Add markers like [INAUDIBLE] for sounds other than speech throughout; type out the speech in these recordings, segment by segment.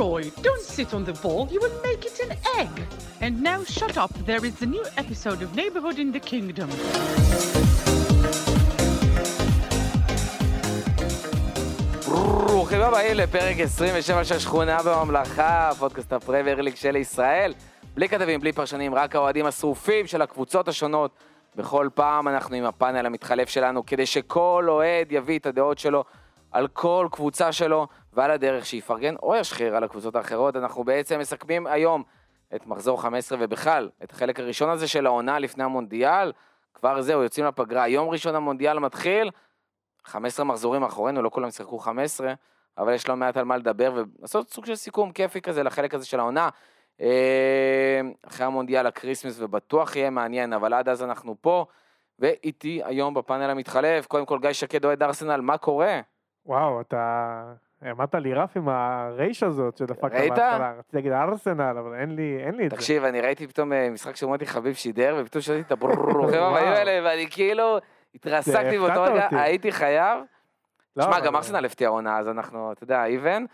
Leroy, don't sit on the ball, you will make it an egg. And now shut up, there is a new episode of Neighborhood in the Kingdom. ברוכים הבאים לפרק 27 של שכונה בממלכה, פודקאסט הפרמייר ליג של ישראל. בלי כתבים, בלי פרשנים, רק האוהדים השרופים של הקבוצות השונות. בכל פעם אנחנו עם הפאנל המתחלף שלנו, כדי שכל אוהד יביא את הדעות שלו על כל קבוצה שלו, ועל הדרך שיפרגן או ישחיר על הקבוצות האחרות. אנחנו בעצם מסכמים היום את מחזור 15 ובכלל, את החלק הראשון הזה של העונה לפני המונדיאל. כבר זהו, יוצאים לפגרה, יום ראשון המונדיאל מתחיל, 15 מחזורים מאחורינו, לא כולם ישחקו 15, אבל יש לא מעט על מה לדבר ולעשות סוג של סיכום כיפי כזה לחלק הזה של העונה. אה, אחרי המונדיאל הקריסמס ובטוח יהיה מעניין, אבל עד אז אנחנו פה, ואיתי היום בפאנל המתחלף, קודם כל גיא שקד אוהד ארסנל, מה קורה? וואו, אתה... העמדת לי רף עם הרייש הזאת שדפקת ראית? בהתחלה. רציתי להגיד ארסנל, אבל אין לי, אין לי את זה. תקשיב, אני ראיתי פתאום אה, משחק שמוטי חביב שידר, ופתאום שמעתי את הברוכים [LAUGHS] הבאים האלה, ואני כאילו התרסקתי באותו רגע. הייתי חייב. לא, שמע, אבל- גם ארסנל הפתיע עונה, אז אנחנו, אתה יודע, איבן.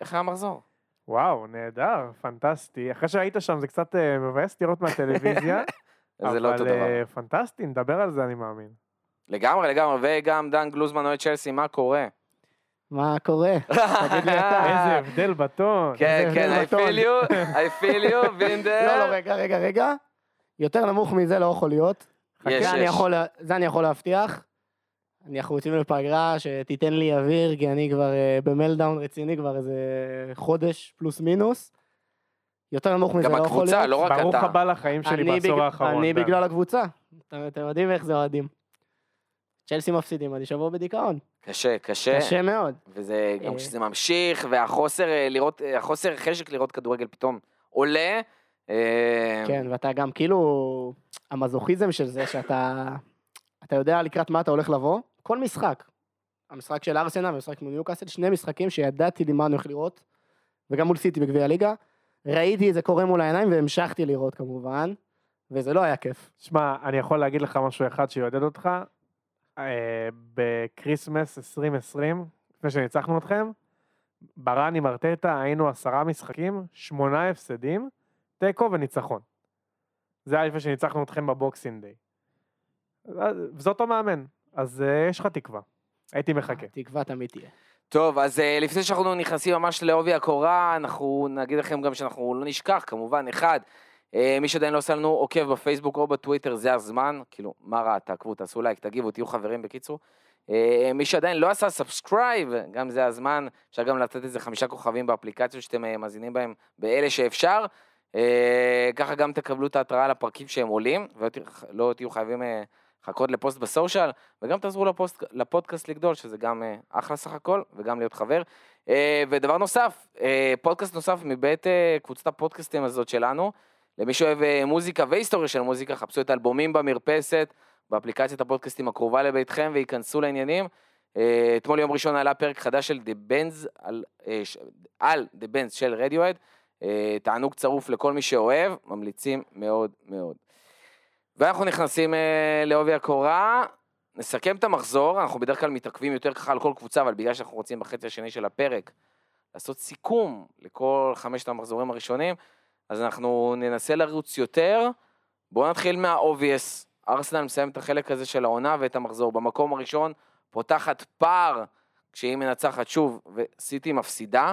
איך היה המחזור? וואו, נהדר, פנטסטי. אחרי שהיית שם זה קצת אה, מבאס לראות מהטלוויזיה. [LAUGHS] זה לא אותו אבל דבר. אה, פנטסטי, נדבר על זה אני מאמין. לגמרי, לגמרי, וגם דן גלוזמן אוהד צ'לסי, מה קורה? מה קורה? תגיד לי אתה. איזה הבדל בטון. כן, כן, I feel you, I feel you, [LAUGHS] there. לא, לא, רגע, רגע, רגע. יותר נמוך מזה לא יכול להיות. יש, זה אני יש. זה אני יכול להבטיח. אנחנו יוצאים לפגרה שתיתן לי אוויר, כי אני כבר אה, במלדאון רציני כבר איזה חודש פלוס מינוס. יותר נמוך מזה גם לא יכול הקבוצה, להיות. לא רק ברוך אתה. הבא לחיים שלי בעשור האחרון. אני. בגלל הקבוצה. אתם יודעים איך זה אוהדים. צ'לסי מפסידים, אני שבוע בדיכאון. קשה, קשה. קשה מאוד. וזה גם אה. כשזה ממשיך, והחוסר אה, לראות, אה, החוסר חשק לראות כדורגל פתאום עולה. כן, ואתה גם כאילו, המזוכיזם של זה שאתה, אתה יודע לקראת מה אתה הולך לבוא, כל משחק. המשחק של ארסנל והמשחק מול ניוקאסל, שני משחקים שידעתי לי מה אני הולך לראות, וגם מול סיטי בגביע הליגה. ראיתי את זה קורה מול העיניים והמשכתי לראות כמובן, וזה לא היה כיף. שמע, אני יכול להגיד לך משהו אחד שיעודד אותך. אה, בקריסמס 2020, לפני שניצחנו אתכם, בראן עם ארטטה היינו עשרה משחקים, שמונה הפסדים, תיקו וניצחון. זה היה לפני שניצחנו אתכם ב Boxing Day. וזאת המאמן, אז אה, יש לך תקווה. הייתי מחכה. תקווה תמיד תהיה. טוב, אז אה, לפני שאנחנו נכנסים ממש לעובי הקורה, אנחנו נגיד לכם גם שאנחנו לא נשכח, כמובן, אחד, אה, מי שעדיין לא עושה לנו עוקב בפייסבוק או בטוויטר, זה הזמן, כאילו, מה רע, תעקבו, תעשו לייק, תגיבו, תהיו חברים, בקיצור. אה, מי שעדיין לא עשה subscribe, גם זה הזמן, אפשר גם לתת איזה חמישה כוכבים באפליקציות שאתם אה, מאזינים בהם, באלה שאפשר. אה, ככה גם תקבלו את ההתראה על הפרקים שהם עולים, ולא תהיו- לא חייבים אה, לחכות לפוסט בסושיאל, וגם תעזרו לפוסט, לפודקאסט לגדול, שזה גם אה, אחלה סך הכל, וגם להיות חבר. אה, ודבר נוסף, אה, פודקאסט נוסף מבית אה, קבוצת הפודקאסטים הזאת שלנו, למי שאוהב אה, מוזיקה והיסטוריה של מוזיקה, חפשו את האלבומים במרפסת, באפליקציית הפודקאסטים הקרובה לביתכם, וייכנסו לעניינים. אה, אתמול יום ראשון עלה פרק חדש של The Benz, על, אה, על The Benz של רדיואד. תענוג צרוף לכל מי שאוהב, ממליצים מאוד מאוד. ואנחנו נכנסים לעובי הקורה, נסכם את המחזור, אנחנו בדרך כלל מתעכבים יותר ככה על כל קבוצה, אבל בגלל שאנחנו רוצים בחצי השני של הפרק לעשות סיכום לכל חמשת המחזורים הראשונים, אז אנחנו ננסה לרוץ יותר. בואו נתחיל מה-obvious. ארסנל מסיים את החלק הזה של העונה ואת המחזור. במקום הראשון פותחת פער כשהיא מנצחת שוב, וסיטי מפסידה.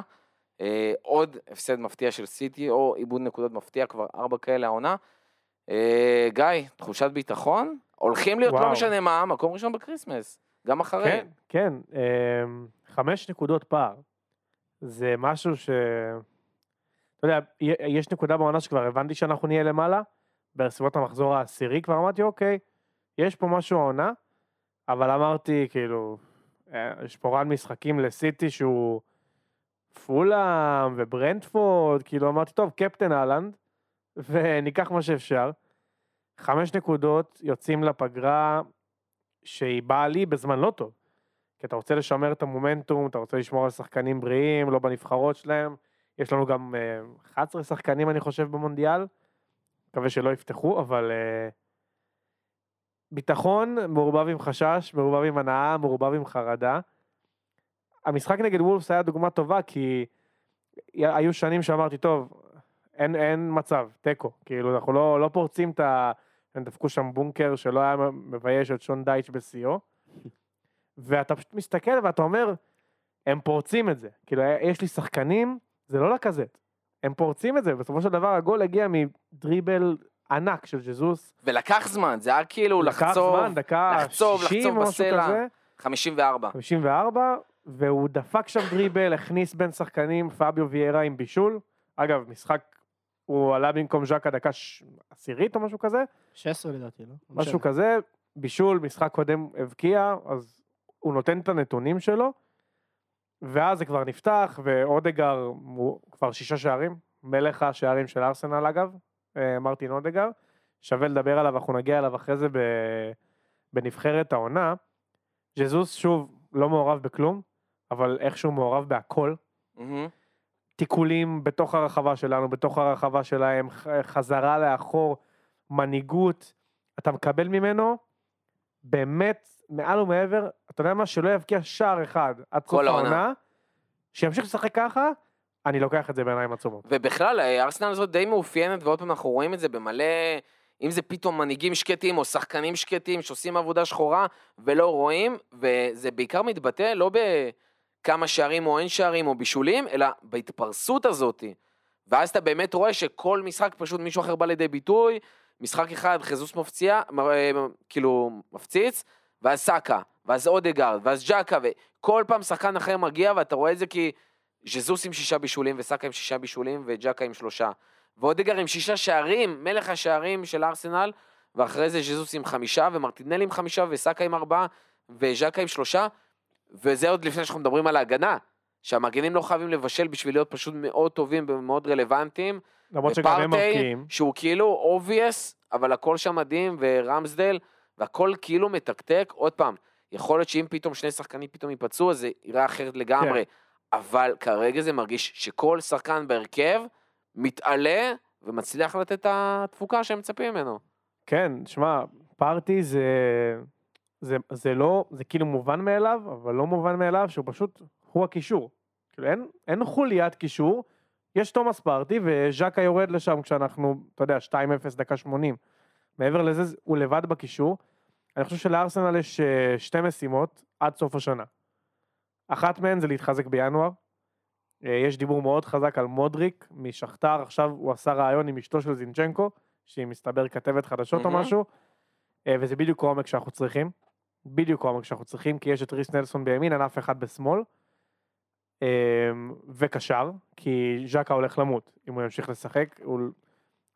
אה, עוד הפסד מפתיע של סיטי, או איבוד נקודות מפתיע, כבר ארבע כאלה העונה. אה, גיא, תחושת ביטחון? הולכים להיות, לא וואו. משנה מה, מקום ראשון בקריסמס, גם אחרי. כן, כן, אמ, חמש נקודות פער. זה משהו ש... אתה יודע, יש נקודה בעונה שכבר הבנתי שאנחנו נהיה למעלה, בסביבות המחזור העשירי כבר אמרתי, אוקיי, יש פה משהו העונה, אבל אמרתי, כאילו, אה, יש פה רן משחקים לסיטי שהוא פולאם וברנדפורד, כאילו אמרתי, טוב, קפטן אהלנד, וניקח מה שאפשר. חמש נקודות, יוצאים לפגרה שהיא באה לי בזמן לא טוב. כי אתה רוצה לשמר את המומנטום, אתה רוצה לשמור על שחקנים בריאים, לא בנבחרות שלהם. יש לנו גם אה, 11 שחקנים, אני חושב, במונדיאל. מקווה שלא יפתחו, אבל אה, ביטחון מעורבב עם חשש, מעורבב עם הנאה, מעורבב עם חרדה. המשחק נגד וולפס היה דוגמה טובה, כי היו שנים שאמרתי, טוב, אין, אין מצב, תיקו, כאילו, אנחנו לא, לא פורצים את ה... הם דפקו שם בונקר שלא היה מבייש את שון דייץ' בשיאו, ואתה פשוט מסתכל ואתה אומר, הם פורצים את זה. כאילו, יש לי שחקנים, זה לא לקזט. הם פורצים את זה, ובסופו של דבר הגול הגיע מדריבל ענק של ג'זוס. ולקח זמן, זה היה כאילו לקח לחצוב, זמן, דקה לחצוב, 60 לחצוב בסלע. כזה. 54. 54, והוא דפק שם דריבל, הכניס בין שחקנים, פביו ויירה עם בישול. אגב, משחק, הוא עלה במקום ז'קה דקה ש- עשירית או משהו כזה, 16 לדעתי, לא? משהו כזה, בישול, משחק קודם הבקיע, אז הוא נותן את הנתונים שלו, ואז זה כבר נפתח, ואודגר הוא כבר שישה שערים, מלך השערים של ארסנל אגב, אה, מרטין אודגר, שווה לדבר עליו, אנחנו נגיע אליו אחרי זה בנבחרת העונה. ז'זוס שוב לא מעורב בכלום, אבל איכשהו מעורב בהכל. מהמם. תיקולים בתוך הרחבה שלנו, בתוך הרחבה שלהם, חזרה לאחור, מנהיגות, אתה מקבל ממנו באמת מעל ומעבר, אתה יודע מה, שלא יבקיע שער אחד עד סוף העונה. שימשיך לשחק ככה, אני לוקח את זה בעיניים עצומות. ובכלל, אה, ארסנל הזאת די מאופיינת, ועוד פעם אנחנו רואים את זה במלא, אם זה פתאום מנהיגים שקטים או שחקנים שקטים שעושים עבודה שחורה ולא רואים, וזה בעיקר מתבטא לא בכמה שערים או אין שערים או בישולים, אלא בהתפרסות הזאת. ואז אתה באמת רואה שכל משחק פשוט מישהו אחר בא לידי ביטוי, משחק אחד חזוס מפציע, אה, כאילו מפציץ, ואז סאקה, ואז אודגרד, ואז ג'קה, וכל פעם שחקן אחר מגיע ואתה רואה את זה כי ז'זוס עם שישה בישולים, וסאקה עם שישה בישולים, וג'קה עם שלושה. ואודגר עם שישה שערים, מלך השערים של ארסנל, ואחרי זה ז'זוס עם חמישה, ומרטינלי עם חמישה, וסאקה עם ארבעה, וז'קה עם שלושה, וזה עוד לפני שאנחנו מדברים על ההגנה, שהמגנים לא חייבים לבשל בשביל להיות פשוט מאוד טובים ומאוד רלוונטיים. למרות שגם הם מבקיעים. שהוא כאילו obvious, אבל הכל שם מדהים, ורמסדל, והכל כאילו מתקתק. עוד פעם, יכול להיות שאם פתאום שני שחקנים פתאום ייפצעו, אז זה יראה אחרת לגמרי. כן. אבל כרגע זה מרגיש שכל שחקן בהרכב מתעלה ומצליח לתת את התפוקה שהם מצפים ממנו. כן, שמע, פארטי זה, זה, זה לא, זה כאילו מובן מאליו, אבל לא מובן מאליו שהוא פשוט, הוא הקישור. כאילו אין, אין חוליית קישור, יש תומאס פארטי וז'קה יורד לשם כשאנחנו, אתה יודע, 2-0 דקה 80. מעבר לזה, זה- הוא לבד בקישור. אני חושב שלארסנל יש אה, שתי משימות עד סוף השנה. אחת מהן זה להתחזק בינואר. אה, יש דיבור מאוד חזק על מודריק משכתר, עכשיו הוא עשה ראיון עם אשתו של זינצ'נקו, שהיא מסתבר כתבת חדשות או מהמם. משהו, אה, וזה בדיוק העומק שאנחנו צריכים. בדיוק העומק שאנחנו צריכים, כי יש את ריס נלסון בימין, אף אחד בשמאל. אה, וקשר, כי ז'קה הולך למות אם הוא ימשיך לשחק, הוא,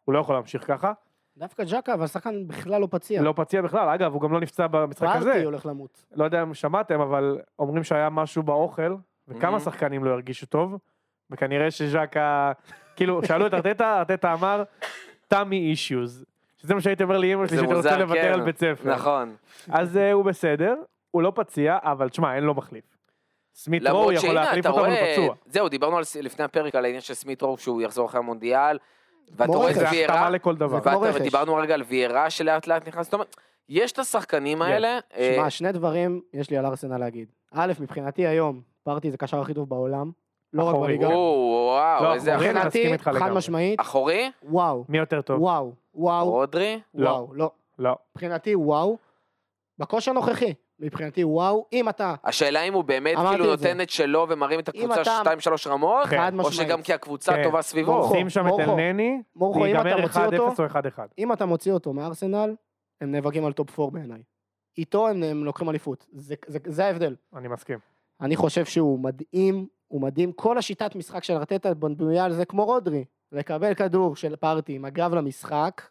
הוא לא יכול להמשיך ככה. דווקא ג'קה, אבל שחקן בכלל לא פציע. לא פציע בכלל, אגב, הוא גם לא נפצע במשחק הזה. פארטי הולך למות. לא יודע אם שמעתם, אבל אומרים שהיה משהו באוכל, וכמה מהמם. שחקנים לא הרגישו טוב, וכנראה שז'קה, כאילו, שאלו את ארטטה, [LAUGHS] ארטטה אמר, תמי אישיוז. שזה מה שהייתי אומר לאמא שלי, שאתה רוצה לוותר כן. על בית ספר. נכון. אז אה, הוא בסדר, הוא לא פציע, אבל תשמע, אין לו מחליף. סמית רואו למרות יכול להחליף אותו, אבל הוא פצוע. זהו, דיברנו על, לפני הפרק על העניין של סמית רוב שהוא יחזור אחרי המונדיאל, ואתה רואה את ויירה. ודיברנו רגע על ויירה שלאט לאט נכנס, זאת אומרת, יש את השחקנים האלה, אה, שמע, שני דברים יש לי על ארסנל להגיד. א', מבחינתי היום, פארטי זה קשר הכי טוב בעולם. לא רק. בליגה. או, וואו, לא, איזה אחורי, מסכים מבחינתי, חד. משמעית, אחורי? וואו, מי יותר טוב? וואו, וואו, רודרי? לא. וואו, לא. לא. מבחינתי וואו. בכושר הנוכחי, מבחינתי וואו, אם אתה, השאלה אם הוא באמת כאילו. נותן את שלו ומרים את הקבוצה אתה- 2-3 רמות, כן. או. שגם כי הקבוצה כן. טובה סביבו. שים שם את. אלנני, מוציא 1-0 אותו, או 1-1. אם אתה מוציא אותו מארסנל, הם נאבקים על top 4 בעיניי. איתו הם, הם לוקחים אליפות, זה, זה, זה ההבדל. אני מסכים. אני חושב שהוא מדהים, הוא מדהים. כל השיטת משחק של ארטטה בנויה על זה כמו רודרי. לקבל כדור של פארטיי עם הגב למשחק,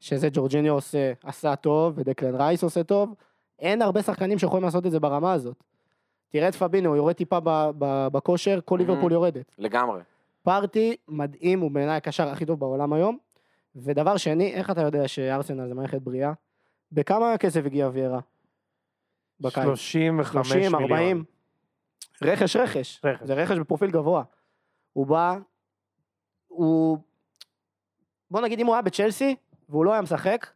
שזה ג'ורג'יניו עושה, עשה טוב, ודקלן רייס עושה טוב. אין הרבה שחקנים שיכולים לעשות את זה ברמה הזאת. תראה את פבינו, הוא יורד טיפה ב- ב- בכושר, כל. ליברפול יורדת. לגמרי. פארטי מדהים, הוא בעיניי הקשר הכי טוב בעולם היום. ודבר שני, איך אתה יודע שארסנל זה מערכת בריאה? בכמה כסף הגיע ויירה? בקיץ. 35 30, מיליון. 40. רכש, רכש. רכש. זה רכש בפרופיל גבוה. הוא בא, הוא... בוא נגיד אם הוא היה בצ'לסי, והוא לא היה משחק,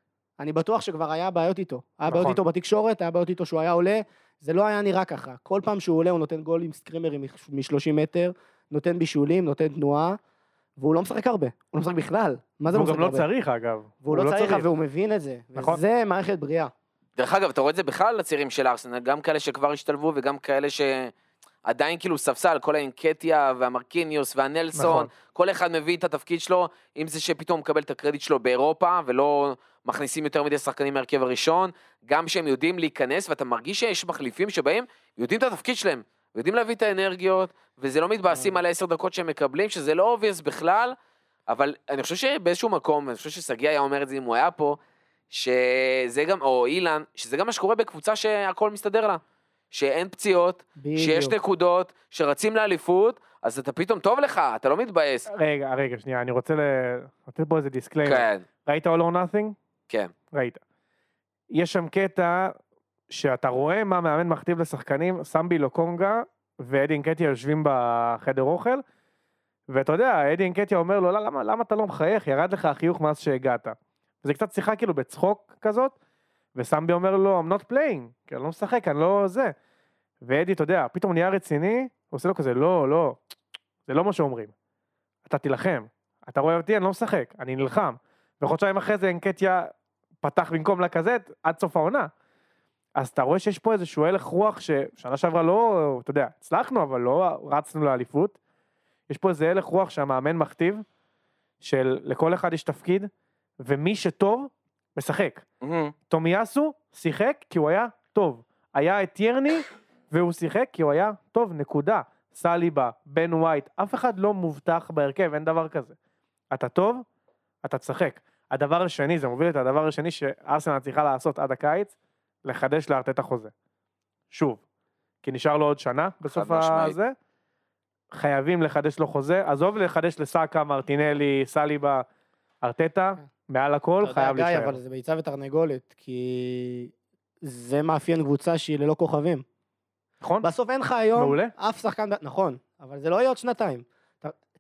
אני בטוח שכבר היה בעיות איתו. היה בעיות נכון. איתו בתקשורת, היה בעיות איתו שהוא היה עולה, זה לא היה נראה ככה. כל פעם שהוא עולה הוא נותן גול עם סקרימרים מ-30 מטר, נותן בישולים, נותן תנועה, והוא לא משחק הרבה, הוא לא משחק בכלל. מה זה לא והוא משחק גם לא הרבה? צריך אגב. והוא לא צריך, והוא מבין את זה. נכון. וזה מערכת בריאה. דרך אגב, אתה רואה את זה בכלל לצעירים של ארסנל, גם כאלה שכבר השתלבו וגם כאלה שעדיין כאילו ספסל, כל האנקטיה והמרקיניוס והנלסון, נכון. כל אחד מביא את התפקיד שלו, אם זה שפתאום מקבל את הקרדיט שלו באירופה, ולא מכניסים יותר מדי שחקנים מהרכב הראשון, גם שהם יודעים להיכנס, ואתה מרגיש שיש מחליפים שבהם יודעים את התפקיד שלהם, יודעים להביא את האנרגיות, וזה לא מתבאסים על העשר דקות שהם מקבלים, שזה לא obvious בכלל, אבל אני חושב שבאיזשהו מקום, אני חושב ששגיא היה אומר את זה אם הוא היה פה, שזה גם, או אילן, שזה גם מה שקורה בקבוצה שהכל מסתדר לה. שאין פציעות, שיש בדיוק. נקודות, שרצים לאליפות, אז אתה פתאום טוב לך, אתה לא מתבאס. רגע, רגע, שנייה, אני רוצה לתת פה איזה disclaimer. כן, ראית All or Nothing? כן. ראית. יש שם קטע שאתה רואה מה מאמן מכתיב לשחקנים, סמבי לוקונגה ואדי אנקטיה יושבים בחדר אוכל, ואתה יודע, אדי אנקטיה אומר לו, "לא, למה, למה אתה לא מחייך? ירד לך החיוך מאז שהגעת. זה קצת שיחה כאילו בצחוק כזאת, וסמבי אומר לו, I'm not playing, כי אני לא משחק, אני לא זה. ואדי, אתה יודע, פתאום נהיה רציני, הוא עושה לו כזה, לא, לא, זה לא מה שאומרים. אתה תילחם. אתה רואה אותי, אני לא משחק, אני נלחם. וחודשיים אחרי זה אינקטיה פתח במקום לקזט עד סוף העונה. אז אתה רואה שיש פה איזשהו הלך רוח ששנה שעברה לא, אתה יודע, הצלחנו, אבל לא רצנו לאליפות. יש פה איזה הלך רוח שהמאמן מכתיב, של לכל אחד יש תפקיד, ומי שטוב, משחק. מהמם. תומיאסו שיחק כי הוא היה טוב. היה את ירני, והוא שיחק כי הוא היה טוב, נקודה. סליבה, בן ווייט, אף אחד לא מובטח בהרכב, אין דבר כזה. אתה טוב, אתה תשחק. הדבר השני, זה מוביל את הדבר השני שארסנל צריכה לעשות עד הקיץ, לחדש לארטט החוזה. שוב, כי נשאר לו עוד שנה בסוף. הזה. חייבים לחדש לו חוזה, עזוב לחדש לסאקה, מרטינלי, סליבה, ארטטה, מעל הכל, אתה יודע, חייב גיא, להישאר. אבל זה ביצה ותרנגולת, כי זה מאפיין קבוצה שהיא ללא כוכבים. נכון? בסוף אין לך היום מעולה. אף שחקן, נכון, אבל זה לא יהיה עוד שנתיים.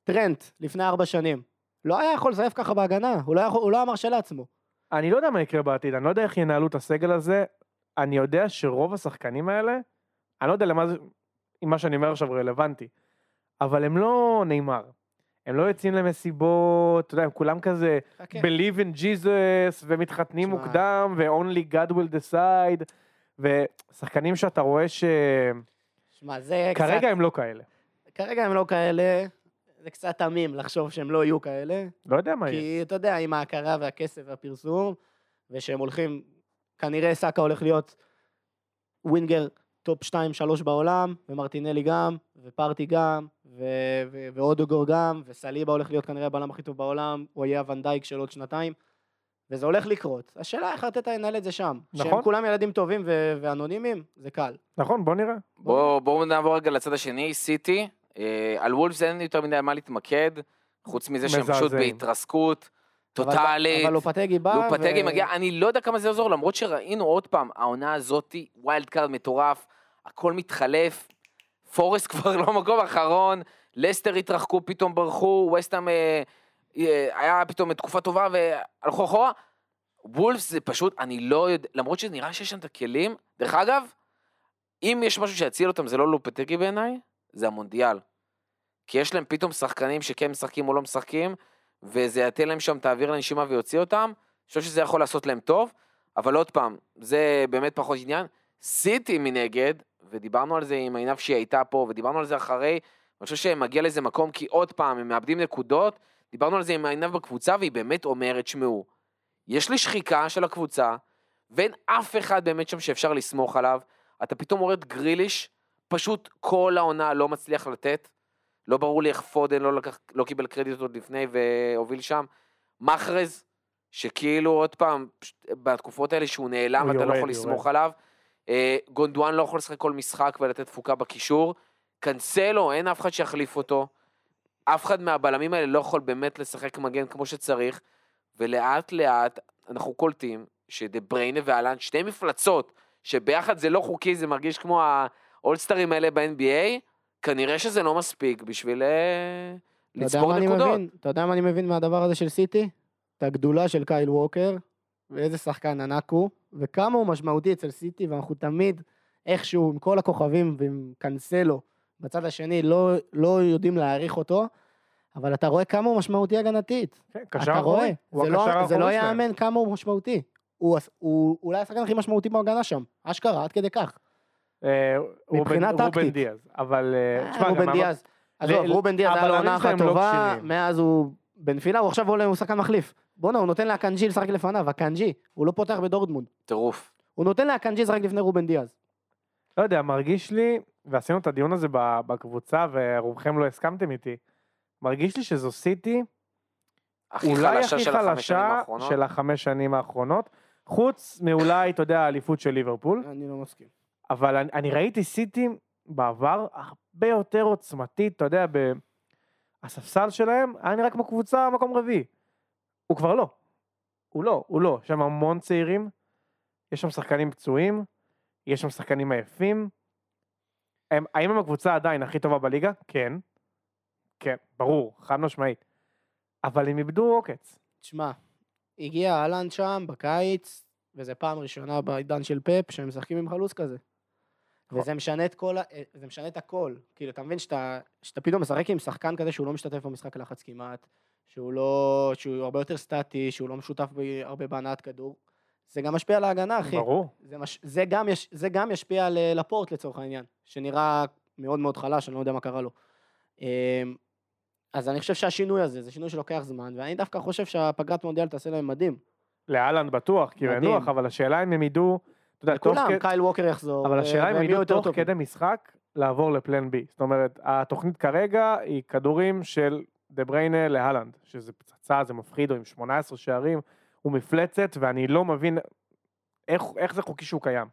טרנט, לפני ארבע שנים, לא היה יכול לזייף ככה בהגנה, הוא לא יכול- הוא לא היה מרשה לעצמו. אני לא יודע מה יקרה בעתיד, אני לא יודע איך ינהלו את הסגל הזה. אני יודע שרוב השחקנים האלה, אני לא יודע למה זה, אם מה שאני אומר עכשיו רלוונטי, אבל הם לא נאמר. הם לא יוצאים למסיבות, אתה יודע, הם כולם כזה חכה. believe in Jesus, ומתחתנים שמע. מוקדם, ו-only God will decide, ושחקנים שאתה רואה שכרגע שמע, זה קצת... הם לא כאלה. כרגע הם לא כאלה, זה קצת תמים לחשוב שהם לא יהיו כאלה, לא יודע מה יהיה. כי אתה יודע, עם ההכרה והכסף והפרסום, ושהם הולכים, כנראה סאקה הולך להיות winger top 2-3 בעולם, ומרטינלי גם, ופארטיי גם, ו- ו- ואודגור גם, וסליבה הולך להיות כנראה הבלם הכי טוב בעולם, הוא יהיה הוואן דייק של עוד שנתיים, וזה הולך לקרות. השאלה איך ארטטה ינהל את זה שם. נכון. שהם כולם ילדים טובים ו- ואנונימיים, זה קל. נכון, בוא נראה. בואו בוא נעבור רגע לצד השני, סיטי. אה, על וולפס אין יותר מדי מה להתמקד, חוץ מזה שהם פשוט. בהתרסקות אבל- טוטאלית. אבל לופטגי בא, לופטגי ו- מגיע, אני לא יודע כמה זה יעזור, למרות שראינו עוד פעם, העונה הזאתי, wild card מטורף, הכל מתחלף, פורסט [LAUGHS] כבר לא מקום אחרון, לסטר התרחקו, פתאום ברחו, ווסטהאם אה, אה, היה פתאום תקופה טובה והלכו אחורה. וולפס זה פשוט, אני לא יודע, למרות שנראה שיש שם את הכלים, דרך אגב, אם יש משהו שיציל אותם, זה לא לופטגי בעיניי, זה המונדיאל. כי יש להם פתאום שחקנים שכן משחקים או לא משחקים, וזה ייתן להם שם את האוויר לנשימה ויוציא אותם. אני חושב שזה יכול לעשות להם טוב, אבל עוד פעם, זה באמת פחות עניין. סיטי מנגד, ודיברנו על זה עם עינב שהיא הייתה פה, ודיברנו על זה אחרי, אני חושב שמגיע לאיזה מקום, כי עוד פעם, הם מאבדים נקודות, דיברנו על זה עם עינב בקבוצה, והיא באמת אומרת, שמעו, יש לי שחיקה של הקבוצה, ואין אף אחד באמת שם שאפשר לסמוך עליו. אתה פתאום רואה את גריליש, פשוט כל העונה לא מצליח לתת. לא ברור לי איך פודן לא, לקח, לא קיבל קרדיט עוד לפני והוביל שם. מחרז, שכאילו עוד פעם, בתקופות האלה שהוא נעלם, אתה לא יורד, יכול יורד. לסמוך עליו. אה, גונדואן לא יכול לשחק כל משחק ולתת תפוקה בקישור. קנסלו, אין אף אחד שיחליף אותו. אף אחד מהבלמים האלה לא יכול באמת לשחק מגן כמו שצריך. ולאט לאט אנחנו קולטים שדה בריינה ואלן, שתי מפלצות, שביחד זה לא חוקי, זה מרגיש כמו האולסטרים האלה ב-NBA, כנראה שזה לא מספיק בשביל אה, לצבור נקודות. אתה יודע מה אני מבין מהדבר הזה של סיטי? את הגדולה של קייל ווקר, ואיזה שחקן ענק הוא, וכמה הוא משמעותי אצל סיטי, ואנחנו תמיד איכשהו, עם כל הכוכבים ועם קאנסלו בצד השני, לא, לא יודעים להעריך אותו, אבל אתה רואה כמה הוא משמעותי הגנתית. כן, קשר אתה רואה. הוא זה לא, זה לא. ייאמן כמה הוא משמעותי. הוא, הס- הוא אולי השחקן הכי משמעותי בהגנה שם, אשכרה, עד כדי כך. אה, מבחינה רובן- רובן טקטית. דיאז, אבל... אה, אה, רובן דיאז, עזוב, רובן דיאז היה לו עונה אחת לא טובה. מאז הוא בנפילה, הוא עכשיו עולה, הוא שחקן מחליף. בואנה, הוא נותן לאקנג'י לשחק לפניו, אקנג'י, הוא לא פותח בדורטמונד. טירוף. הוא נותן לאקנג'י לשחק לפני רובן דיאז. לא יודע, מרגיש לי, ועשינו את הדיון הזה בקבוצה, ורובכם לא הסכמתם איתי, מרגיש לי שזו סיטי הכי אולי חלשה הכי של החמש שנים חלשה האחרונות. של החמש שנים האחרונות, חוץ מאולי, אתה יודע, האליפות של ליברפול, אני לא מסכים. אבל אני, אני ראיתי סיטי בעבר הרבה יותר עוצמתית, אתה יודע, ב... הספסל שלהם היה נראה כמו קבוצה מקום רביעי. הוא כבר לא. הוא לא, הוא לא. יש שם המון צעירים, יש שם שחקנים פצועים, יש שם שחקנים עייפים. הם, האם הם הקבוצה עדיין הכי טובה בליגה? כן. כן, ברור, חד משמעית. אבל הם איבדו עוקץ. תשמע, הגיע אהלן שם בקיץ, וזו פעם ראשונה בעידן של פאפ שהם משחקים עם חלוץ כזה. וזה משנה את כל, אה, זה משנה את הכל. כאילו, אתה מבין שאתה, שאתה פתאום משחק עם שחקן כזה שהוא לא משתתף במשחק לחץ כמעט, שהוא לא, שהוא הרבה יותר סטטי, שהוא לא משותף הרבה בהנעת כדור. זה גם משפיע על ההגנה, אחי. ברור. זה, מש... זה, גם יש... זה גם ישפיע על אה, לפורט לצורך העניין, שנראה מאוד מאוד חלש, אני לא יודע מה קרה לו. אמ, אז אני חושב שהשינוי הזה, זה שינוי שלוקח זמן, ואני דווקא חושב שהפגרת מונדיאל תעשה להם מדהים. לאלנד בטוח, כי הוא. ינוח, אבל השאלה אם הם ידעו, לכולם, כדי... קייל ווקר יחזור, אבל השאלה אם והם הם ידעו תוך. כדי משחק לעבור לפלן בי. זאת אומרת, התוכנית כרגע היא כדורים של דה בריינה להלנד, שזה פצצה, זה מפחיד, הוא עם 18 שערים, הוא מפלצת, ואני לא מבין איך, איך זה חוקי שהוא קיים.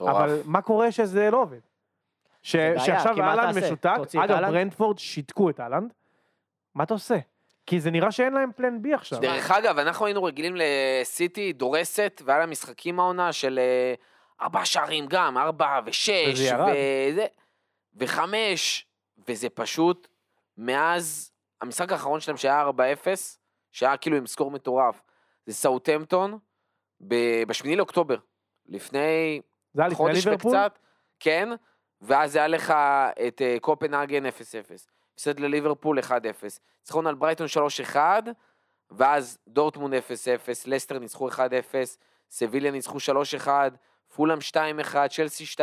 אבל מה קורה שזה לא עובד? ש, שעכשיו אהלנד? משותק, אגב? ברנדפורד שיתקו את אהלנד, מה אתה עושה? כי זה נראה שאין להם פלן בי עכשיו. דרך אגב, אנחנו היינו רגילים לסיטי דורסת, והיה לה משחקים העונה של אה, ארבע שערים גם, ארבע ושש, וזה ירד. וזה, וחמש, וזה פשוט, מאז המשחק האחרון שלהם שהיה 4-0, שהיה כאילו עם סקור מטורף, זה סאוטמפטון, ב- בשמיני לאוקטובר, לפני זה חודש? וקצת, כן, ואז היה לך את אה, קופנהגן 0-0, הפסד לליברפול 1-0, ניצחון על ברייטון 3-1, ואז דורטמונד 0-0, לסטר ניצחו 1-0, סביליה ניצחו 3-1, פולאם 2-1, צ'לסי 2-0,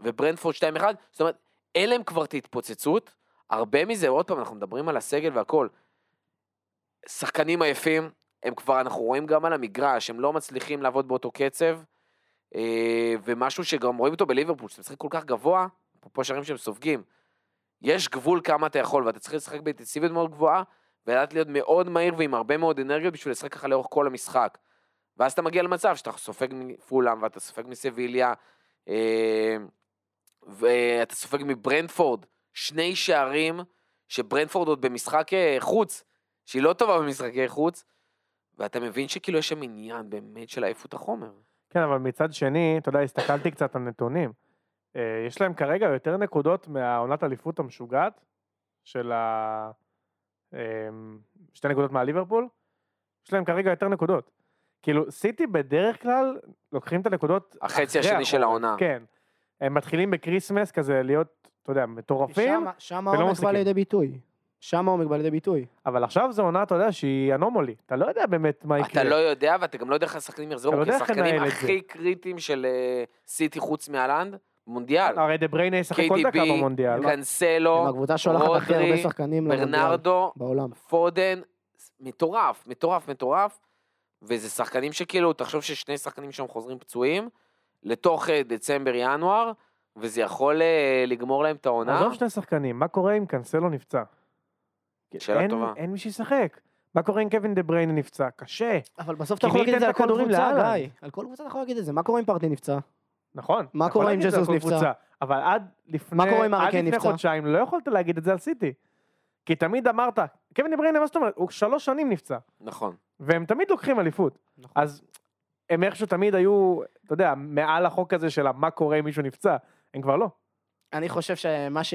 וברנדפורד 2-1, זאת אומרת, אין להם כבר את ההתפוצצות, הרבה מזה, עוד פעם, אנחנו מדברים על הסגל והכל, שחקנים עייפים, הם כבר, אנחנו רואים גם על המגרש, הם לא מצליחים לעבוד באותו קצב, אה, ומשהו שגם רואים אותו בליברפול, שאתה משחק כל כך גבוה, אפרופו שערים שהם סופגים, יש גבול כמה אתה יכול, ואתה צריך לשחק באינטנסיביות מאוד גבוהה, ולדעת להיות מאוד מהיר ועם הרבה מאוד אנרגיות בשביל לשחק ככה לאורך כל המשחק. ואז אתה מגיע למצב שאתה סופג מפולאם, ואתה סופג מסביליה, אה, ואתה סופג מברנדפורד, שני שערים, שברנדפורד עוד במשחק אה, חוץ, שהיא לא טובה במשחקי חוץ, ואתה מבין שכאילו יש שם עניין באמת של עייפות החומר. כן, אבל מצד שני, אתה יודע, הסתכלתי קצת על נתונים. אה, יש להם כרגע יותר נקודות מהעונת אליפות המשוגעת של ה... אה, שתי נקודות מהליברפול. יש להם כרגע יותר נקודות. כאילו, סיטי בדרך כלל לוקחים את הנקודות החצי השני של החורף, העונה. כן. הם מתחילים בקריסמס כזה להיות, אתה יודע, מטורפים, שם- העומק בא. לידי ביטוי. שם העומק בא לידי ביטוי. אבל עכשיו זו עונה, אתה יודע, שהיא אנומלי. אתה לא יודע באמת מה יקרה. אתה לא יודע, ואתה גם לא יודע איך השחקנים אתה יחזרו, לא כי יודע איך השחקנים. הכי קריטיים של אה, סיטי חוץ מהלנד, מונדיאל. הרי דה בריינה ישחק כל דקה במונדיאל. קנסלו, רודרי, ברנרדו. פודן, מטורף, מטורף, מטורף. וזה שחקנים שכאילו, תחשוב ששני שחקנים שם חוזרים פצועים, לתוך אה, דצמבר-ינואר, וזה יכול אה, לגמור להם את העונה. עזוב שני שחקנים, מה קורה אם קנסלו נפצע? שאלה אין- טובה. אין מי שישחק. מה קורה אם קווין דה בריינה נפצע? קשה. אבל בסוף אתה יכול להגיד את זה על כל קבוצה? גיא. על כל קבוצה אתה יכול להגיד את זה. מה קורה אם פרטי נפצע? נכון. מה קורה אם כל נפצע? קבוצה, אבל עד לפני, עד לפני? חודשיים לא יכולת להגיד את זה על סיטי. כי תמיד אמרת, קווין דה בריינה, מה זאת אומרת? הוא שלוש שנים נפצע. נכון. והם תמיד לוקחים אליפות. נכון. אז הם איכשהו תמיד היו, אתה יודע, מעל החוק הזה של מה קורה אם מישהו נפצע. הם כבר לא. אני חושב שמה ש...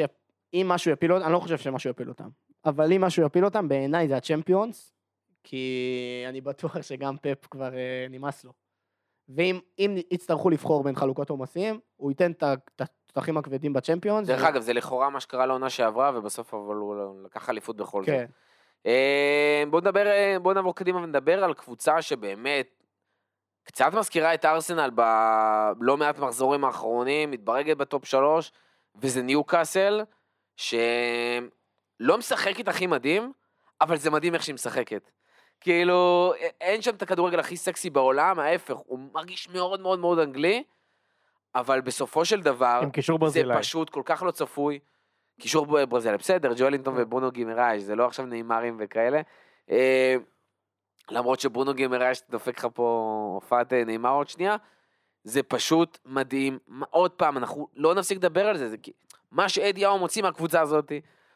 אם משהו יפיל אותם, אני לא חושב שמשהו יפיל אותם. אבל אם משהו יפיל אותם, בעיניי זה הצ'מפיונס, כי אני בטוח שגם פפ כבר אה, נמאס לו. ואם אם יצטרכו לבחור בין חלוקות עומסים, הוא ייתן את התותחים הכבדים בצ'מפיונס. דרך ו- אגב, זה לכאורה מה שקרה לעונה שעברה, ובסוף אבל הוא לקח אליפות בכל זאת. כן. אה, בוא נדבר, אה, בוא נעבור קדימה ונדבר על קבוצה שבאמת קצת מזכירה את ארסנל בלא מעט מחזורים האחרונים, מתברגת בטופ שלוש, וזה ניוקאסל, שלא משחקת הכי מדהים, אבל זה מדהים איך שהיא משחקת. כאילו, אין שם את הכדורגל הכי סקסי בעולם, ההפך, הוא מרגיש מאוד מאוד מאוד אנגלי, אבל בסופו של דבר, זה. פשוט כל כך לא צפוי. קישור ברזילי, בסדר, ג'ואלינטון וברונו גימרייש, זה לא עכשיו נעימרים וכאלה. למרות שברונו גימרייש דופק לך פה הופעת אה, נעימר עוד שנייה, זה פשוט מדהים. עוד פעם, אנחנו לא נפסיק לדבר על זה, זה כי- מה שאדיהו מוציא מהקבוצה הזאת,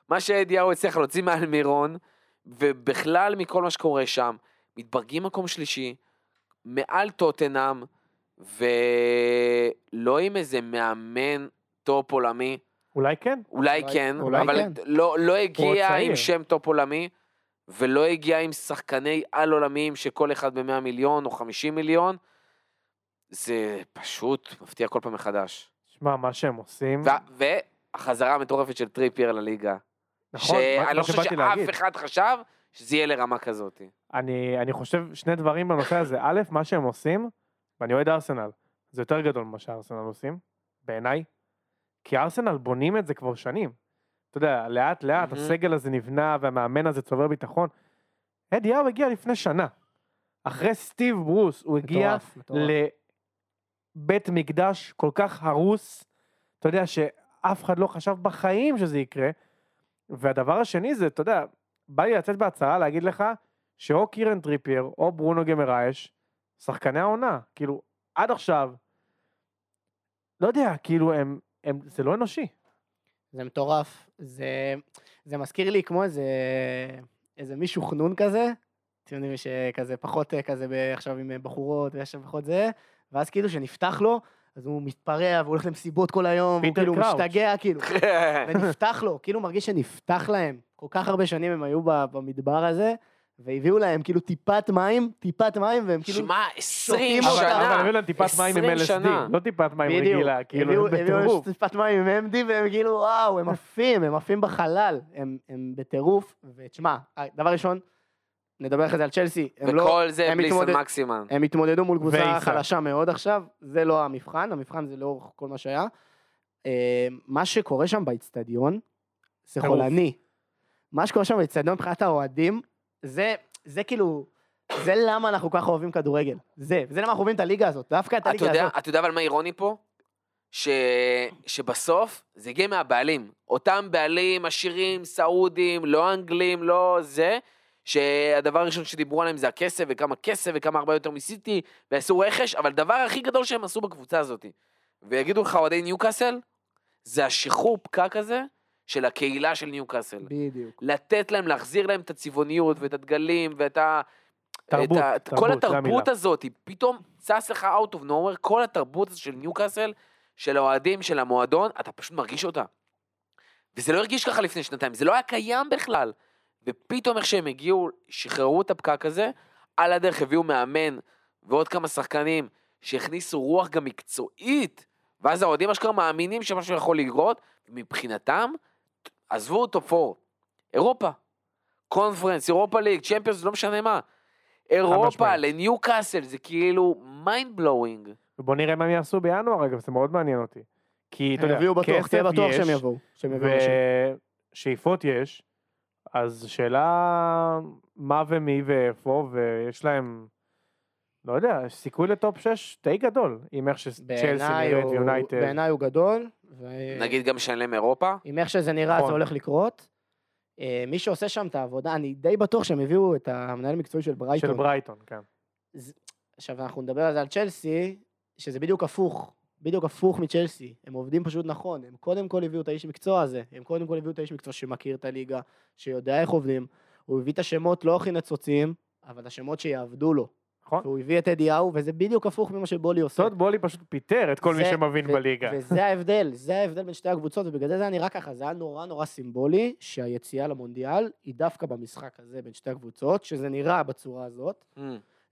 מה שאדי האו הצליח להוציא מאלמירון, ובכלל מכל מה שקורה שם, מתברגים מקום שלישי, מעל טוטנאם, ולא עם איזה מאמן טופ עולמי, אולי כן. אולי אולי- כן, אולי אבל כן. לא, לא הגיע. עם שם טופ עולמי, ולא הגיע עם שחקני על עולמיים שכל אחד ב-100 מיליון או 50 מיליון, זה פשוט מפתיע כל פעם מחדש. שמע, מה שהם עושים, ו- והחזרה המטורפת של טריפייר לליגה, נכון, מה- שאני מה לא חושב שבאתי להגיד. שאף אחד חשב שזה יהיה לרמה כזאת. אני, אני חושב שני דברים בנושא הזה. א', מה שהם עושים, ואני אוהד ארסנל, זה יותר גדול ממה שארסנל עושים, בעיניי. כי ארסנל בונים את זה כבר שנים. אתה יודע, לאט לאט מהמם. הסגל הזה נבנה והמאמן הזה צובר ביטחון. אדי האו הגיע לפני שנה. אחרי סטיב ברוס, הוא הגיע. לבית מקדש כל כך הרוס, אתה יודע שאף אחד לא חשב בחיים שזה יקרה. והדבר השני זה, אתה יודע, בא לי לצאת בהצהרה להגיד לך שאו קירן טריפייר או ברונו גמרייש, שחקני העונה, כאילו, עד עכשיו, לא יודע, כאילו, הם, הם, זה לא אנושי. זה מטורף. זה, זה מזכיר לי כמו איזה, איזה מישהו חנון כזה, אתם יודעים שכזה פחות אה, כזה עכשיו עם אה, בחורות ויש פחות זה, ואז כאילו שנפתח לו, אז הוא מתפרע והוא הולך למסיבות כל היום, פיטר כאילו קראוץ'. משתגע, כאילו, [LAUGHS] ונפתח לו, כאילו מרגיש שנפתח להם. כל כך הרבה שנים הם היו במדבר הזה, והביאו להם כאילו טיפת מים, טיפת מים, והם כאילו... שמע, 20 שותים אבל, אותה. שנה. אבל הביאו להם טיפת מים עם 20 LSD. לא טיפת מים. רגילה, כאילו, הביאו- הם הביאו להם בטירוף. טיפת מים עם MD והם כאילו וואו, הם עפים, הם עפים בחלל, הם, הם בטירוף, ותשמע, דבר ראשון, נדבר אחרי זה על צ'לסי, הם לא, וכל זה בלי סן מקסימן. הם התמודדו מול קבוצה. חלשה מאוד עכשיו, זה לא המבחן, המבחן זה לאורך כל מה שהיה. אה, מה שקורה שם באיצטדיון, זה. חולני. מה שקורה שם באיצטדיון מבחינת האוהדים, זה, זה כאילו, זה למה אנחנו ככה אוהבים כדורגל. זה, זה למה אנחנו אוהבים את הליגה הזאת, דווקא את הליגה יודע, הזאת. אתה יודע אבל מה אירוני פה? ש... שבסוף זה הגיע מהבעלים. אותם בעלים עשירים, סעודים, לא אנגלים, לא זה, שהדבר הראשון שדיברו עליהם זה הכסף, וכמה כסף, וכמה הרבה יותר מסיטי, ועשו רכש, אבל הדבר הכי גדול שהם עשו בקבוצה הזאת, ויגידו לך אוהדי ניוקאסל, זה השחרור פקק הזה של הקהילה של ניוקאסל. בדיוק. לתת להם, להחזיר להם את הצבעוניות ואת הדגלים ואת ה... תרבות, ה... תרבות, כל התרבות. הזאת, היא פתאום צץ לך out of nowhere, כל התרבות הזאת של ניוקאסל, של האוהדים, של המועדון, אתה פשוט מרגיש אותה. וזה לא הרגיש ככה לפני שנתיים, זה לא היה קיים בכלל. ופתאום איך שהם הגיעו, שחררו את הפקק הזה, על הדרך הביאו מאמן ועוד כמה שחקנים שהכניסו רוח גם מקצועית, ואז האוהדים אשכרה מאמינים שמשהו יכול לקרות, ומבחינתם, עזבו טופ 4, אירופה, קונפרנס, אירופה ליג, צ'מפיונס, לא משנה מה. אירופה. לניוקאסל, זה כאילו mind blowing. ובוא נראה מה הם יעשו בינואר, אגב, זה מאוד מעניין אותי. כי, אתה הם יודע, כסף תהיה בטוח יש, שהם יבואו. שהם אנשים. ושאיפות יש, אז שאלה מה ומי ואיפה, ויש להם, לא יודע, סיכוי לטופ 6 די גדול, עם איך שצ'לסי נראית ויונייטד. בעיניי הוא גדול, ו- נגיד גם שלם אירופה. עם איך שזה נראה נכון. זה הולך לקרות. אה, מי שעושה שם את העבודה, אני די בטוח שהם הביאו את המנהל המקצועי של של ברייטון. ברייטון, כן. עכשיו אנחנו נדבר על זה על צ'לסי, שזה בדיוק הפוך, בדיוק הפוך מצ'לסי. הם עובדים פשוט נכון, הם קודם כל הביאו את האיש מקצוע הזה, הם קודם כל הביאו את האיש מקצוע שמכיר את הליגה, שיודע איך עובדים. הוא הביא את השמות לא הכי נצוצים, אבל את השמות שיעבדו לו. נכון. והוא הביא את אדיהו, וזה בדיוק הפוך ממה שבולי עושה. טוד בולי פשוט פיטר את כל מי זה- שמבין ו- בליגה. וזה ההבדל, זה ההבדל בין שתי הקבוצות, ובגלל זה זה היה נראה ככה, זה היה נורא נורא סימבולי, שהיציאה למונדיאל היא דווקא במשחק הזה בין שתי הקבוצות, שזה נראה בצורה הזאת. Hmm.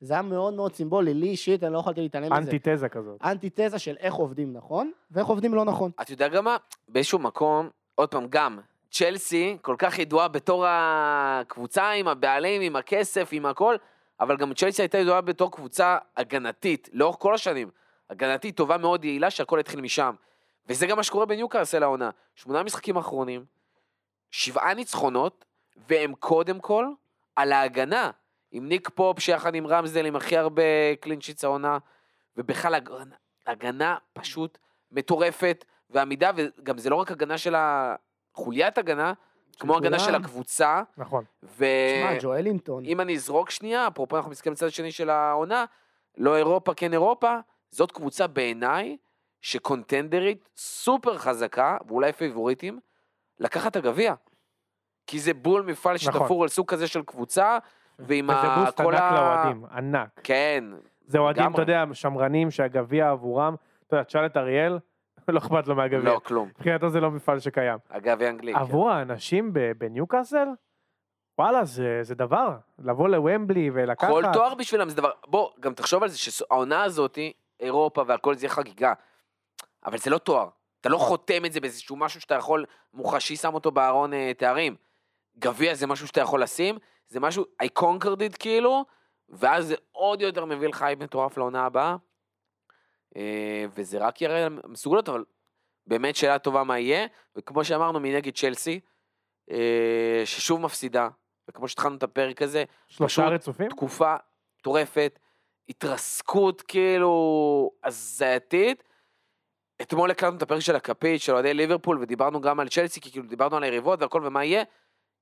זה היה מאוד מאוד סימבולי, לי אישית, אני לא יכולתי להתעלם מזה. אנטיתזה כזאת. אנטיתזה של איך עובדים נכון, ואיך עובדים לא נכון. אתה יודע גם מה? באיזשהו מקום, עוד פעם, גם, צ'לסי כל כך ידועה בתור הקבוצה עם הבעלים, עם הכסף, עם הכל, אבל גם צ'לסי הייתה ידועה בתור קבוצה הגנתית, לאורך כל השנים. הגנתית טובה מאוד, יעילה, שהכל התחיל משם. וזה גם מה שקורה בניוקאסל העונה. שמונה משחקים אחרונים, שבעה ניצחונות, והם קודם כל על ההגנה. עם ניק פופ שיחד עם רמזדל עם הכי הרבה clean sheets העונה, ובכלל הגנה, הגנה פשוט מטורפת, ועמידה, וגם זה לא רק הגנה של החוליית הגנה, כמו הגנה של. הקבוצה, נכון. ו... שמע, ג'ואלינטון. אם אני אזרוק שנייה, אפרופו אנחנו מסתכלים בצד השני של העונה, לא אירופה כן אירופה, זאת קבוצה בעיניי שקונטנדרית סופר חזקה, ואולי פייבוריטים, לקחת הגביע. כי זה בול מפעל נכון. שתפור על סוג כזה של קבוצה, ועם וזה ה- בוסט כל ענק. לאוהדים, ענק. כן, זה אוהדים. אתה יודע, שמרנים שהגביע עבורם, אתה יודע, תשאל את אריאל, לא אכפת לו מהגביע. לא כלום. מבחינתו זה לא מפעל שקיים. הגביע האנגלי. כן. עבור האנשים ב- בניוקאסל, וואלה, זה זה דבר. לבוא לוומבלי ולקחת. כל תואר בשבילם זה דבר, בוא, גם תחשוב על זה שהעונה הזאת, אירופה והכל זה חגיגה, אבל זה לא תואר. אתה לא חותם את זה באיזשהו משהו שאתה יכול, מוחשי שם אותו בארון אה, תארים. גביע זה משהו שאתה יכול לשים, זה משהו, I conquered it כאילו, ואז זה עוד יותר מביא לך חייב מטורף לעונה הבאה. אה, וזה רק יראה מסוגלות, אבל באמת שאלה טובה מה יהיה, וכמו שאמרנו מנגד צ'לסי, אה, ששוב מפסידה, וכמו שהתחלנו את הפרק הזה, שלושה רצופים? תקופה מטורפת, התרסקות כאילו הזייתית. אתמול הקלטנו את הפרק של הכפית של אוהדי ליברפול ודיברנו גם על צ'לסי, כי כאילו דיברנו על היריבות והכל ומה יהיה.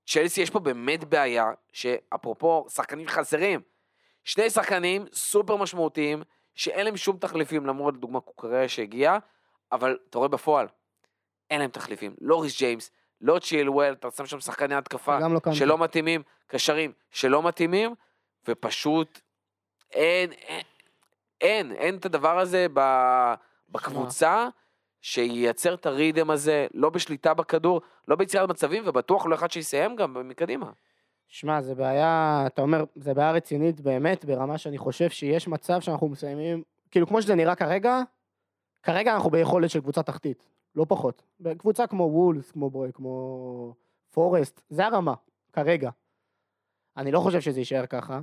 צ'לסי יש פה באמת בעיה, שאפרופו שחקנים חסרים, שני שחקנים סופר משמעותיים, שאין להם שום תחליפים, למרות לדוגמה קוקריה שהגיע, אבל אתה רואה בפועל, אין להם תחליפים. לא ריס ג'יימס, לא צ'ילואל, אתה שם שם שחקני התקפה לא. שלא מתאימים, קשרים שלא מתאימים, ופשוט אין, אין, אין, אין את הדבר הזה בקבוצה שייצר את הרידם הזה, לא בשליטה בכדור, לא ביצירת מצבים, ובטוח לא אחד שיסיים גם מקדימה. שמע, זה בעיה, אתה אומר, זה בעיה רצינית באמת, ברמה שאני חושב שיש מצב שאנחנו מסיימים, כאילו כמו שזה נראה כרגע, כרגע אנחנו ביכולת של קבוצה תחתית, לא פחות. קבוצה כמו וולבס, כמו בוי, כמו פורסט, זה הרמה, כרגע. אני לא חושב שזה יישאר ככה.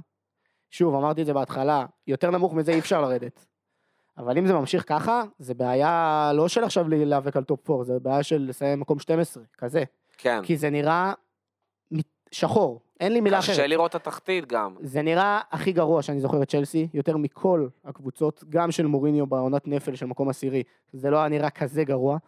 שוב, אמרתי את זה בהתחלה, יותר נמוך מזה אי אפשר לרדת. אבל אם זה ממשיך ככה, זה בעיה לא של עכשיו להיאבק על טופ 4, זה בעיה של לסיים מקום 12, כזה. כן. כי זה נראה שחור, אין לי מילה אחרת. קשה לראות את התחתית גם. זה נראה הכי גרוע שאני זוכר את צ'לסי, יותר מכל הקבוצות, גם של מוריניו בעונת נפל של מקום עשירי. זה לא היה נראה כזה גרוע.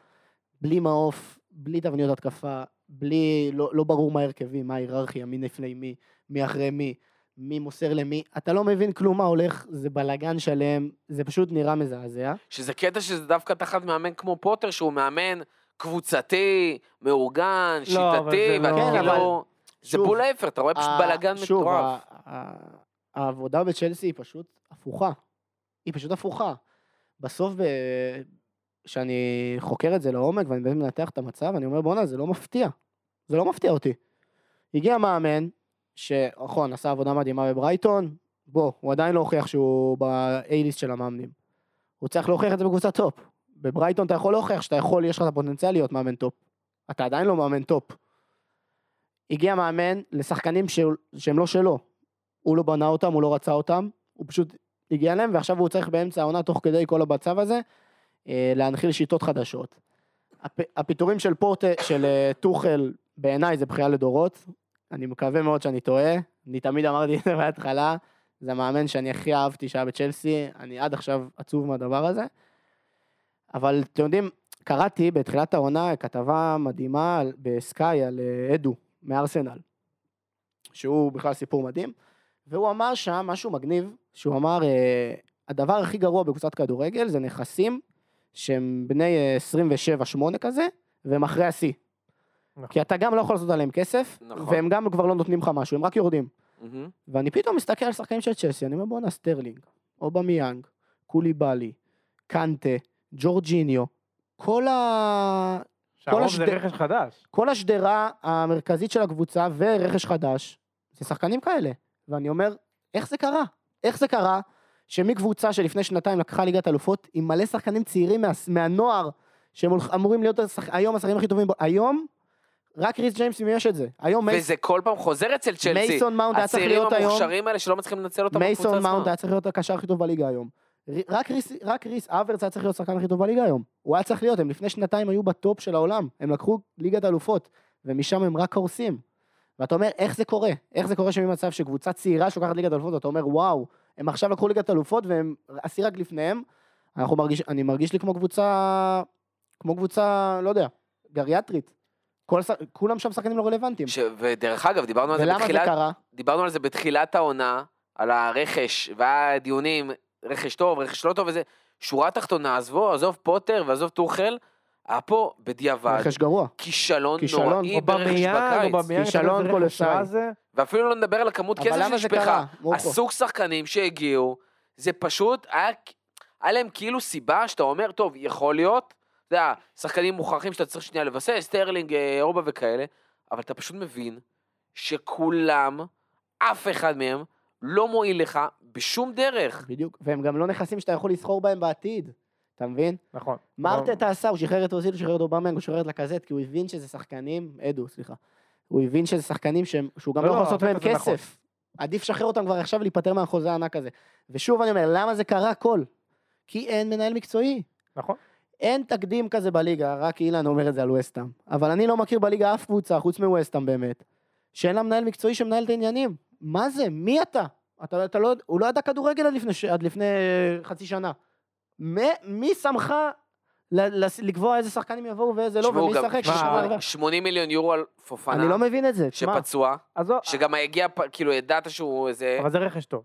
בלי מעוף, בלי תבניות התקפה, בלי, לא, לא ברור מה ההרכבים, מה ההיררכיה, מי לפני מי, מי אחרי מי, מי מוסר למי. אתה לא מבין כלום מה הולך, זה בלאגן שלם, זה פשוט נראה מזעזע. שזה קטע שזה דווקא תחת מאמן כמו פוטר, שהוא מאמן קבוצתי, מאורגן, לא, שיטתי, זה לא- ואתה כן, כאילו... זה שוב, בול ההפך, אתה רואה פשוט בלאגן שוב, מטורף. ה- העבודה בצ'לסי היא פשוט הפוכה. היא פשוט הפוכה. בסוף, כשאני חוקר את זה לעומק ואני באמת מנתח את המצב, אני אומר, בואנה, זה לא מפתיע. זה לא מפתיע אותי. הגיע מאמן, שנכון, עשה עבודה מדהימה בברייטון, בוא, הוא עדיין לא הוכיח שהוא ב A-list של המאמנים. הוא צריך להוכיח את זה בקבוצת טופ. בברייטון אתה יכול להוכיח שאתה יכול, יש לך את הפוטנציאל להיות מאמן טופ. אתה עדיין לא מאמן טופ. הגיע מאמן לשחקנים ש... שהם לא שלו. הוא לא בנה אותם, הוא לא רצה אותם, הוא פשוט הגיע אליהם, ועכשיו הוא צריך באמצע העונה, תוך כדי כל המצב הזה, אה, להנחיל שיטות חדשות. הפ... הפיטורים של פורט... של אה, טוחל, בעיניי זה בכייה לדורות. אני מקווה מאוד שאני טועה. אני תמיד אמרתי את זה בהתחלה, זה המאמן שאני הכי אהבתי שהיה בצ'לסי, אני עד עכשיו עצוב מהדבר הזה. אבל אתם יודעים, קראתי בתחילת העונה כתבה מדהימה בסקאי על אה, אדו מארסנל, שהוא בכלל סיפור מדהים, והוא אמר שם משהו מגניב, שהוא אמר, אה, הדבר הכי גרוע בקבוצת כדורגל זה נכסים שהם בני אה, 27-8 כזה, והם אחרי השיא. נכון. כי אתה גם לא יכול לעשות עליהם כסף, נכון. והם גם כבר לא נותנים לך משהו, הם רק יורדים. מהמם. ואני פתאום מסתכל על שחקנים של צ'לסי, אני אומר בואנה סטרלינג, אובמיאנג, קוליבאלי, קנטה, ג'ורג'יניו, כל, ה... שהרוב השד- זה רכש חדש. כל השדרה המרכזית של הקבוצה ורכש חדש, זה שחקנים כאלה. ואני אומר, איך זה קרה? איך זה קרה שמקבוצה שלפני שנתיים לקחה ליגת אלופות, עם מלא שחקנים צעירים מה, מהנוער, שהם אמורים להיות השח... היום השחקנים הכי טובים, בו- היום, רק ריס ג'יימס יש את זה. היום מייס... וזה כל פעם חוזר אצל צ'לסי. מייסון מאונט היה צריך להיות הצעירים היום, המוכשרים האלה שלא מצליחים לנצל אותם בקבוצה מייסון עצמה. מאונט היה צריך להיות הקשר הכי טוב בליגה היום. רק ריס, רק ריס אברץ היה צריך להיות השחקן הכי טוב בליגה היום. הוא היה צריך להיות, הם לפני שנתיים היו בטופ של העולם. הם לקחו ליגת אלופות, ומשם הם רק קורסים. ואתה אומר, איך זה קורה? איך זה קורה שממצב שקבוצה צעירה שלוקחת ליגת אלופות, ואתה אומר, וואו, הם עכשיו לקחו ליגת אלופות והם השיא רק לפניהם. אנחנו מרגיש, אני מרגיש לי כמו קבוצה, כמו קבוצה, לא יודע, גריאטרית. כל, כולם שם שחקנים לא רלוונטיים. ש... ודרך אגב, דיברנו על זה ולמה זה בתחילת... קרה? דיברנו על זה בתחילת העונה, על הרכש, והיה דיונים, רכש טוב, רכש לא טוב וזה. שורה תחתונה, עזבו, עזוב פוטר ועזוב טוחל, היה פה בדיעבד רכש גרוע. כישלון כישלון, נוראי ברכש בקיץ. כישלון זה? ואפילו לא נדבר על הכמות אבל כסף שנשפכה. הסוג שחקנים שהגיעו, זה פשוט היה, היה להם כאילו סיבה שאתה אומר, טוב, יכול להיות, אתה יודע, שחקנים מוכחים שאתה צריך שנייה לבסס, סטרלינג, אובה וכאלה, אבל אתה פשוט מבין שכולם, אף אחד מהם, לא מועיל לך בשום דרך. בדיוק, והם גם לא נכסים שאתה יכול לסחור בהם בעתיד, אתה מבין? נכון. מה ארטטה עשה? הוא שחרר את אוזיל, הוא שחרר את אובמיאנג, הוא שחרר את לקזט, כי הוא הבין שזה שחקנים, אדו, סליחה. הוא הבין שזה שחקנים שהם, שהוא גם לא, לא יכול לא, לעשות מהם נכון. כסף. עדיף לשחרר אותם כבר עכשיו ולהיפטר מהחוזה הענק הזה. ושוב אני אומר, למה זה קרה הכל? כי אין מנהל מקצועי. נכון. אין תקדים כזה בליגה, רק אילן אומר את זה על וסטאם. אבל אני לא מכיר בליגה אף קבוצה, חוץ מווסטאם באמת, שאין לה מנהל מקצועי שמנהל את העניינים. מה זה? מי אתה? אתה, אתה לא, הוא לא ידע כדורגל עד לפני, עד לפני חצי שנה. מי, מי שמך לקבוע איזה שחקנים יבואו ואיזה לא, ומי ישחק? שמע, ששם שמונה- הרוויח? 80 מיליון יורו על פופנה, אני לא מבין את זה. שפצוע, עזוב, שגם הגיע, כאילו, ידעת שהוא איזה... אבל זה רכש טוב.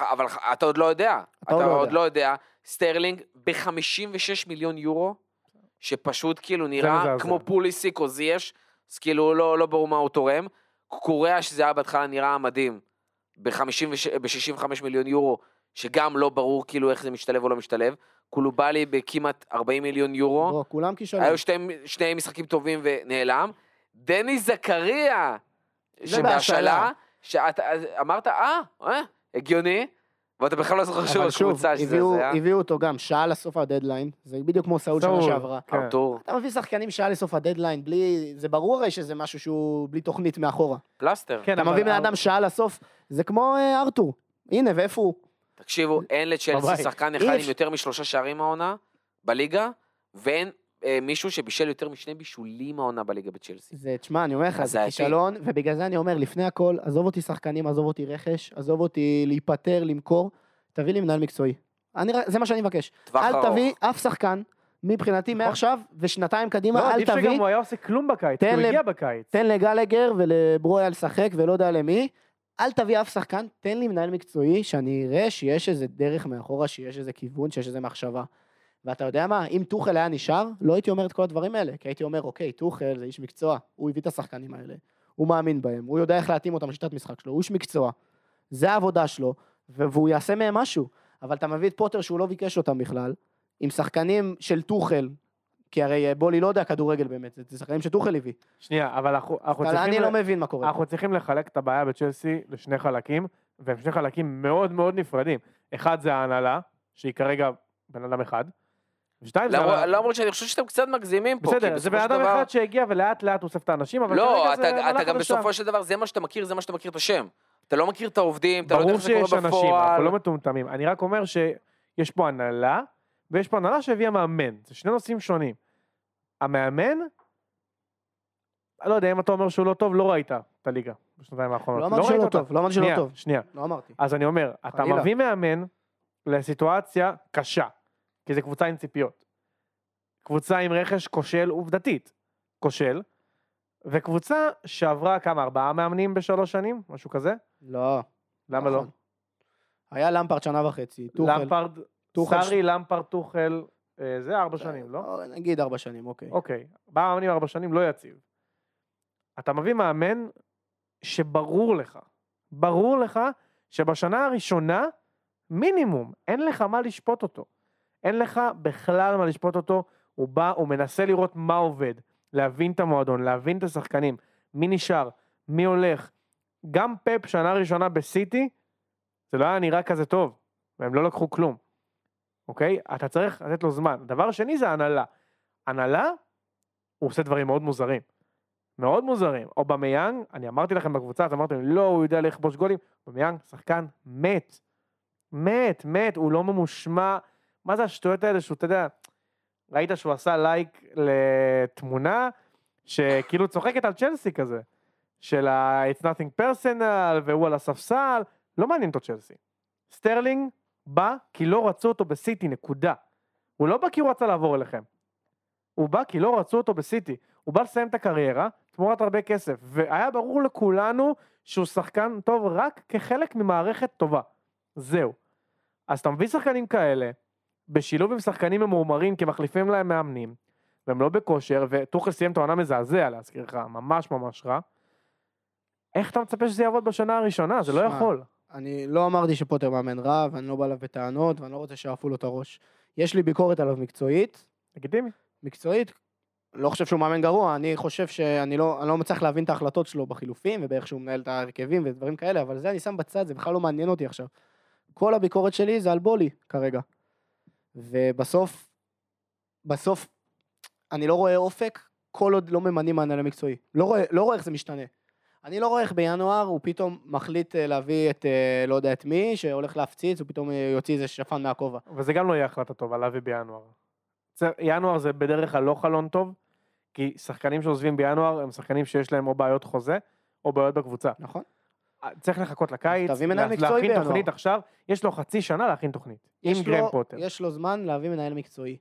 אבל אתה עוד לא יודע. אתה עוד לא עוד יודע. לא יודע. סטרלינג ב-56 מיליון יורו, שפשט כאילו נראה. כמו פוליסיק או זייש, אז כאילו לא, לא ברור מה הוא תורם. קוקוריאה, שזה היה בהתחלה נראה מדהים, ב-65 מיליון יורו, שגם לא ברור כאילו איך זה משתלב או לא משתלב. קוליבאלי בכמעט 40 מיליון יורו. בוא, כולם כישלון. היו שתי, שני משחקים טובים ונעלם. דניס זכריה, שבהשאלה, בהשאלה. שאתה אמרת, אה, אה, הגיוני, ואתה בכלל לא זוכר שוב, בקבוצה שזה הביאו, זה היה. הביאו אותו גם שעה לסוף הדדליין, זה בדיוק כמו סאול שנה שעברה. כן. ארתור, אתה מביא שחקנים שעה לסוף הדדליין, בלי... זה ברור הרי שזה משהו שהוא בלי תוכנית מאחורה. פלסטר. כן, אתה מביא בן אדם שעה לסוף, זה כמו אה, ארתור. הנה, ואיפה הוא? תקשיבו, אין לצ'לסי. שחקן אחד עם יותר משלושה שערים העונה בליגה, ואין מישהו שבישל יותר משני בישולים העונה בליגה בצ'לסי. זה, תשמע, אני אומר לך, זה. כישלון, ובגלל זה אני אומר, לפני הכל, עזוב אותי שחקנים, עזוב אותי רכש, עזוב אותי להיפטר, למכור, תביא לי מנהל מקצועי. אני, זה מה שאני מבקש. טווח אל ארוך. תביא אף שחקן, מבחינתי, נכון. מעכשיו ושנתיים קדימה, לא, אל עדיף תביא, שגם הוא היה עושה כלום בקיץ, כי הוא לב- הגיע בקיץ. תן לגלגר ולברויה לשחק ולא יודע למי, אל תביא אף שחקן, תן לי מנהל מקצועי שאני אראה שיש איזה דרך מאחורה, שיש איזה כיוון, שיש איזה מחשבה. ואתה יודע מה, אם טוחל היה נשאר, לא הייתי אומר את כל הדברים האלה, כי הייתי אומר, אוקיי, טוחל זה איש מקצוע, הוא הביא את השחקנים האלה, הוא מאמין בהם, הוא יודע איך להתאים אותם לשיטת משחק שלו, הוא איש מקצוע, זה העבודה שלו, והוא יעשה מהם משהו. אבל אתה מביא את פוטר שהוא לא ביקש אותם בכלל, עם שחקנים של טוחל, כי הרי אה, בולי לא יודע כדורגל באמת, זה שחקנים שטוחל הביא. שנייה, אבל אנחנו אנחנו צריכים... אני ל- לא מבין מה קורה. אנחנו צריכים לחלק את הבעיה בצ'לסי לשני חלקים, והם שני חלקים מאוד מאוד נפרדים. אחד זה ההנהלה, שהיא כרגע בן אדם אחד, ושתיים זה... למרות- למרות שאני חושב שאתם קצת מגזימים פה, בסדר, זה בן אדם דבר... אחד שהגיע ולאט לאט אוסף את האנשים, אבל לא, אתה, זה אתה גם. בסופו של דבר, זה מה שאתה מכיר, זה מה שאתה מכיר את השם. אתה לא מכיר את העובדים, אתה לא יודע ברור איך זה קורה שיש אנשים, בפועל. אנחנו לא מטומטמים. אני רק אומר שיש פה הנהלה, ויש פה הנהלה שהביאה מאמן. זה שני נושאים שונים. המאמן, אני לא יודע, אם אתה אומר שהוא לא טוב, לא ראית את הליגה בשנתיים האחרונות. לא אמרתי ראית שהוא לא. טוב, לא אמרתי שהוא לא שנייה, טוב. שנייה. לא אמרתי. אז אני אומר, אתה. מביא מאמן לסיטואציה קשה, כי זו קבוצה עם ציפיות. קבוצה עם רכש כושל עובדתית, כושל, וקבוצה שעברה כמה, ארבעה מאמנים בשלוש שנים? משהו כזה? לא. למה לא? נכון. היה למפרד שנה וחצי, טוחל. למפרד, סארי, למפרד, טוחל, אה, זה ארבע שנים, לא? אה, נגיד ארבע שנים, אוקיי. אוקיי, ארבעה מאמנים ארבע שנים לא יציב. אתה מביא מאמן שברור לך, ברור לך שבשנה הראשונה, מינימום, אין לך מה לשפוט אותו. אין לך בכלל מה לשפוט אותו, הוא בא, הוא מנסה לראות מה עובד, להבין את המועדון, להבין את השחקנים, מי נשאר, מי הולך. גם פפ שנה ראשונה בסיטי, זה לא היה נראה כזה טוב, והם לא לקחו כלום, אוקיי? אתה צריך לתת לו זמן. דבר שני זה הנהלה. הנהלה, הוא עושה דברים מאוד מוזרים. מאוד מוזרים. אובמיאנג, אני אמרתי לכם בקבוצה, אז אמרתם, לא, הוא יודע לכבוש גולים. אובמיאנג, שחקן מת. מת, מת, הוא לא ממושמע. מה זה השטויות האלה שהוא, אתה יודע, ראית שהוא עשה לייק לתמונה שכאילו צוחקת על צ'לסי כזה. של ה- It's nothing personal, והוא על הספסל, לא מעניין אותו צ'לסי. סטרלינג בא כי לא רצו אותו בסיטי, נקודה. הוא לא בא כי הוא רצה לעבור אליכם. הוא בא כי לא רצו אותו בסיטי. הוא בא לסיים את הקריירה תמורת הרבה כסף, והיה ברור לכולנו שהוא שחקן טוב רק כחלק ממערכת טובה. זהו. אז אתה מביא שחקנים כאלה, בשילוב עם שחקנים ממורמרים כמחליפים להם מאמנים, והם לא בכושר, וטוחל סיים את העונה מזעזע להזכיר לך, ממש ממש רע. איך אתה מצפה שזה יעבוד בשנה הראשונה? זה לא יכול. אני לא אמרתי שפוטר מאמן רע, ואני לא בא אליו בטענות, ואני לא רוצה שיעפו לו את הראש. יש לי ביקורת עליו מקצועית. לגיטימי. מקצועית, לא חושב שהוא מאמן גרוע, אני חושב שאני לא, אני לא מצליח להבין את ההחלטות שלו בחילופים, ובאיך שהוא מנהל את ההרכבים ודברים כאלה, אבל זה אני שם בצד, זה בכלל לא מעניין אותי עכשיו. כל הביקורת שלי זה על בולי כרגע. ובסוף, בסוף, אני לא רואה אופק כל עוד לא ממנים מנהל מקצועי. לא רואה, לא רואה איך זה משתנה. אני לא רואה איך בינואר הוא פתאום מחליט אה, להביא את אה, לא יודע את מי, שהולך להפציץ, הוא פתאום אה, יוציא איזה שפן מהכובע. וזה גם לא יהיה החלטה טובה להביא בינואר. ינואר זה בדרך כלל לא חלון טוב, כי שחקנים שעוזבים בינואר הם שחקנים שיש להם או בעיות חוזה, או בעיות בקבוצה. נכון? צריך לחכות לקיץ, תביא מנהל מקצועי להכין בינואר. תוכנית עכשיו, יש לו חצי שנה להכין תוכנית, עם גרם לו- פוטר. יש לו זמן להביא מנהל מקצועי.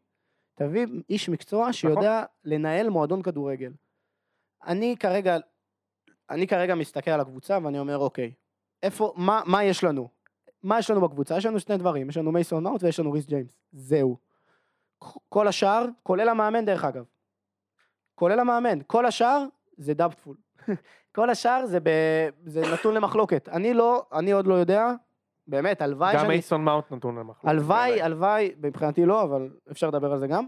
תביא איש מקצוע שיודע לנהל מועדון כדורגל. אני כרגע, אני כרגע מסתכל על הקבוצה ואני אומר, אוקיי, איפה, מה, מה יש לנו? מה יש לנו בקבוצה? יש לנו שני דברים, יש לנו מייסון מאונט ויש לנו ריס ג'יימס. זהו. כל השאר, כולל המאמן דרך אגב. כולל המאמן. כל השאר זה doubtful. כל השאר זה, ב, זה נתון למחלוקת. אני לא, אני עוד לא יודע, באמת, הלוואי גם שאני... מייסון מאונט נתון למחלוקת. הלוואי. הלוואי, מבחינתי לא, אבל אפשר לדבר על זה גם.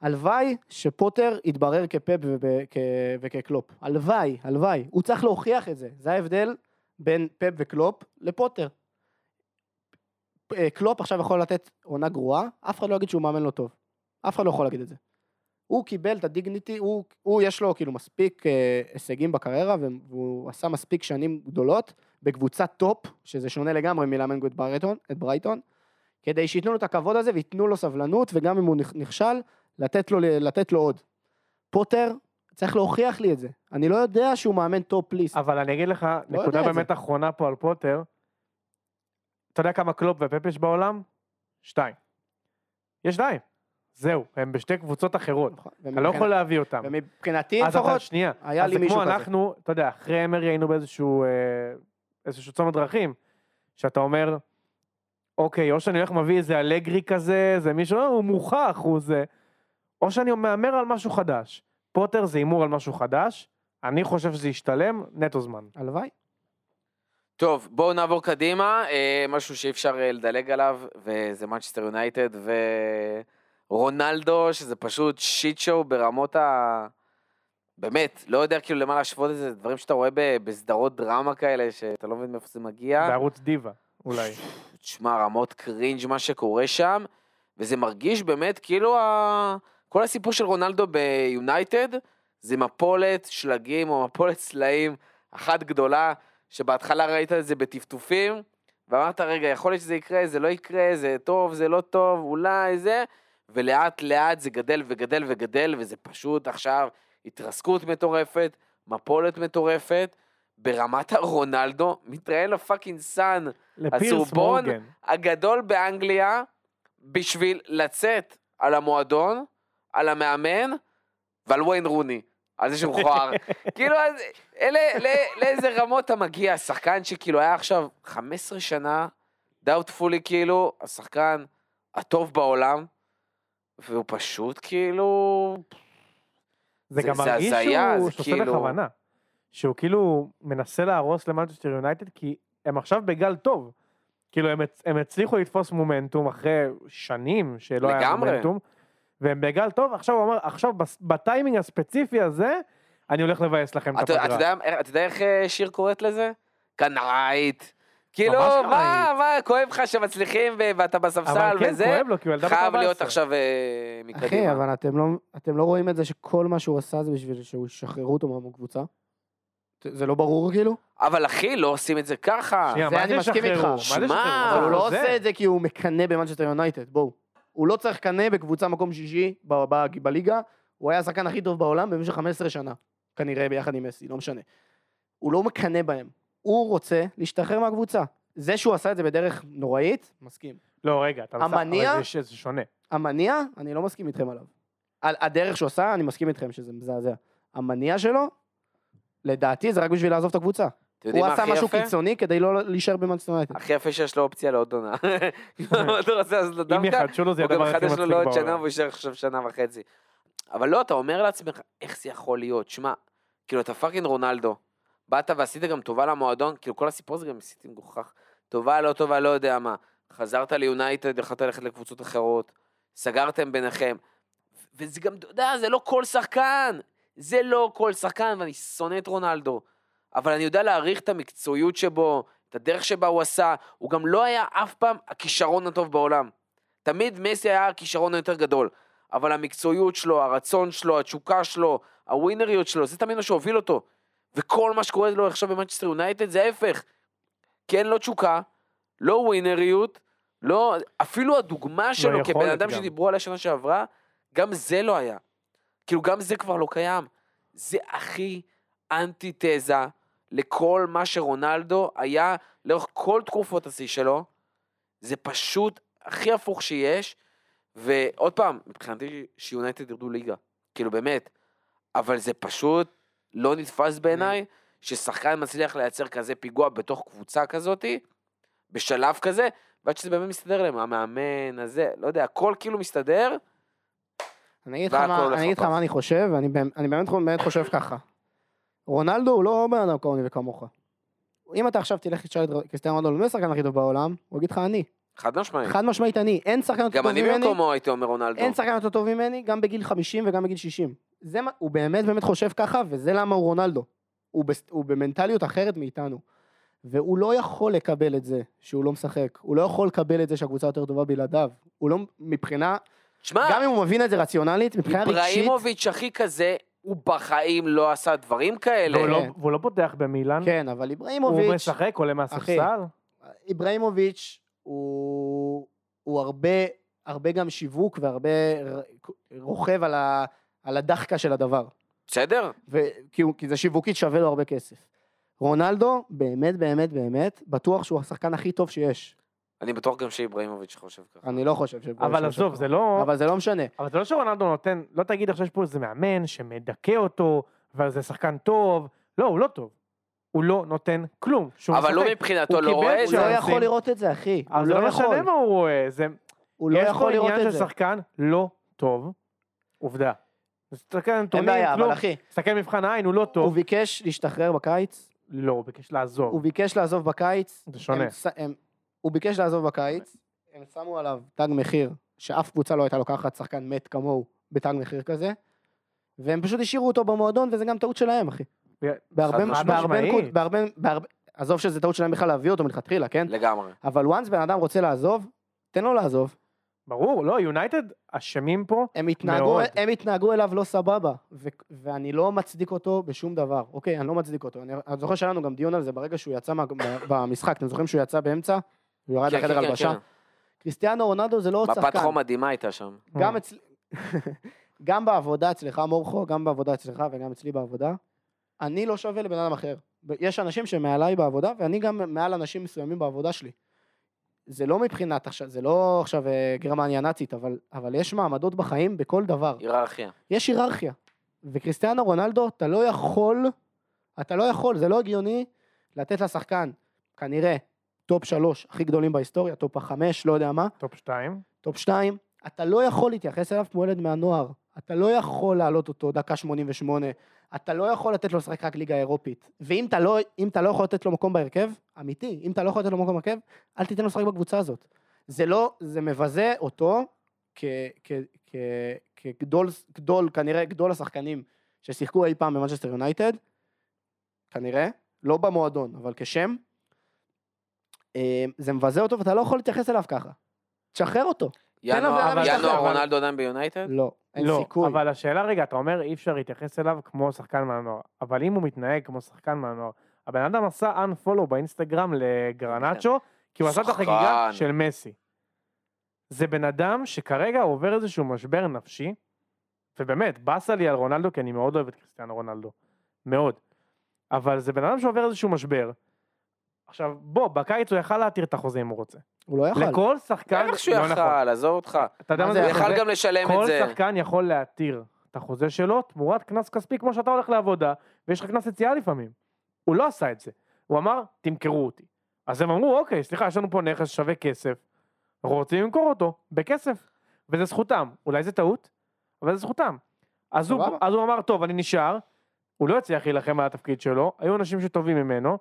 הלוואי שפוטר יתברר כפפ וב- כ- וכקלופ. הלוואי, הלוואי. הוא צריך להוכיח את זה. זה ההבדל בין פפ וקלופ לפוטר. אה, קלופ עכשיו יכול לתת עונה גרועה, אף אחד לא יגיד שהוא מאמן לא טוב. אף אחד לא יכול להגיד את זה. הוא קיבל את ה dignity, הוא, הוא יש לו כאילו מספיק אה, הישגים בקריירה, והוא עשה מספיק שנים גדולות בקבוצת טופ, שזה שונה לגמרי מלאמן את ברייטון, את ברייטון, כדי שייתנו לו את הכבוד הזה וייתנו לו סבלנות, וגם אם הוא נכ- נכשל, לתת לו, לתת לו עוד. פוטר, צריך להוכיח לי את זה. אני לא יודע שהוא מאמן top ליסט. אבל אני אגיד לך, לא נקודה באמת. אחרונה פה על פוטר, אתה יודע כמה קלופ ופפ יש בעולם? שתיים. יש שתיים. זהו, הם בשתי קבוצות אחרות. נכון, אתה לא יכול להביא אותם. ומבחינתי אז אתה, לפחות, שנייה, היה אז לי זה מישהו כמו כזה. אנחנו, אתה יודע, אחרי אמרי היינו באיזשהו אה, איזשהו צומת דרכים, שאתה אומר, אוקיי, או שאני הולך מביא איזה אלגרי כזה, זה מישהו, "אה, הוא מוכח, הוא זה, או שאני מהמר על משהו חדש. פוטר זה הימור על משהו חדש, אני חושב שזה ישתלם, נטו זמן. הלוואי. טוב, בואו נעבור קדימה, אה, משהו שאי אפשר לדלג עליו, וזה מנצ'סטר יונייטד ורונלדו, שזה פשוט שיט שואו ברמות ה... באמת, לא יודע כאילו למה להשוות את זה, דברים שאתה רואה בסדרות דרמה כאלה, שאתה לא מבין מאיפה זה מגיע. בערוץ דיווה, אולי. תשמע, רמות קרינג' מה שקורה שם, וזה מרגיש באמת כאילו ה... כל הסיפור של רונלדו ביונייטד, זה מפולת שלגים או מפולת סלעים אחת גדולה, שבהתחלה ראית את זה בטפטופים, ואמרת, רגע, יכול להיות שזה יקרה, זה לא יקרה, זה טוב, זה לא טוב, אולי זה, ולאט לאט זה גדל וגדל וגדל, וזה פשוט עכשיו התרסקות מטורפת, מפולת מטורפת, ברמת הרונלדו, מתראיין לפאקינג סאן, מורגן. הגדול באנגליה, בשביל לצאת על המועדון, על המאמן, ועל וויין רוני. על זה שהוא מכוער. [LAUGHS] כאילו, אז אלה, לא- לאיזה רמות אתה מגיע, שחקן שכאילו היה עכשיו 15 שנה, דאוטפולי כאילו, השחקן הטוב בעולם, והוא פשוט כאילו... זה זה- גם מרגיש שהוא שעושה כאילו- בכוונה. שהוא כאילו מנסה להרוס למנצ'סטר יונייטד, כי הם עכשיו בגל טוב. כאילו הם, הם הצליחו לתפוס מומנטום אחרי שנים שלא היה לגמרי. מומנטום, והם בגל טוב, עכשיו הוא אמר, עכשיו בטיימינג הספציפי הזה, אני הולך לבאס לכם את אתה אתה הפגרה. יודע אתה יודע איך אה, שיר קוראת לזה? קנאית. כאילו, מה. מה, כואב לך שמצליחים ו- ואתה בספסל אבל כן, וזה? כואב לו, כי הוא ילדה בת חייב להיות 14. עכשיו אה, מקדימה. אחי, אבל אתם לא, אתם לא רואים את זה שכל מה שהוא עשה זה בשביל שהוא ישחררו אותו מהקבוצה? זה לא ברור כאילו? אבל אחי, לא עושים את זה ככה. שנייה, זה מה אני זה זה שמע? אבל הוא לא. עושה את זה כי הוא מקנא במנצ'סטר יונייטד, בואו. הוא לא צריך קנא בקבוצה מקום שישי ב- ב- בליגה, הוא היה השחקן הכי טוב בעולם במשך 15 שנה, כנראה ביחד עם מסי, לא משנה. הוא לא מקנא בהם, הוא רוצה להשתחרר מהקבוצה. זה שהוא עשה את זה בדרך נוראית, מסכים. לא, רגע, אתה המניע? אבל זה- זה שונה. המניע, אני לא מסכים איתכם עליו. על הדרך שהוא עשה, אני מסכים איתכם שזה מזעזע. המניע שלו, לדעתי זה רק בשביל לעזוב את הקבוצה. הוא עשה הכי משהו יפה? קיצוני כדי לא להישאר במאנסטר יונייטד. הכי יפה שיש לו אופציה לעוד עונה. [LAUGHS] רוצה לעשות לו אם דווקא? יחדשו לו זה הוא גם הדבר הכי מחדש לו מצחיק לעוד שנה בעולם. והוא יישאר עכשיו שנה וחצי. אבל לא, אתה אומר לעצמך, איך זה יכול להיות? שמע, כאילו, אתה fucking רונלדו. באת ועשית גם טובה למועדון, כאילו, כל הסיפור הזה גם עשיתי מגוחך. טובה, לא טובה, לא יודע מה. חזרת ליונייטד, יכולת ללכת לקבוצות אחרות, סגרתם ביניכם. וזה גם, אתה יודע, זה לא כל שחקן. זה לא כל שחקן, ואני שונא את רונלדו. אבל אני יודע להעריך את המקצועיות שבו, את הדרך שבה הוא עשה. הוא גם לא היה אף פעם הכישרון הטוב בעולם. תמיד מסי היה הכישרון היותר גדול. אבל המקצועיות שלו, הרצון שלו, התשוקה שלו, הווינריות שלו, זה תמיד מה שהוביל אותו. וכל מה שקורה לו עכשיו במנצ'סטר יונייטד זה ההפך. אין לו תשוקה, לא ווינריות, לא, אפילו הדוגמה שלו כבן אדם גם. שדיברו עליה שנה שעברה, גם זה לא היה. כאילו גם זה כבר לא קיים. זה הכי אנטיתזה לכל מה שרונלדו היה לאורך כל תקופות השיא שלו. זה פשוט הכי הפוך שיש. ועוד פעם, מבחינתי שיונייטד ירדו ליגה. כאילו באמת. אבל זה פשוט לא נתפס בעיניי ששחקן מצליח לייצר כזה פיגוע בתוך קבוצה כזאתי, בשלב כזה, ועד שזה באמת מסתדר להם, המאמן, הזה, לא יודע, הכל כאילו מסתדר. אני אגיד לך מה- אני אגיד לך לפח. מה אני חושב, אני באמת באמת חושב ככה. רונלדו הוא לא בן אדם כמוני וכמוך. אם אתה עכשיו תלך ותשאל את קריסטיאן רונלדו, מי השחקן הכי טוב בעולם? הוא יגיד לך אני. חד משמעית. חד משמעית אני. אין שחקן יותר גם טוב אני ממני. במקומו הייתי אומר רונלדו. אין שחקן יותר טוב ממני, גם בגיל 50 וגם בגיל 60. זה מה, הוא באמת באמת חושב ככה, וזה למה הוא רונלדו. הוא, בס, הוא במנטליות אחרת מאיתנו. והוא לא יכול לקבל את זה שהוא לא משחק. הוא לא יכול לקבל את זה שהקבוצה יותר טובה בלעדיו. הוא לא, מבחינה, שמע, גם אם הוא מבין את זה רציונלית, מבחינה רגשית, איבראימוביץ' הכי כזה, הוא בחיים לא עשה דברים כאלה. והוא לא- כן. והוא לא פותח במילאן, כן, אבל הוא איבראימוביץ', משחק, עולה מהספסל. איבראימוביץ' הוא, הוא הרבה, הרבה גם שיווק והרבה רוכב על, ה, על הדחקה של הדבר. בסדר? ו- כי, הוא- כי זה שיווקית שווה לו הרבה כסף. רונלדו, באמת, באמת, באמת, בטוח שהוא השחקן הכי טוב שיש. אני בטוח גם שאיבראימוביץ' חושב ככה. אני לא חושב ש... אבל עזוב, זה לא... אבל זה לא משנה. אבל זה לא שרונלדו נותן, לא תגיד עכשיו שיש פה איזה מאמן שמדכא אותו, וזה שחקן טוב. לא, הוא לא טוב. הוא לא נותן כלום. אבל הוא משחק. מבחינתו לא רואה את הוא לא זה. צ'אנסים. יכול לראות את זה, אחי. הוא אבל זה לא לא יכול. משנה מה הוא רואה, זה... הוא לא יש יכול פה לראות עניין את של זה. שחקן לא טוב, עובדה. תסתכל על אין נתונים, בעיה, כלום. אבל אחי, תסתכל מבחן העין, הוא לא הוא טוב. ביקש להשתחרר בקיץ, לא, הוא ביקש לעזוב. הוא ביקש לעזוב בקיץ. זה שונה. הם ש- הם- הוא ביקש לעזוב בקיץ, הם שמו עליו תג מחיר, שאף קבוצה לא הייתה לוקחת שחקן מת כמוהו בתג מחיר כזה, והם פשוט השאירו אותו במועדון, וזה גם טעות שלהם, אחי. בהרבה, בהרבה, בהרבה, עזוב שזה טעות שלהם בכלל להביא אותו מלכתחילה, כן? לגמרי. אבל once בן אדם רוצה לעזוב, תן לו לעזוב. ברור, לא, יונייטד אשמים פה. הם התנהגו, מאוד. הם התנהגו אליו לא סבבה, ו- ואני לא מצדיק אותו בשום דבר, אוקיי? אני לא מצדיק אותו. אני, אני זוכר שהיה לנו גם דיון על זה ברגע שהוא יצא מה, [COUGHS] במשחק, אתם זוכרים שהוא יצא באמצע? הוא ירד כן, לחדר כן, כן, הלבשה? כן. קריסטיאנו רונלדו זה לא עוד מפת שחקן. חום מדהימה הייתה שם. גם אצלי... [LAUGHS] גם בעבודה אצלך, מורכו, גם בעבודה אצלך וגם אצלי בעבודה, אני לא שווה לבן אדם אחר. יש אנשים שמעליי בעבודה, ואני גם מעל אנשים מסוימים בעבודה שלי. זה לא מבחינת עכשיו, זה לא עכשיו אה, גרמניה נאצית, אבל, אבל יש מעמדות בחיים בכל דבר. היררכיה. יש היררכיה. וקריסטיאנו רונלדו, אתה לא יכול, אתה לא יכול, זה לא הגיוני לתת לשחקן, כנראה, טופ שלוש הכי גדולים בהיסטוריה, טופ החמש, לא יודע מה, טופ 2. טופ שתיים, אתה לא יכול להתייחס אליו כמו ילד מהנוער. אתה לא יכול להעלות אותו דקה 88, אתה לא יכול לתת לו לשחק רק ליגה אירופית. ואם אתה לא, אתה לא יכול לתת לו מקום בהרכב, אמיתי, אם אתה לא יכול לתת לו מקום בהרכב, אל תיתן לו לשחק בקבוצה הזאת. זה לא, זה מבזה אותו כ, כ, כ, כגדול, גדול, כנראה גדול השחקנים ששיחקו אי פעם במנצ'סטר יונייטד, כנראה, לא במועדון, אבל כשם. אה, זה מבזה אותו ואתה לא יכול להתייחס אליו ככה. תשחרר אותו. ינואר רונלדו עדיין ביונייטד? לא, אין לא, סיכוי. אבל השאלה רגע, אתה אומר אי אפשר להתייחס אליו כמו שחקן מהנוער, אבל אם הוא מתנהג כמו שחקן מהנוער, הבן אדם עשה unfollow באינסטגרם לגרנצ'ו, כי הוא עשה את. החגיגה של מסי. זה בן אדם שכרגע עובר איזשהו משבר נפשי, ובאמת, באסה לי על רונלדו, כי אני מאוד אוהב את קריסטיאנו רונלדו. מאוד. אבל זה בן אדם שעובר איזשהו משבר. עכשיו, בוא, בקיץ הוא יכל להתיר את החוזה אם הוא רוצה. הוא לא יכל. לכל שחקן, בטח שהוא לא נכון. יכל, עזוב אותך. אתה יודע מה זה? הוא יכל? גם לשלם את כל זה. שחקן יכול להתיר את החוזה שלו תמורת קנס כספי כמו שאתה הולך לעבודה ויש לך קנס יציאה לפעמים. הוא לא עשה את זה. הוא אמר, תמכרו אותי. אז הם אמרו, אוקיי, סליחה, יש לנו פה נכס שווה כסף, אנחנו רוצים למכור אותו בכסף. וזה זכותם. אולי זה טעות, אבל זה זכותם. אז הוא. אז הוא אמר, טוב, אני נשאר, הוא לא הצליח להילחם על התפקיד שלו, היו אנשים שטובים ממנו,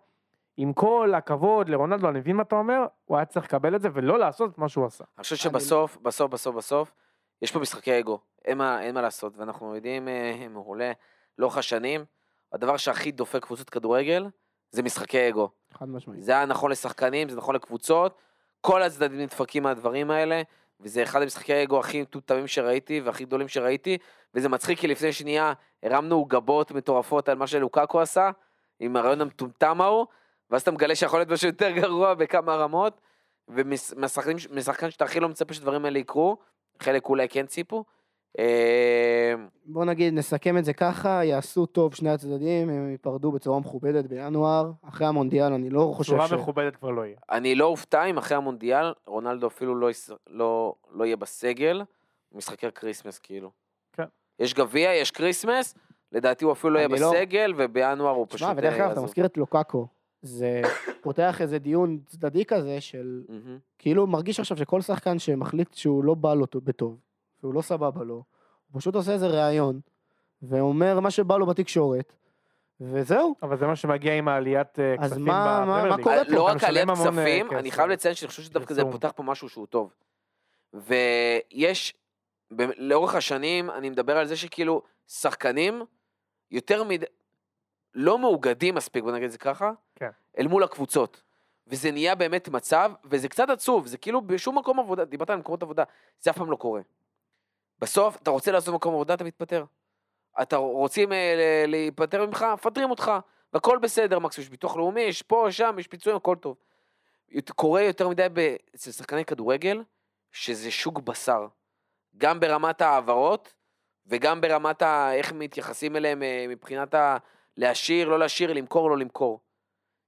עם כל הכבוד לרונלדו, אני מבין מה אתה אומר, הוא היה צריך לקבל את זה ולא לעשות את מה שהוא עשה. אני חושב שבסוף, בסוף, בסוף, בסוף, יש פה משחקי אגו. אין מה, אין מה לעשות, ואנחנו יודעים אה, מעולה לאורך השנים, הדבר שהכי דופק קבוצות כדורגל, זה משחקי אגו. חד משמעית. זה היה נכון לשחקנים, זה נכון לקבוצות, כל הצדדים נדפקים מהדברים האלה, וזה אחד המשחקי האגו הכי מטומטמים שראיתי, והכי גדולים שראיתי, וזה מצחיק כי לפני שנייה הרמנו גבות מטורפות על מה שלוקקו עשה, עם הרעיון המטומטם ההוא, ואז אתה מגלה שיכול להיות משהו יותר גרוע בכמה רמות, ומשחקן שאתה הכי לא מצפה שדברים האלה יקרו, חלק אולי כן ציפו. אה, בוא נגיד, נסכם את זה ככה, יעשו טוב שני הצדדים, הם ייפרדו בצורה מכובדת בינואר. אחרי המונדיאל, אני לא חושב צורה ש... מכובדת כבר לא יהיה. אני לא אופתע אם אחרי המונדיאל, רונלדו אפילו לא, יש- לא, לא יהיה בסגל, משחקי כריסמס כאילו. כן. יש גביע, יש כריסמס, לדעתי הוא אפילו לא יהיה לא- בסגל, ובינואר הוא פשוט... שמע, ודרך אה, אגב, אתה. מזכיר את לוקאקו. זה פותח איזה דיון צדדי כזה של... כאילו מרגיש עכשיו שכל שחקן שמחליט שהוא לא בא לו טוב- בטוב, והוא לא סבבה לו, הוא פשוט עושה איזה ראיון, ואומר מה שבא לו בתקשורת, וזהו. אבל זה מה שמגיע עם העליית אה, אז כספים מה- מה- מה ליג. קורה אה, פה? לא רק עליית אה, כספים, אני. חייב לציין שאני חושב שדווקא זה. פותח פה משהו שהוא טוב. ויש, לאורך השנים, אני מדבר על זה שכאילו, שחקנים יותר מדי, לא מאוגדים מספיק, בוא נגיד את זה ככה, כן. אל מול הקבוצות. וזה נהיה באמת מצב, וזה קצת עצוב, זה כאילו בשום מקום עבודה, דיברת על מקומות עבודה, זה אף פעם לא קורה. בסוף, אתה רוצה לעשות מקום עבודה, אתה מתפטר. אתה רוצים אה, להיפטר ממך, מפטרים אותך, והכל בסדר, מקסימום יש ביטוח לאומי, יש פה, שם, יש פיצויים, הכל טוב. קורה יותר מדי אצל שחקני כדורגל, שזה שוק בשר. גם ברמת ההעברות, וגם ברמת ה... איך מתייחסים אליהם אה, מבחינת ה... להשאיר, לא להשאיר, למכור, לא למכור.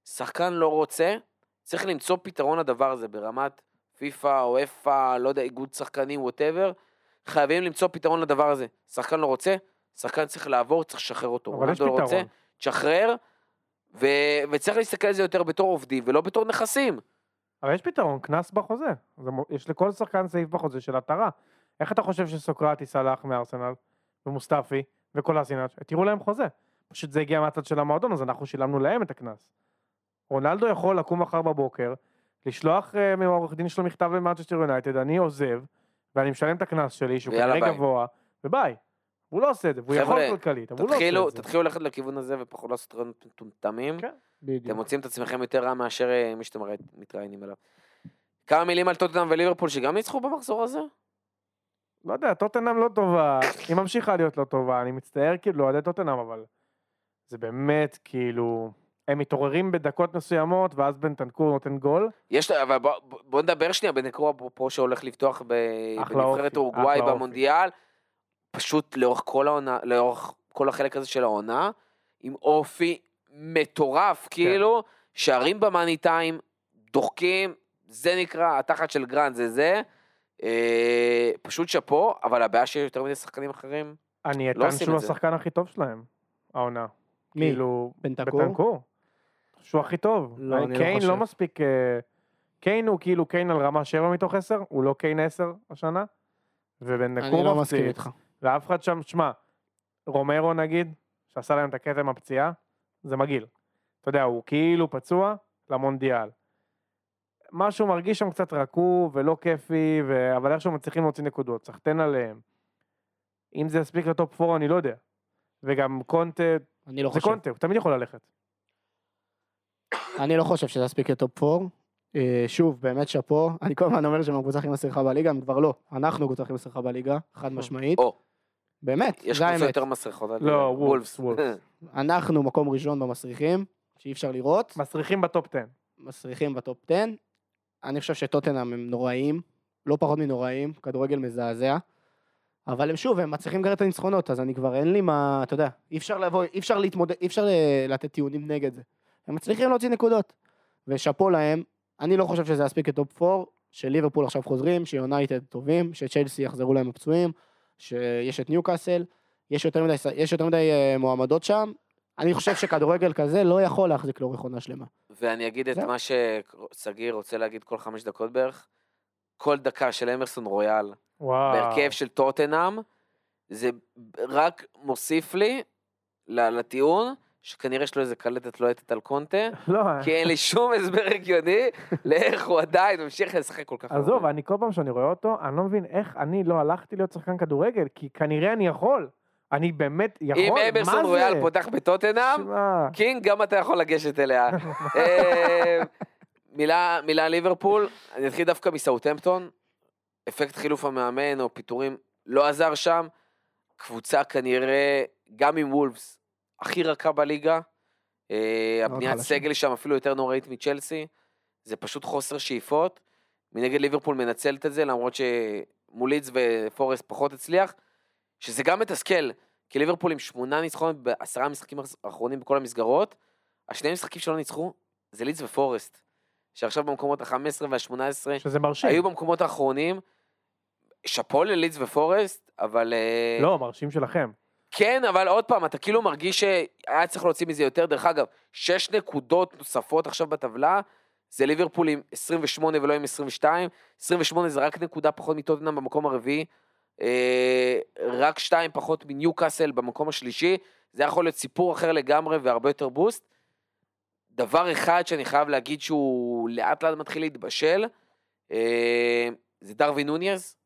שחקן לא רוצה, צריך למצוא פתרון לדבר הזה ברמת פיפא או אפא, לא יודע, איגוד שחקנים, ווטאבר. חייבים למצוא פתרון לדבר הזה. שחקן לא רוצה, שחקן צריך לעבור, צריך לשחרר אותו. אבל יש לא רוצה, פתרון. תשחרר, ו... וצריך להסתכל על זה יותר בתור עובדים ולא בתור נכסים. אבל יש פתרון, קנס בחוזה. יש לכל שחקן סעיף בחוזה של התרה. איך אתה חושב שסוקרטיס הלך מארסנל, ומוסטפי, וקולסינאץ', התירו להם חוזה. פשוט זה הגיע מהצד של המועדון, אז אנחנו שילמנו להם את הקנס. רונלדו יכול לקום מחר בבוקר, לשלוח uh, מהעורך דין שלו מכתב למנצ'סטר יונייטד, אני עוזב, ואני משלם את הקנס שלי, שהוא כנראה. גבוה, וביי. הוא לא עושה את זה, והוא יכול כלכלית, אבל הוא לא עושה את זה. תתחילו ללכת לכיוון הזה ופחות לעשות רעיונות מטומטמים. כן. אתם בדיוק. מוצאים את עצמכם יותר רע מאשר אה, מי שאתם ראי- מתראיינים אליו. כמה מילים על טוטנאם וליברפול שגם ניצחו במחזור הזה? לא יודע, טוטנאם לא טובה, היא ממשיכה להיות לא טובה, אני מצטער כאילו לאוהדי טוטנאם, אבל זה באמת כאילו, הם מתעוררים בדקות מסוימות, ואז בנטנקור נותן גול, יש, אבל בוא, בוא נדבר שנייה, בנטנקור אפרופו שהולך לפתוח ב, בנבחרת אורוגוואי. במונדיאל, פשוט לאורך כל העונה, לאורך כל החלק הזה של העונה, עם אופי מטורף, כאילו, שערים במאני טיים, דוחקים, זה נקרא, התחת של גרנד זה זה, אה, פשוט שאפו, אבל הבעיה שיש יותר מדי שחקנים אחרים, אני לא אטען עושים שהוא את זה. השחקן הכי טוב שלהם, העונה. מי? כאילו, בנטנקור? שהוא הכי טוב. לא, אני לא קיין חושב. לא מספיק, אה, קיין הוא כאילו קיין על רמה 7 מתוך 10, הוא לא קיין 10 השנה, ובנטנקור אני לא. מסכים איתך. ואף אחד שם, שמע, רומרו נגיד, שעשה להם את הכתם הפציעה, זה מגעיל. אתה יודע, הוא כאילו פצוע למונדיאל. משהו מרגיש שם קצת רקוב ולא כיפי, ו... אבל איכשהו מצליחים להוציא נקודות, סחטיין עליהם. אם זה יספיק לטופ 4 אני לא יודע. וגם קונטה, אני לא זה חושב. קונטה, הוא תמיד יכול ללכת. אני לא חושב שזה יספיק לטופ 4. אה, שוב, באמת שאפו. אני כל הזמן אומר שהם הקבוצה הכי מסריחה בליגה, הם כבר לא. אנחנו הקבוצה הכי מסריחה בליגה, חד משמעית. באמת, יש זה האמת. יותר מסריחות. לא. וולפס, וולפס. [LAUGHS] אנחנו מקום ראשון במסריחים, שאי אפשר לראות. מסריחים בטופ 10. מסריחים בטופ 10. אני חושב שטוטנאם הם נוראים, לא פחות מנוראים, כדורגל מזעזע. אבל הם שוב, הם מצליחים לגרד את הניצחונות, אז אני כבר אין לי מה, אתה יודע, אי אפשר לבוא, אי אפשר להתמודד, אי אפשר אה, לתת טיעונים נגד זה. הם מצליחים להוציא נקודות. ושאפו להם, אני לא חושב שזה יספיק כטופ 4, שליברפול עכשיו חוזרים, שיונייטד טובים, שצ'לסי יחזרו להם הפצועים, שיש את ניוקאסל, יש יותר מדי, יש יותר מדי אה, מועמדות שם. אני חושב שכדורגל כזה לא יכול להחזיק לאורך עונה שלמה. ואני אגיד את זהו. מה ששגיא רוצה להגיד כל חמש דקות בערך. כל דקה של אמרסון רויאל וואו. בהרכב של טוטנאם, זה רק מוסיף לי לטיעון שכנראה יש לו איזה קלטת לוהטת על קונטה, לא, כי אין לי שום הסבר הגיוני לאיך הוא עדיין ממשיך לשחק כל כך עזוב, אני כל פעם שאני רואה אותו, אני לא מבין איך אני לא הלכתי להיות שחקן כדורגל, כי כנראה אני יכול. אני באמת יכול, אם מה אמרסון זה? רויאל פותח בטוטנאם, king, גם אתה יכול לגשת אליה. [LAUGHS] אה, מילה, מילה ליברפול, אני אתחיל דווקא מסאוטהמפטון. אפקט חילוף המאמן או פיטורים לא עזר שם. קבוצה כנראה, גם עם וולפס, הכי רכה בליגה. אה, הבניית. סגל שם אפילו יותר נוראית מצ'לסי. זה פשוט חוסר שאיפות. מנגד ליברפול מנצלת את זה, למרות שמול לידס ופורסט פחות הצליח. שזה גם מתסכל, כי ליברפול עם שמונה ניצחונות בעשרה משחקים האחרונים בכל המסגרות. השני משחקים שלא ניצחו זה לידס ופורסט. שעכשיו במקומות ה-15 וה-18 שזה מרשים. היו במקומות האחרונים. שאפו ללידס ופורסט, אבל... אה, לא, מרשים שלכם. כן, אבל עוד פעם, אתה כאילו מרגיש שהיה צריך להוציא מזה יותר. דרך אגב, שש נקודות נוספות עכשיו בטבלה, זה ליברפול עם 28 ולא עם 22. 28 זה רק נקודה פחות מטוטנאם במקום הרביעי. אה, רק שתיים פחות מניוקאסל במקום השלישי. זה יכול להיות סיפור אחר לגמרי והרבה יותר בוסט. דבר אחד שאני חייב להגיד שהוא לאט לאט מתחיל להתבשל, אה, זה דרווין נוניז,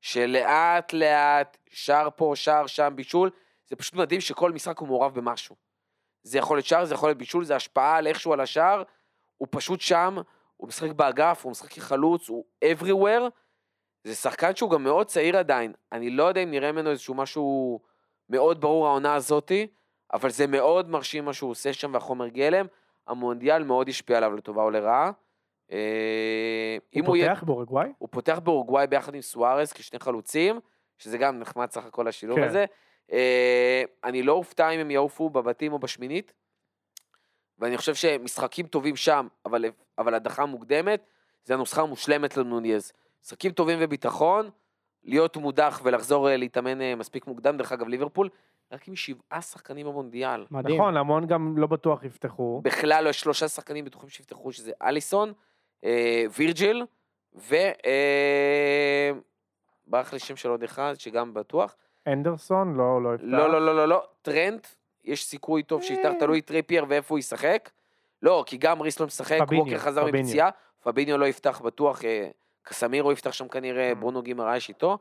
שלאט לאט, שער פה, שער שם, בישול, זה פשוט מדהים שכל משחק הוא מעורב במשהו. זה יכול להיות שער, זה יכול להיות בישול, זה השפעה על איכשהו על השער, הוא פשוט שם, הוא משחק באגף, הוא משחק כחלוץ, הוא everywhere. זה שחקן שהוא גם מאוד צעיר עדיין, אני לא יודע אם נראה ממנו איזשהו משהו מאוד ברור העונה הזאתי, אבל זה מאוד מרשים מה שהוא עושה שם והחומר גלם. המונדיאל מאוד השפיע עליו לטובה או לרעה. אה, הוא יהיה- פותח באורוגוואי? הוא פותח באורוגוואי ביחד עם סוארס כשני חלוצים, שזה גם נחמד סך הכל השילוב כן. הזה. אה, אני לא אופתע אם הם יעופו בבתים או בשמינית, ואני חושב שמשחקים טובים שם, אבל, אבל הדחה מוקדמת, זה הנוסחה המושלמת לנוניז. משחקים טובים וביטחון, להיות מודח ולחזור אה, להתאמן מספיק מוקדם, דרך אגב ליברפול, רק עם שבעה שחקנים במונדיאל. מדהים. נכון, המון גם לא בטוח יפתחו. בכלל יש שלושה שחקנים בטוחים שיפתחו, שזה אליסון, וירג'יל, ו... אה, ברח לי שם של עוד אחד, שגם בטוח. אנדרסון? לא, לא יפתח. לא, לא, לא, לא, לא, טרנט, יש סיכוי טוב שיפתח, אה. תלוי טריפייר ואיפה הוא ישחק. לא, כי גם ריס לא משחק, ווקר חזר. מפציעה, פביניו לא יפתח בטוח, אה, קסמירו יפתח שם כנראה. ברונו גימרייש איתו.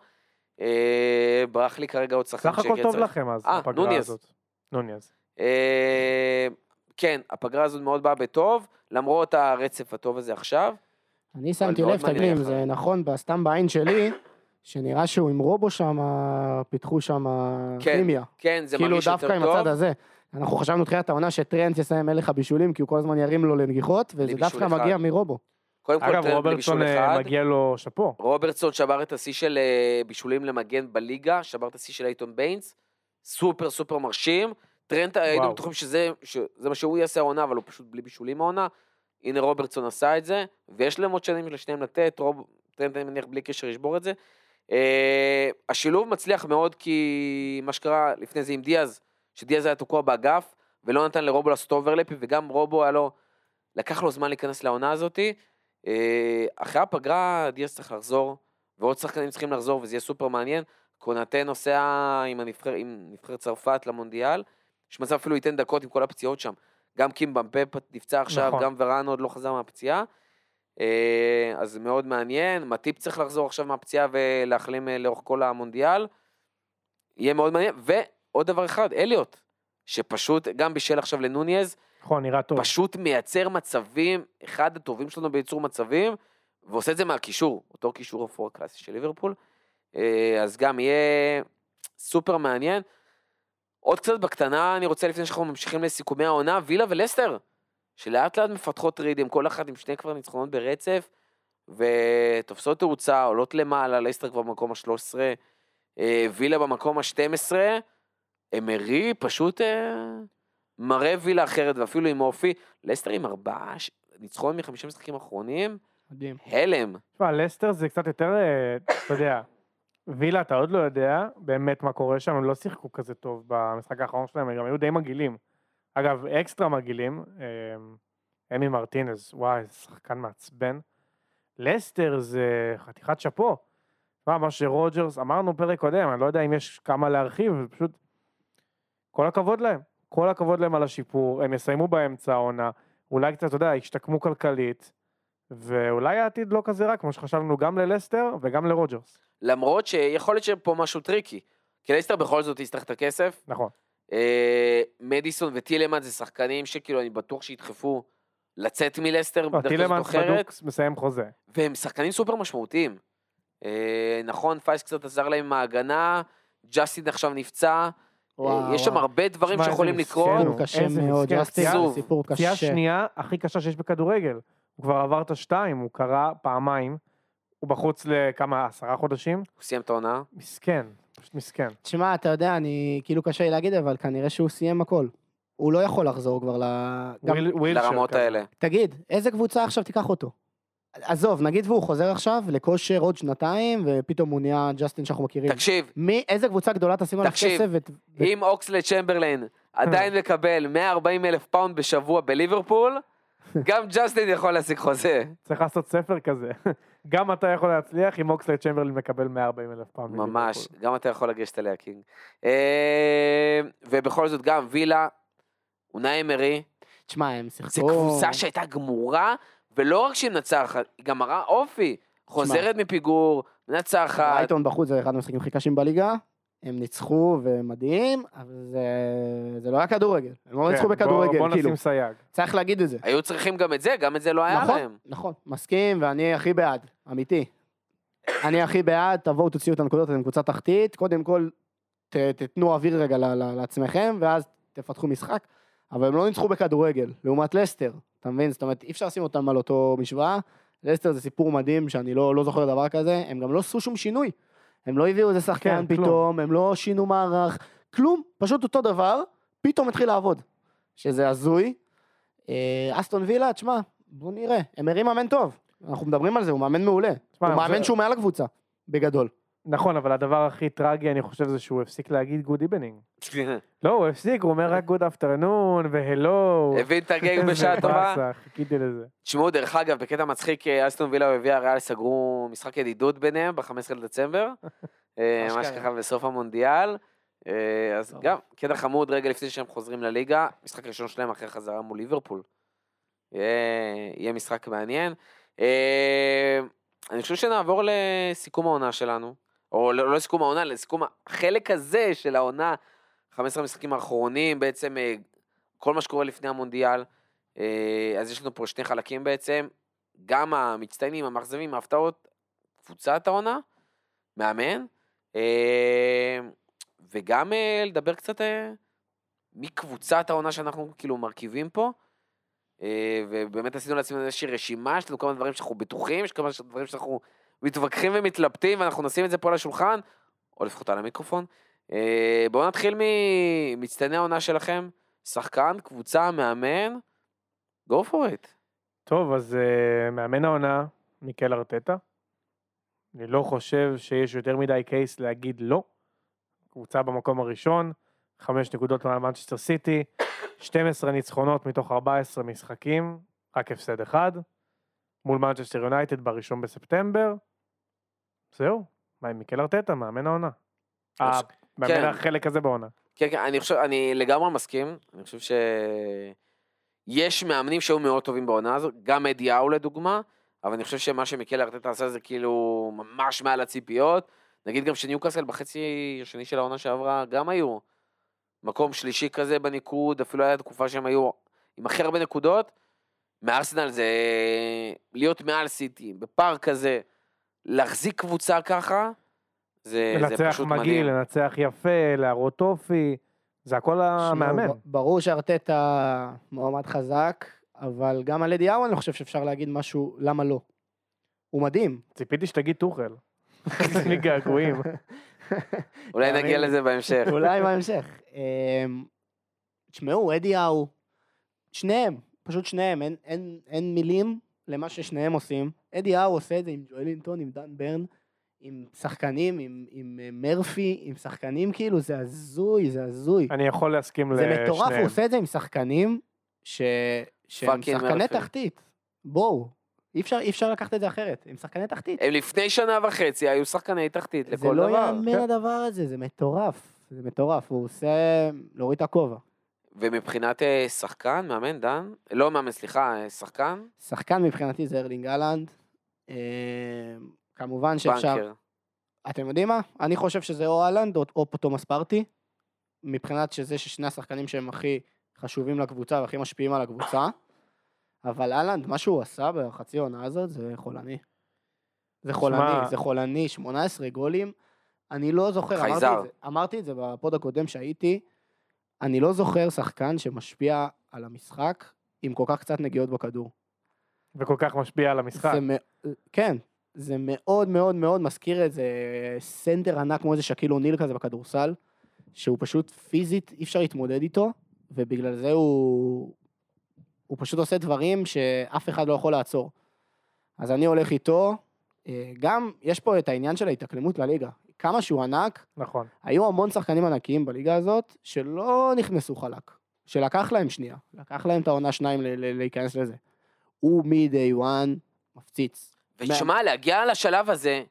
אה, ברח לי כרגע עוד שחקן סך הכל טוב. לכם אז, אה, נוניז. הזאת. נוניז. כן, הפגרה הזאת מאוד באה בטוב, למרות הרצף הטוב הזה עכשיו. אני שמתי לב, איך- זה נכון, סתם בעין שלי, שנראה שהוא עם רובו שם, פיתחו שם כן, כימיה. כן, זה כאילו מרגיש יותר דווקא עם טוב. הצד הזה. אנחנו חשבנו תחילת העונה שטרנט יסיים מלך הבישולים, כי הוא כל הזמן ירים לו לנגיחות, וזה דווקא אחד. מגיע מרובו. קודם כל, אגב, בלי רוברטסון אה. מגיע לו שאפו. רוברטסון שבר את השיא של אה, בישולים למגן בליגה, שבר את השיא של אייטון ביינס. סופר סופר מרשים. טרנט, היינו וואו. בטוחים שזה שזה מה שהוא יעשה העונה, אבל הוא פשוט בלי בישולים העונה. הנה רוברטסון עשה את זה, ויש להם עוד שנים לשניהם לתת, רוב, טרנט אני מניח בלי קשר ישבור את זה. אה, השילוב מצליח מאוד כי מה שקרה לפני זה עם דיאז, שדיאז היה תקוע באגף, ולא נתן לרובו לעשות אוברלפים, וגם רובו היה לו, לקח לו זמן להיכנס לעונה הזאתי. אה, אחרי הפגרה דיאז צריך לחזור, ועוד שחקנים צריכים לחזור, וזה יהיה סופר מעניין. קונאטה נוסע עם, הנבחר, עם נבחרת צרפת למונדיאל, יש מצב אפילו ייתן דקות עם כל הפציעות שם. גם קים במפה נפצע עכשיו, נכון. גם ורן עוד לא חזר מהפציעה. אה, אז מאוד מעניין, מטיפ צריך לחזור עכשיו מהפציעה ולהחלים אה, לאורך כל המונדיאל. יהיה מאוד מעניין, ועוד דבר אחד, אליוט, שפשוט גם בישל עכשיו לנוניז, נכון, נראה טוב. פשוט מייצר מצבים, אחד הטובים שלנו בייצור מצבים, ועושה את זה מהקישור, אותו קישור אפור הקלאסי של ליברפול. אה, אז גם יהיה סופר מעניין. עוד קצת בקטנה, אני רוצה לפני שאנחנו ממשיכים לסיכומי העונה, וילה ולסטר, שלאט לאט מפתחות רידים, כל אחת עם שני כבר ניצחונות ברצף, ותופסות תאוצה, עולות למעלה, לסטר כבר במקום ה-13, אה, וילה במקום ה-12, אמרי פשוט אה, מראה וילה אחרת, ואפילו עם אופי, לסטר עם ארבעה ניצחון מחמישה משחקים אחרונים, מדהים. הלם. תשמע, לסטר זה קצת יותר, אה, אתה יודע, וילה אתה עוד לא יודע באמת מה קורה שם, הם לא שיחקו כזה טוב במשחק האחרון שלהם, הם גם היו די מגעילים. אגב, אקסטרה מגעילים, אה, אמי מרטינז, וואי, שחקן מעצבן. לסטר זה חתיכת שאפו. תשמע, מה שרוג'רס, אמרנו פרק קודם, אני לא יודע אם יש כמה להרחיב, פשוט... כל הכבוד להם. כל הכבוד להם על השיפור, הם יסיימו באמצע העונה, אולי קצת, אתה יודע, ישתקמו כלכלית, ואולי העתיד לא כזה רע, כמו שחשבנו גם ללסטר וגם לרוג'רס. למרות שיכול להיות שפה משהו tricky, כי לסטר בכל זאת יצטרך את הכסף, נכון. אה, מדיסון וטילמן זה שחקנים שכאילו אני בטוח שידחפו לצאת מלסטר לא, בדרך כזאת טילמן אחרת, בדוק מסיים חוזה. והם שחקנים סופר משמעותיים. אה, נכון, פייס קצת עזר להם עם ההגנה, ג'סטין עכשיו נפצע, וואו, אה, יש שם וואו. הרבה דברים איזה שיכולים מסכן לקרות. הוא. סיפור קשה איזה מאוד, מסכן, ג'סטין פציעה- סיפור פציעה קשה. שנייה הכי קשה שיש בכדורגל. הוא כבר עבר את השתיים, הוא קרע פעמיים, הוא בחוץ לכמה, עשרה חודשים? הוא סיים את העונה. מסכן, פשוט מסכן. תשמע, אתה יודע, אני, כאילו קשה לי להגיד, אבל כנראה שהוא סיים הכל. הוא לא יכול לחזור כבר ל... גם- לרמות כזה. האלה. תגיד, איזה קבוצה עכשיו תיקח אותו? עזוב, נגיד והוא חוזר עכשיו לכושר עוד שנתיים, ופתאום הוא נהיה ג'סטין שאנחנו מכירים. תקשיב, מי, איזה קבוצה גדולה תשים עליו תקשיב, כסף? ו- אם אוקסלייד צ'מברליין עדיין מקבל 140 אלף פאונד בשבוע בליברפול, גם ג'סטין יכול להשיג חוזה. צריך לעשות ספר כזה. [LAUGHS] גם אתה יכול להצליח אם אוקסלייד צ'מברליין מקבל 140 אלף פאונד. ממש. גם אתה יכול לגשת אליה king. אה, ובכל זאת גם וילה, אונאי אמרי, תשמע, הם שיחקו... זו קבוצה שהייתה גמורה, ולא רק שהיא מנצחת, היא גם מראה אופי. חוזרת מפיגור, מנצחת. ברייטון בחוץ זה אחד המשחקים הכי קשים בליגה. הם ניצחו ומדהים, אבל זה, זה לא היה כדורגל. הם לא כן, ניצחו בוא- בכדורגל, בוא כאילו. נשים סייג. צריך להגיד את זה. היו צריכים גם את זה, גם את זה לא היה נכון, להם. נכון, מסכים, ואני הכי בעד, אמיתי. אני הכי בעד, תבואו תוציאו את הנקודות, אתם קבוצה תחתית, קודם כל ת, תתנו אוויר רגע ל- ל- לעצמכם, ואז תפתחו משחק, אבל הם לא ניצחו בכדורגל, לעומת לסטר, אתה מבין? זאת אומרת, אי אפשר לשים אותם על אותו משוואה, לסטר זה סיפור מדהים שאני לא, לא זוכר דבר כזה, הם גם לא עשו שום שינוי. הם לא הביאו איזה שחקן כן, כלום. פתאום, הם לא שינו מערך, כלום, פשוט אותו דבר, פתאום התחיל לעבוד. שזה הזוי. אה, אסטון וילה, תשמע, בוא נראה, אמרי מאמן טוב, אנחנו מדברים על זה, הוא מאמן מעולה. תשמע, הוא מאמן חושב- שהוא מעל הקבוצה, בגדול. נכון, אבל הדבר הכי טרגי, אני חושב, זה שהוא הפסיק להגיד good evening. [LAUGHS] לא, הוא הפסיק, הוא אומר רק good afternoon ו hello. הבין את הגאג [LAUGHS] בשעה טובה. חיכיתי לזה. תשמעו, דרך אגב, בקטע מצחיק, אה, אסטון וילה וויאריאל סגרו משחק ידידות ביניהם ב-15 לדצמבר, [LAUGHS] אה. ממש ככה בסוף המונדיאל. אה, אז. גם, קטע חמוד רגע לפני שהם חוזרים לליגה, משחק ראשון שלהם אחרי חזרה מול ליברפול. יהיה משחק מעניין. אני חושב שנעבור לסיכום העונה שלנו, או לא לא לסיכום העונה, לסיכום החלק הזה של העונה, 15 המשחקים האחרונים, בעצם אה, כל מה שקורה לפני המונדיאל. אה, אז יש לנו פה שני חלקים בעצם, גם המצטיינים, המאכזבים, ההפתעות, קבוצת העונה, מאמן, אה, וגם לדבר קצת מקבוצת העונה שאנחנו כאילו מרכיבים פה. ובאמת עשינו לעצמנו איזושהי רשימה, יש לנו כמה דברים שאנחנו בטוחים, יש כמה דברים שאנחנו מתווכחים ומתלבטים, ואנחנו נשים את זה פה על השולחן, או לפחות על המיקרופון. אה, בואו נתחיל ממצטייני העונה שלכם, שחקן, קבוצה, מאמן, go for it. טוב, אז אה, מאמן העונה, מיקל ארטטה. אני לא חושב שיש יותר מדי case להגיד לא. קבוצה במקום הראשון, חמש נקודות מעל מנצ'סטר סיטי, 12 ניצחונות מתוך 14 משחקים, רק הפסד אחד, מול מנצ'סטר יונייטד בראשון בספטמבר. זהו, מה עם מיקל ארטטה, מאמן העונה. אז- מאמן כן. החלק הזה בעונה. כן, כן, אני חושב, אני לגמרי מסכים, אני חושב ש... יש מאמנים שהיו מאוד טובים בעונה הזאת, גם אדי האו לדוגמה, אבל אני חושב שמה שמיקל ארטטה עשה זה כאילו ממש מעל הציפיות. נגיד גם שניוקאסל בחצי השני של העונה שעברה גם היו מקום שלישי כזה בניקוד, אפילו הייתה תקופה שהם היו עם הכי הרבה נקודות, מארסנל זה להיות מעל סיטי, בפארק כזה, להחזיק קבוצה ככה, זה, זה לנצח פשוט מגעיל, מדהים. לנצח יפה, להראות אופי, זה הכל המאמן. ברור שארטטה מועמד חזק, אבל גם על אדי אני חושב שאפשר להגיד משהו, למה לא. הוא מדהים. ציפיתי שתגיד טוחל. לי געגועים. [LAUGHS] אולי נגיע. לזה בהמשך. [LAUGHS] אולי בהמשך. אמ, תשמעו, אדי האו, שניהם, פשוט שניהם, אין, אין, אין מילים למה ששניהם עושים. אדי האו עושה את זה עם ג'ואלינטון, עם דן ברן, עם שחקנים, עם, עם אה, מרפי, עם שחקנים כאילו, זה הזוי, זה הזוי. אני יכול להסכים זה לשניהם. מטורף, הוא עושה את זה עם שחקנים ש... שהם שחקני מרפי. תחתית. בואו, אי אפשר, אי אפשר לקחת את זה אחרת, הם שחקני תחתית. הם לפני שנה וחצי היו שחקני תחתית זה לכל לא דבר. יאמן כן. הדבר הזה, זה מטורף. זה מטורף, הוא עושה... להוריד את הכובע. ומבחינת אה, שחקן, מאמן, דן? לא מאמן, סליחה, אה, שחקן? שחקן מבחינתי זה ארלינג אהלנד. אה, כמובן שאפשר... בנקר. אתם יודעים מה? אני חושב שזה או אהלנד או, או תומאס פרטי. מבחינת שזה ששני השחקנים שהם הכי חשובים לקבוצה והכי משפיעים על הקבוצה. אבל אהלנד, מה שהוא עשה בחצי העונה הזאת זה חולני. זה חולני, זה חולני, 18 גולים. אני לא זוכר, אמרתי. את, זה, אמרתי את זה בפוד הקודם שהייתי, אני לא זוכר שחקן שמשפיע על המשחק עם כל כך קצת נגיעות בכדור. וכל כך משפיע על המשחק. זה מ- כן, זה מאוד מאוד מאוד מזכיר איזה סנטר ענק כמו איזה שקיל אוניל כזה בכדורסל, שהוא פשוט פיזית אי אפשר להתמודד איתו, ובגלל זה הוא, הוא פשוט עושה דברים שאף אחד לא יכול לעצור. אז אני הולך איתו, אה, גם יש פה את העניין של ההתאקלמות לליגה. כמה שהוא ענק, נכון. היו המון שחקנים ענקיים בליגה הזאת שלא נכנסו חלק, שלקח להם שנייה, לקח להם את העונה שניים ל- ל- להיכנס לזה. הוא מ-day one מפציץ. ותשמע, להגיע לשלב הזה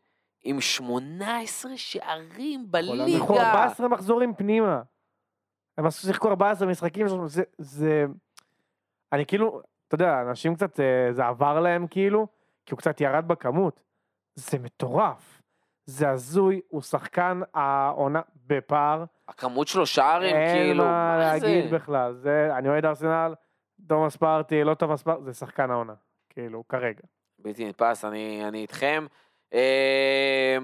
עם 18 שערים בליגה. אנחנו 14 מחזורים פנימה. הם עשו שיחקו 14 משחקים, זה, זה... אני כאילו, אתה יודע, אנשים קצת, אה, זה עבר להם כאילו, כי הוא קצת ירד בכמות. זה מטורף. זה הזוי, הוא שחקן העונה בפער. הכמות שלו שערים, אין כאילו, מה מה זה? להגיד בכלל. זה, אני אוהד ארסנל, תומאס פארטי, לא תומאס פארטי, זה שחקן העונה. כאילו, כרגע. בלתי נתפס, אני אני איתכם. אה,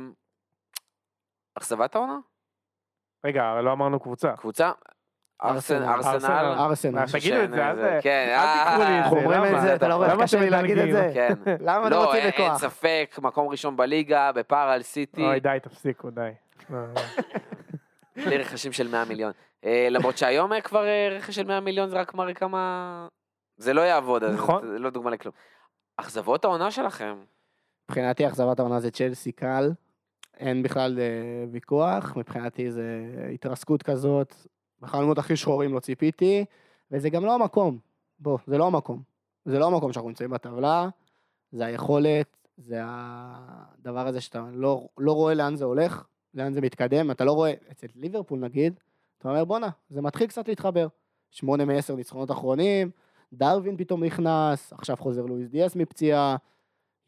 אכזבת העונה? רגע, לא אמרנו קבוצה. קבוצה? ארסנל, ארסנל. ארסנל. תגידו את זה, אל כן, אל תקראו לי את אה, זה, אומרים למה? את זה, אתה לא רואה קשה לי להגיד את זה? מדלגים? כן. [LAUGHS] למה אתם לא, רוצים אין אין בכוח? ספק, מקום ראשון בליגה, בפער על סיטי, אוי, די, תפסיקו, די. לא, לא. [LAUGHS] לרכשים של 100 מיליון. אה, למרות שהיום אה, כבר רכש של 100 מיליון זה רק מראה כמה... זה לא יעבוד, אז נכון. זה לא דוגמה לכלום. אכזבות העונה שלכם. מבחינתי אכזבת העונה זה צ'לסי קל, אין בכלל ויכוח, מבחינתי זה התרסקות כזאת, בחלומות הכי שחורים לא ציפיתי, וזה גם לא המקום, בוא, זה לא המקום. זה לא המקום שאנחנו נמצאים בטבלה, זה היכולת, זה הדבר הזה שאתה לא, לא רואה לאן זה הולך, לאן זה מתקדם, אתה לא רואה, אצל ליברפול נגיד, אתה אומר בואנה, זה מתחיל קצת להתחבר. שמונה מעשר ניצחונות אחרונים, דרווין פתאום נכנס, עכשיו חוזר לואיס דיאס מפציעה,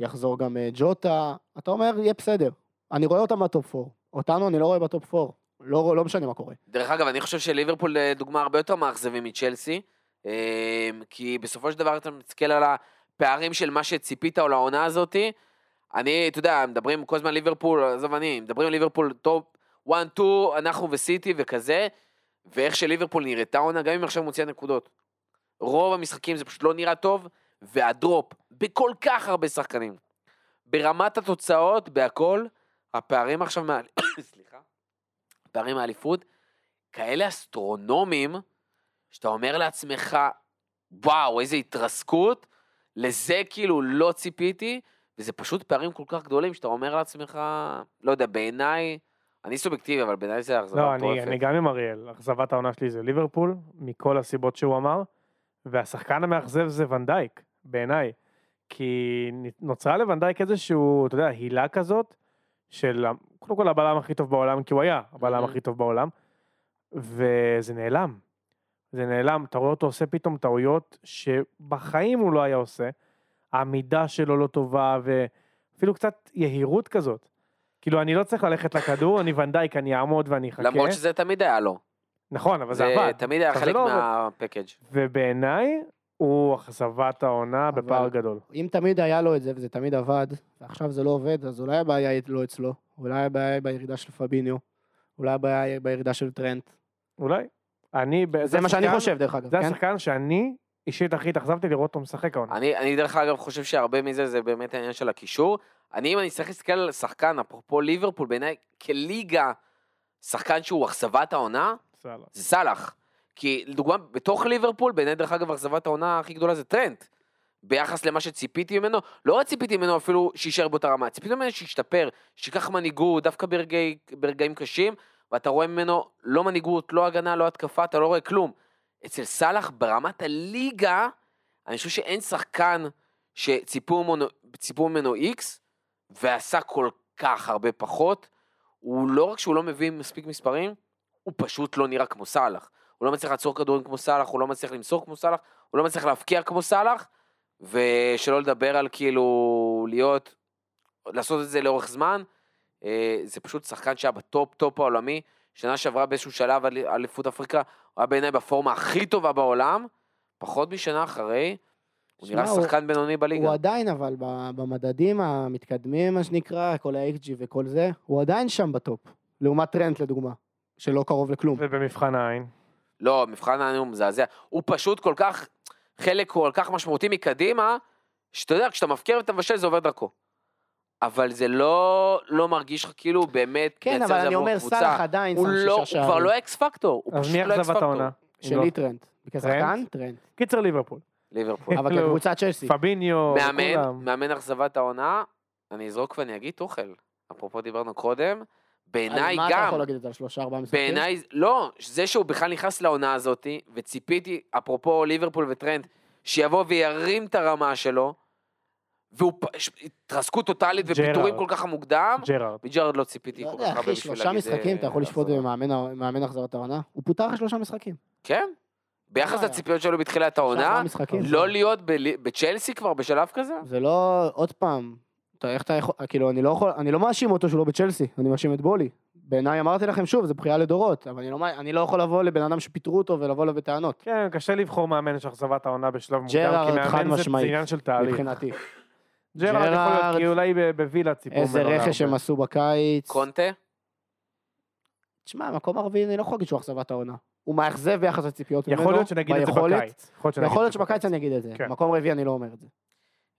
יחזור גם אה, ג'וטה, אתה אומר, יהיה בסדר. אני רואה אותם ב top 4. אותנו אני לא רואה ב top 4. לא, לא משנה מה קורה. דרך אגב, אני חושב שליברפול אה, דוגמה הרבה יותר מאכזבים מצ'לסי, אה, כי בסופו של דבר אתה מסתכל על הפערים של מה שציפית או לעונה הזאתי. אני, אתה יודע, מדברים כל הזמן ליברפול, עזוב אני, מדברים על ליברפול top 1-2, אנחנו וסיטי וכזה, ואיך שליברפול נראתה עונה, גם אם עכשיו מוציאה נקודות. רוב המשחקים זה פשוט לא נראה טוב, וה drop בכל כך הרבה שחקנים. ברמת התוצאות, בהכל, הפערים עכשיו מה... [COUGHS] סליחה. הפערים מהאליפות, כאלה אסטרונומיים, שאתה אומר לעצמך, וואו, איזה התרסקות, לזה כאילו לא ציפיתי, וזה פשוט פערים כל כך גדולים, שאתה אומר לעצמך, לא יודע, בעיניי, אני סובייקטיבי, אבל בעיניי זה אכזבה לא, אני, מטורפת. אני גם עם אריאל, אכזבת העונה שלי זה ליברפול, מכל הסיבות שהוא אמר, והשחקן המאכזב זה ונדייק, בעיניי. כי נוצרה לוונדייק איזשהו, אתה יודע, הילה כזאת, של קודם כל הבלם הכי טוב בעולם, כי הוא היה הבלם Mhm. הכי טוב בעולם, וזה נעלם. זה נעלם, אתה רואה אותו עושה פתאום טעויות שבחיים הוא לא היה עושה. העמידה שלו לא טובה, ואפילו קצת יהירות כזאת. כאילו, אני לא צריך ללכת לכדור, אני ונדייק, אני אעמוד ואני אחכה. למרות שזה תמיד היה לו. נכון, אבל זה זה עבד. תמיד היה חלק לא. מהפקאג'. ובעיניי, הוא אכזבת העונה אבל- בפער גדול. אם תמיד היה לו את זה, וזה תמיד עבד, ועכשיו זה לא עובד, אז אולי הבעיה היא לא אצלו, אולי הבעיה היא בירידה של פביניו, אולי הבעיה היא בירידה של טרנט. אולי. אני... ב- זה מה שאני חושב, דרך אגב, זה כן? השחקן שאני אישית הכי התאכזבתי לראות אותו משחק העונה. אני, אני דרך אגב חושב שהרבה מזה זה באמת העניין של הקישור. אני, אם אני צריך להסתכל על שחקן, אפרופו ליברפול, בעיניי כליגה, שחקן שהוא אכזבת העונה, סאלח. זה סאלח. כי לדוגמה, בתוך ליברפול, בעיניי דרך אגב, אכזבת העונה הכי גדולה זה טרנט. ביחס למה שציפיתי ממנו, לא רק ציפיתי ממנו אפילו שיישאר באותה רמה, ציפיתי ממנו שישתפר, שייקח מנהיגות, דווקא ברגעי, ברגעים קשים, ואתה רואה ממנו לא מנהיגות, לא הגנה, לא התקפה, אתה לא רואה כלום. אצל סאלח, ברמת הליגה, אני חושב שאין שחקן שציפו ממנו, ממנו איקס, ועשה כל כך הרבה פחות. הוא לא רק שהוא לא מביא מספיק מספרים, הוא פשוט לא נראה כמו סאלח. הוא לא מצליח לעצור כדורים כמו סאלח, הוא לא מצליח למסור כמו סאלח, הוא לא מצליח להבקיע כמו סאלח, ושלא לדבר על כאילו להיות, לעשות את זה לאורך זמן. אה, זה פשוט שחקן שהיה ב top top העולמי. שנה שעברה באיזשהו שלב על אליפות אפריקה, הוא היה בעיניי בפורמה הכי טובה בעולם. פחות משנה אחרי, הוא נראה הוא- שחקן בינוני בליגה. הוא עדיין, אבל במדדים המתקדמים, מה שנקרא, כל ה-XG וכל זה, הוא עדיין שם ב top. לעומת טרנט, לדוגמה, שלא קרוב לכלום. ובמבחן העין. לא, מבחן העין הוא מזעזע. הוא פשוט כל כך, חלק כל כך משמעותי מקדימה, שאתה יודע, כשאתה מבקיע ואתה מבשל זה עובר דרכו. אבל זה לא, לא מרגיש לך כאילו הוא באמת כן, אבל אני אומר. סאלח עדיין הוא שם לא, הוא כבר. לא X factor, הוא פשוט לא X factor. העונה? שלי טרנט. כשחקן, טרנט. קיצר ליברפול. ליברפול. אבל כאילו, כקבוצת צ'לסי. פביניו, מאמן, כולם. מאמן אכזבת העונה, אני אזרוק ואני אגיד טוחל. אפרופו דיברנו קודם, בעיניי אז מה אתה גם, יכול להגיד את זה על שלושה, ארבעה משחקים? בעיניי, לא, זה שהוא בכלל נכנס לעונה הזאתי, וציפיתי, אפרופו ליברפול וטרנט, שיבוא וירים את הרמה שלו, והוא התרסקות טוטאלית. ופיטורים כל כך מוקדם, ג'רארד. מג'רארד לא ציפיתי לא כל כך הרבה אחי, בשביל שלושה להגיד... משחקים, אה, אתה יכול לשפוט. במאמן מאמן אכזבת העונה? הוא פוטר אחרי שלושה משחקים. כן, ביחס אה, לציפיות שלו בתחילת העונה. לא להיות בצ'לסי כבר בשלב כזה? זה לא, עוד פעם, אתה, איך אתה יכול, כאילו, אני לא יכול, אני לא מאשים אותו שהוא לא בצ'לסי, אני מאשים את בולי. בעיניי אמרתי לכם שוב, זה בכייה לדורות, אבל אני לא, אני לא יכול לבוא לבן אדם שפיטרו אותו ולבוא אליו בטענות, כן, קשה לבחור מאמן של אכזבת העונה בשלב מוקדם, כי מאמן זה- זה. עניין של תהליך. מבחינתי. [LAUGHS] ג'רארד יכול להיות, ג'רארד, כי אולי ב- בווילה ציפו איזה רכש הם. עשו בקיץ. קונטה? תשמע, מקום הרביעי אני לא יכול להגיד שהוא אכזבת העונה. הוא מאכזב ביחס לציפיות ממנו. יכול להיות שנגיד את זה. בקיץ. יכול להיות שבקיץ אני אגיד את זה. כן. מקום רביעי אני לא אומר את זה.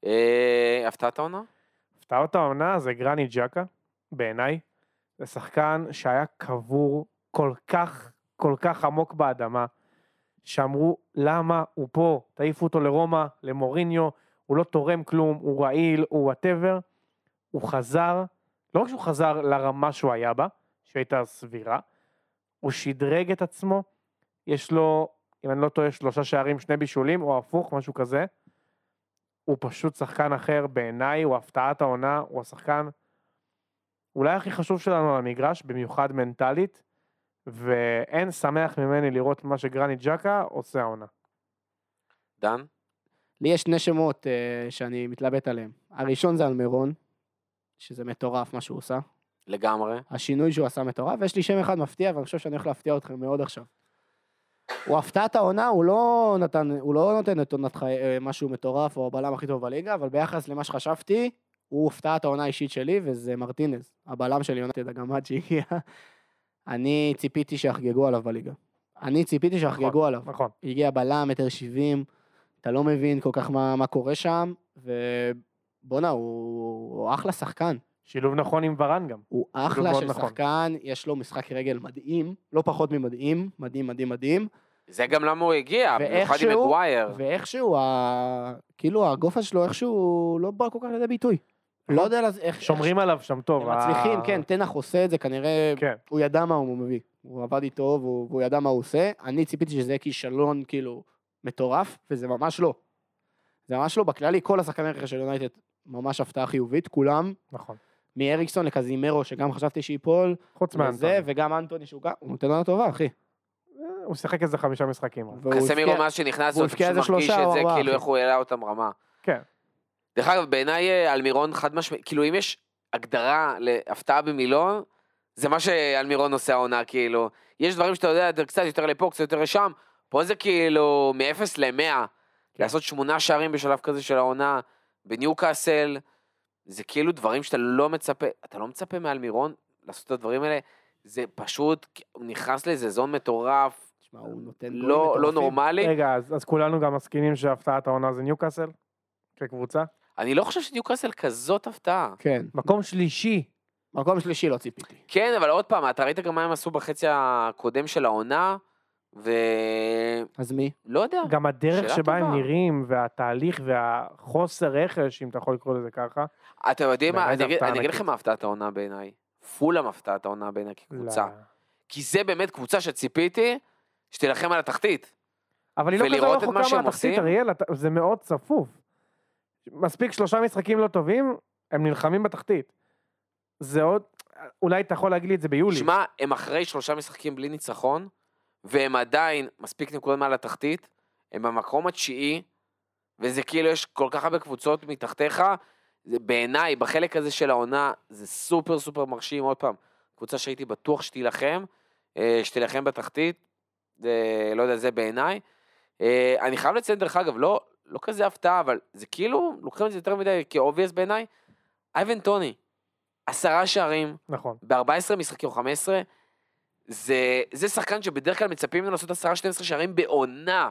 אה, הפתעת העונה? הפתעת העונה זה גרני ג'קה, בעיניי. זה שחקן שהיה קבור כל כך, כל כך עמוק באדמה, שאמרו, למה הוא פה? תעיפו אותו לרומא, למוריניו, הוא לא תורם כלום, הוא רעיל, הוא וואטאבר. הוא חזר, לא רק שהוא חזר לרמה שהוא היה בה, שהייתה סבירה, הוא שדרג את עצמו, יש לו, אם אני לא טועה, שלושה שערים, שני בישולים, או הפוך, משהו כזה. הוא פשוט שחקן אחר בעיניי, הוא הפתעת העונה, הוא השחקן אולי הכי חשוב שלנו על המגרש, במיוחד מנטלית, ואין שמח ממני לראות מה שגרני ג'קה עושה העונה. דן? לי יש שני שמות אה, שאני מתלבט עליהם. הראשון זה אלמירון, שזה מטורף מה שהוא עושה. לגמרי. השינוי שהוא עשה מטורף, ויש לי שם אחד מפתיע, ואני חושב שאני הולך להפתיע אתכם מאוד עכשיו. הוא הפתעת העונה, הוא לא נתן, הוא לא נותן את עונת חיי, אה, משהו מטורף, או הבלם הכי טוב בליגה, אבל ביחס למה שחשבתי, הוא הפתעת העונה האישית שלי, וזה מרטינז, הבלם של יונתד הגמד שהגיע. אני ציפיתי שיחגגו עליו בליגה. אני ציפיתי שיחגגו עליו. נכון. הגיע בלם, מטר שבעים, אתה לא מבין כל כך מה, מה קורה שם, ובואנה, הוא, הוא אחלה שחקן. שילוב נכון עם ורן גם. הוא אחלה של נכון. שחקן, יש לו משחק רגל מדהים, לא פחות ממדהים, מדהים, מדהים, מדהים, זה גם למה הוא הגיע, במיוחד עם מגווייר. ואיכשהו, ה... כאילו הגופה שלו איכשהו לא בא כל כך לידי ביטוי. לא יודע איך... שומרים עליו שם טוב. הם מצליחים, כן, תנח עושה את זה, כנראה כן. הוא ידע מה הוא מביא. הוא עבד איתו והוא, והוא ידע מה הוא עושה. אני ציפיתי שזה יהיה כישלון כאילו מטורף, וזה ממש לא. זה ממש לא. בכללי, כל השחקני רכש של יונייטד ממש הפתעה חיובית, כולם, נכון. מאריקסון לקזימרו, שגם חשבתי שייפול, חוץ מאנטוני. וגם אנטוני שהוא גם, הוא נותן עונה טובה, אחי. הוא שיחק איזה חמישה משחקים. קסמירו מאז שנכנס, הוא פשוט מרגיש את זה, כאילו. איך הוא העלה אותם רמה. כן. דרך אגב, בעיניי אה, אלמירון חד משמעית, כאילו אם יש הגדרה להפתעה במילון, זה מה שאלמירון עושה העונה, כאילו. יש דברים שאתה יודע, אתה קצת יותר לפה, קצת יותר לשם, פה זה כאילו מ-0 ל-100. כן. לעשות שמונה שערים בשלב כזה של העונה, בניוקאסל, זה כאילו דברים שאתה לא מצפה, אתה לא מצפה מאלמירון לעשות את הדברים האלה, זה פשוט, הוא נכנס לאיזה זון מטורף, תשמע, הוא נותן גולים לא, לא מטורפים. נורמלי. רגע, אז, אז כולנו גם מסכימים שהפתעת העונה זה ניוקאסל? כקבוצה? אני לא חושב שניוקאסל כזאת הפתעה. כן. מקום שלישי. מקום שלישי לא ציפיתי. כן, אבל עוד פעם, אתה ראית גם מה הם עשו בחצי הקודם של העונה, ולא אז מי? יודע. גם הדרך שבה הם טובה. נראים, והתהליך והחוסר רכש, אם אתה יכול לקרוא לזה ככה. אתם יודעים מה, אני הפתעה אני אגיד. לכם מה הפתעת העונה בעיניי. פולאם הפתעת העונה בעיניי כקבוצה. ל- כי זה באמת קבוצה שציפיתי שתילחם על התחתית. אבל היא לא כזה רחוקה מהתחתית? אריאל, זה מאוד צפוף. מספיק שלושה משחקים לא טובים, הם נלחמים בתחתית. זה עוד, אולי אתה יכול להגיד לי את זה ביולי. שמע, הם אחרי שלושה משחקים בלי ניצחון, והם עדיין מספיק נקודות מעל התחתית, הם במקום התשיעי, וזה כאילו יש כל כך הרבה קבוצות מתחתיך, בעיניי, בחלק הזה של העונה, זה סופר סופר מרשים, עוד פעם, קבוצה שהייתי בטוח שתילחם, אה, שתילחם בתחתית, זה, לא יודע, זה בעיניי. אה, אני חייב לציין, דרך אגב, לא, לא כזה הפתעה, אבל זה כאילו, לוקחים את זה יותר מדי כאובייס בעיניי, אייבן טוני, עשרה שערים, נכון. ב-14 משחקים או 15, זה, זה שחקן שבדרך כלל מצפים ממנו לעשות 10-12 שערים בעונה.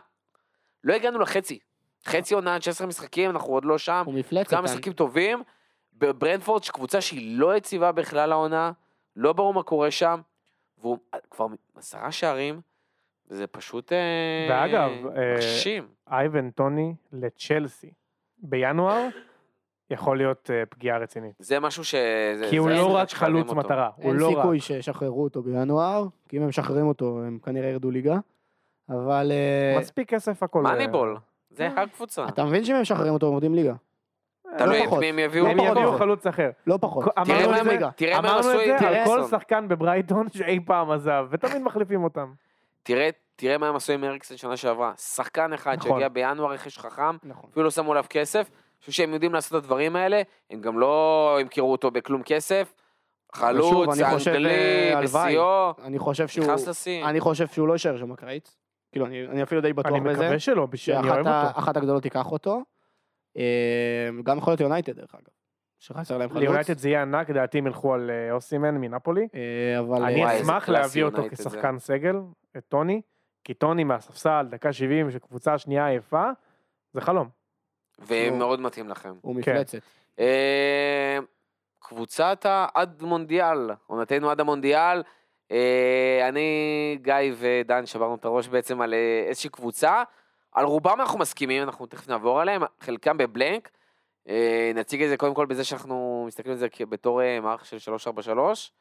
לא הגענו לחצי. חצי עונה, 16 משחקים, אנחנו עוד לא שם. הוא מפלצת. כמה אני- משחקים טובים. בברנדפורד, שקבוצה שהיא לא יציבה בכלל העונה, לא ברור מה קורה שם, והוא כבר עשרה שערים, זה פשוט אה, ואגב, אה, מרשים. אייבן טוני לצ'לסי. בינואר יכול להיות אה, פגיעה רצינית. זה משהו ש... זה- כי הוא לא רק חלוץ אותו. מטרה, הוא אין לא רק. סיכוי שישחררו אותו בינואר, כי אם הם משחררים אותו, הם כנראה ירדו ליגה. אבל אה, מספיק כסף הכל. מאניבול, זה. הקבוצה. אתה מבין שאם הם משחררים אותו, הם יורדים ליגה. תלוי לא את פחות. מי הם יביאו. לא הם יביאו. חלוץ אחר. לא פחות. תראה מה הם- מה הם אמרנו עשו את עם זה על כל. שחקן בברייטון שאי פעם עזב, ותמיד מחליפים אותם. תראה, תראה מה הם עשו עם אריקסן שנה שעברה. שחקן אחד נכון. שהגיע בינואר רכש חכם, נכון. אפילו לא שמו עליו כסף. אני חושב שהם יודעים לעשות את הדברים האלה, הם גם לא ימכרו אותו בכלום כסף. חלוץ, אני חושב, אנגלי, אה. בשיאו, אני חושב שהוא... נכנס לשיא. אני חושב שהוא לא יישאר שם בקיץ. כאילו, אני אני אפילו די בטוח אני בזה. מקווה שלא, בשביל אני אוהב אותו. אחת הגדולות תיקח אותו. אה, גם יכול להיות יונייטד, דרך אגב. שחסר להם חלוץ. ליונייטד זה יהיה ענק, לדעתי הם ילכו על אה, אוסימן מנפולי. אה, אבל... אני אה, אשמח להביא אותו. כשחקן סגל, את טוני, כי טוני מהספסל, דקה 70, שקבוצה שנייה עייפה, זה חלום. והם הוא- מאוד מתאים לכם. הוא כן. מפלצת. קבוצת העד מונדיאל, עונתנו עד המונדיאל. אני, גיא ודן שברנו את הראש בעצם על איזושהי קבוצה. על רובם אנחנו מסכימים, אנחנו תכף נעבור עליהם, חלקם בבלנק. אה, נציג את זה קודם כל בזה שאנחנו מסתכלים על זה בתור אה, מערך של 343.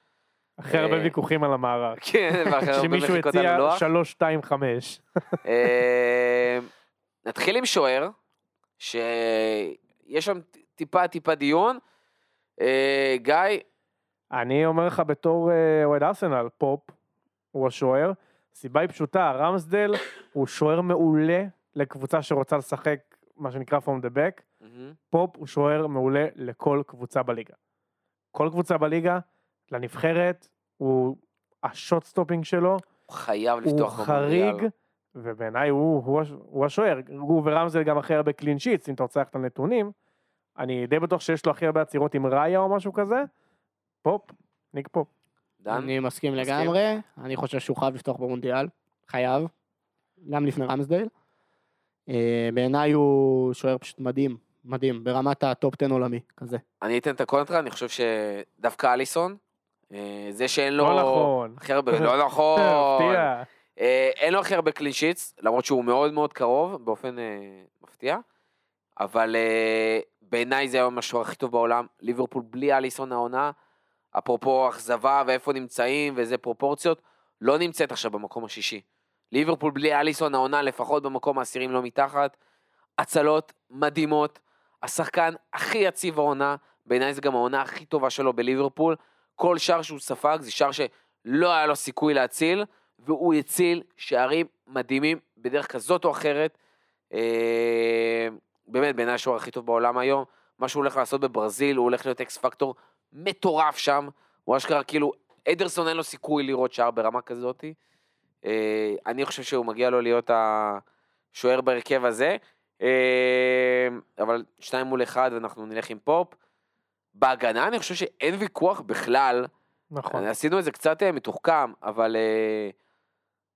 אחרי אה, הרבה ויכוחים על המערך. [LAUGHS] כן, ואחרי הרבה שמישהו מחיקות על הציע הלוח. 3-2-5. אה, נתחיל עם שוער, שיש שם טיפה טיפה דיון. אה, גיא, אני אומר לך בתור אה, אוהד ארסנל, פופ הוא השוער. הסיבה היא פשוטה, רמסדל הוא שוער מעולה לקבוצה שרוצה לשחק, מה שנקרא from the back. מהמם. פופ הוא שוער מעולה לכל קבוצה בליגה. כל קבוצה בליגה, לנבחרת, הוא ה shot stopping שלו, הוא חייב הוא לפתוח חריג, במונדיאל. ובעיניי הוא, הוא, הוא השוער. הוא ורמסדל גם הכי הרבה clean sheets, אם אתה רוצה ללכת לנתונים. אני די בטוח שיש לו הכי הרבה עצירות עם ראיה או משהו כזה. פופ, ניק פופ. דן? אני מסכים מסכים? לגמרי. אני חושב שהוא חייב לפתוח במונדיאל. חייב. גם לפני רמסדייל. אה, בעיניי הוא שוער פשוט מדהים. מדהים. ברמת ה top 10 עולמי. כזה. אני אתן את הקונטרה, אני חושב שדווקא אליסון, אה, זה שאין לו... לא נכון. הכי הרבה, לא [LAUGHS] נכון. מפתיע. אה, אין לו הכי הרבה clean sheets, למרות שהוא מאוד מאוד קרוב, באופן אה, מפתיע. אבל בעיניי זה היום השוער הכי טוב בעולם. ליברפול בלי אליסון העונה, אפרופו אכזבה ואיפה נמצאים ואיזה פרופורציות, לא נמצאת עכשיו במקום השישי. ליברפול בלי אליסון העונה, לפחות במקום העשירים לא מתחת. הצלות מדהימות. השחקן הכי יציב העונה, בעיניי זה גם העונה הכי טובה שלו בליברפול. כל שער שהוא ספג זה שער שלא היה לו סיכוי להציל, והוא הציל שערים מדהימים בדרך כזאת או אחרת. אה, באמת, בעיניי השוער הכי טוב בעולם היום. מה שהוא הולך לעשות בברזיל, הוא הולך להיות אקס פקטור מטורף שם. הוא אשכרה כאילו, אדרסון אין לו סיכוי לראות שער ברמה כזאת. אה, אני חושב שהוא מגיע לו להיות השוער בהרכב הזה. אה, אבל שניים מול אחד ואנחנו נלך עם פופ. בהגנה אני חושב שאין ויכוח בכלל, נכון. עשינו את זה קצת אה, מתוחכם, אבל אה,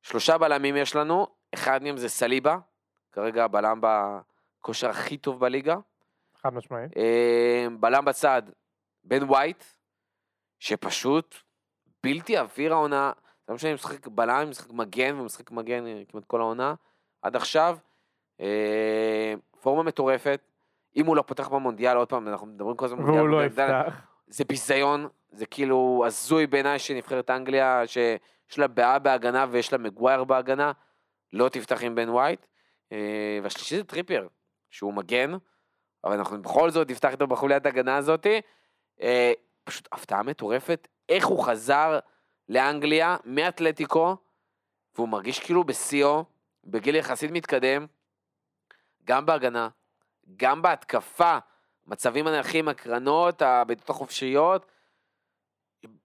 שלושה בלמים יש לנו, אחד מהם זה סליבה, כרגע הבלם בכושר הכי טוב בליגה. חד משמעית. אה, בלם בצד, בן ווייט, שפשוט בלתי עביר העונה, לא משנה אם משחק בלם, משחק מגן, ומשחק מגן אה, כמעט כל העונה, עד עכשיו. אה, פורמה מטורפת, אם הוא לא פותח במונדיאל, עוד פעם, אנחנו מדברים כל הזמן והוא לא יפתח. זה ביזיון, זה כאילו הזוי בעיניי שנבחרת אנגליה, שיש לה בעיה בהגנה ויש לה מגווייר בהגנה, לא תפתח עם בן ווייט. אה, והשלישי זה טריפייר, שהוא מגן, אבל אנחנו בכל זאת נפתח איתו בחוליית ההגנה הזאתי. אה, פשוט הפתעה מטורפת, איך הוא חזר לאנגליה מאתלטיקו, והוא מרגיש כאילו בשיאו, בגיל יחסית מתקדם, גם בהגנה, גם בהתקפה, מצבים הנייחים, הקרנות, הבעיטות החופשיות,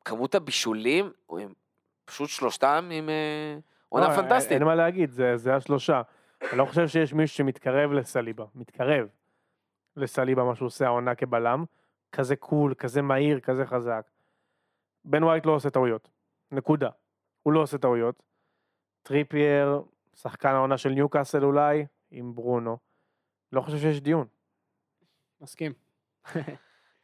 כמות הבישולים, הם פשוט שלושתם עם אה, עונה לא, פנטסטית. אין מה להגיד, זה, זה השלושה. אני לא חושב שיש מישהו שמתקרב לסליבה, מתקרב לסליבה, מה שהוא עושה העונה כבלם, כזה cool, כזה מהיר, כזה חזק. בן ווייט לא עושה טעויות, נקודה. הוא לא עושה טעויות. טריפייר, שחקן העונה של ניוקאסל אולי, עם ברונו. לא חושב שיש דיון. מסכים. אין,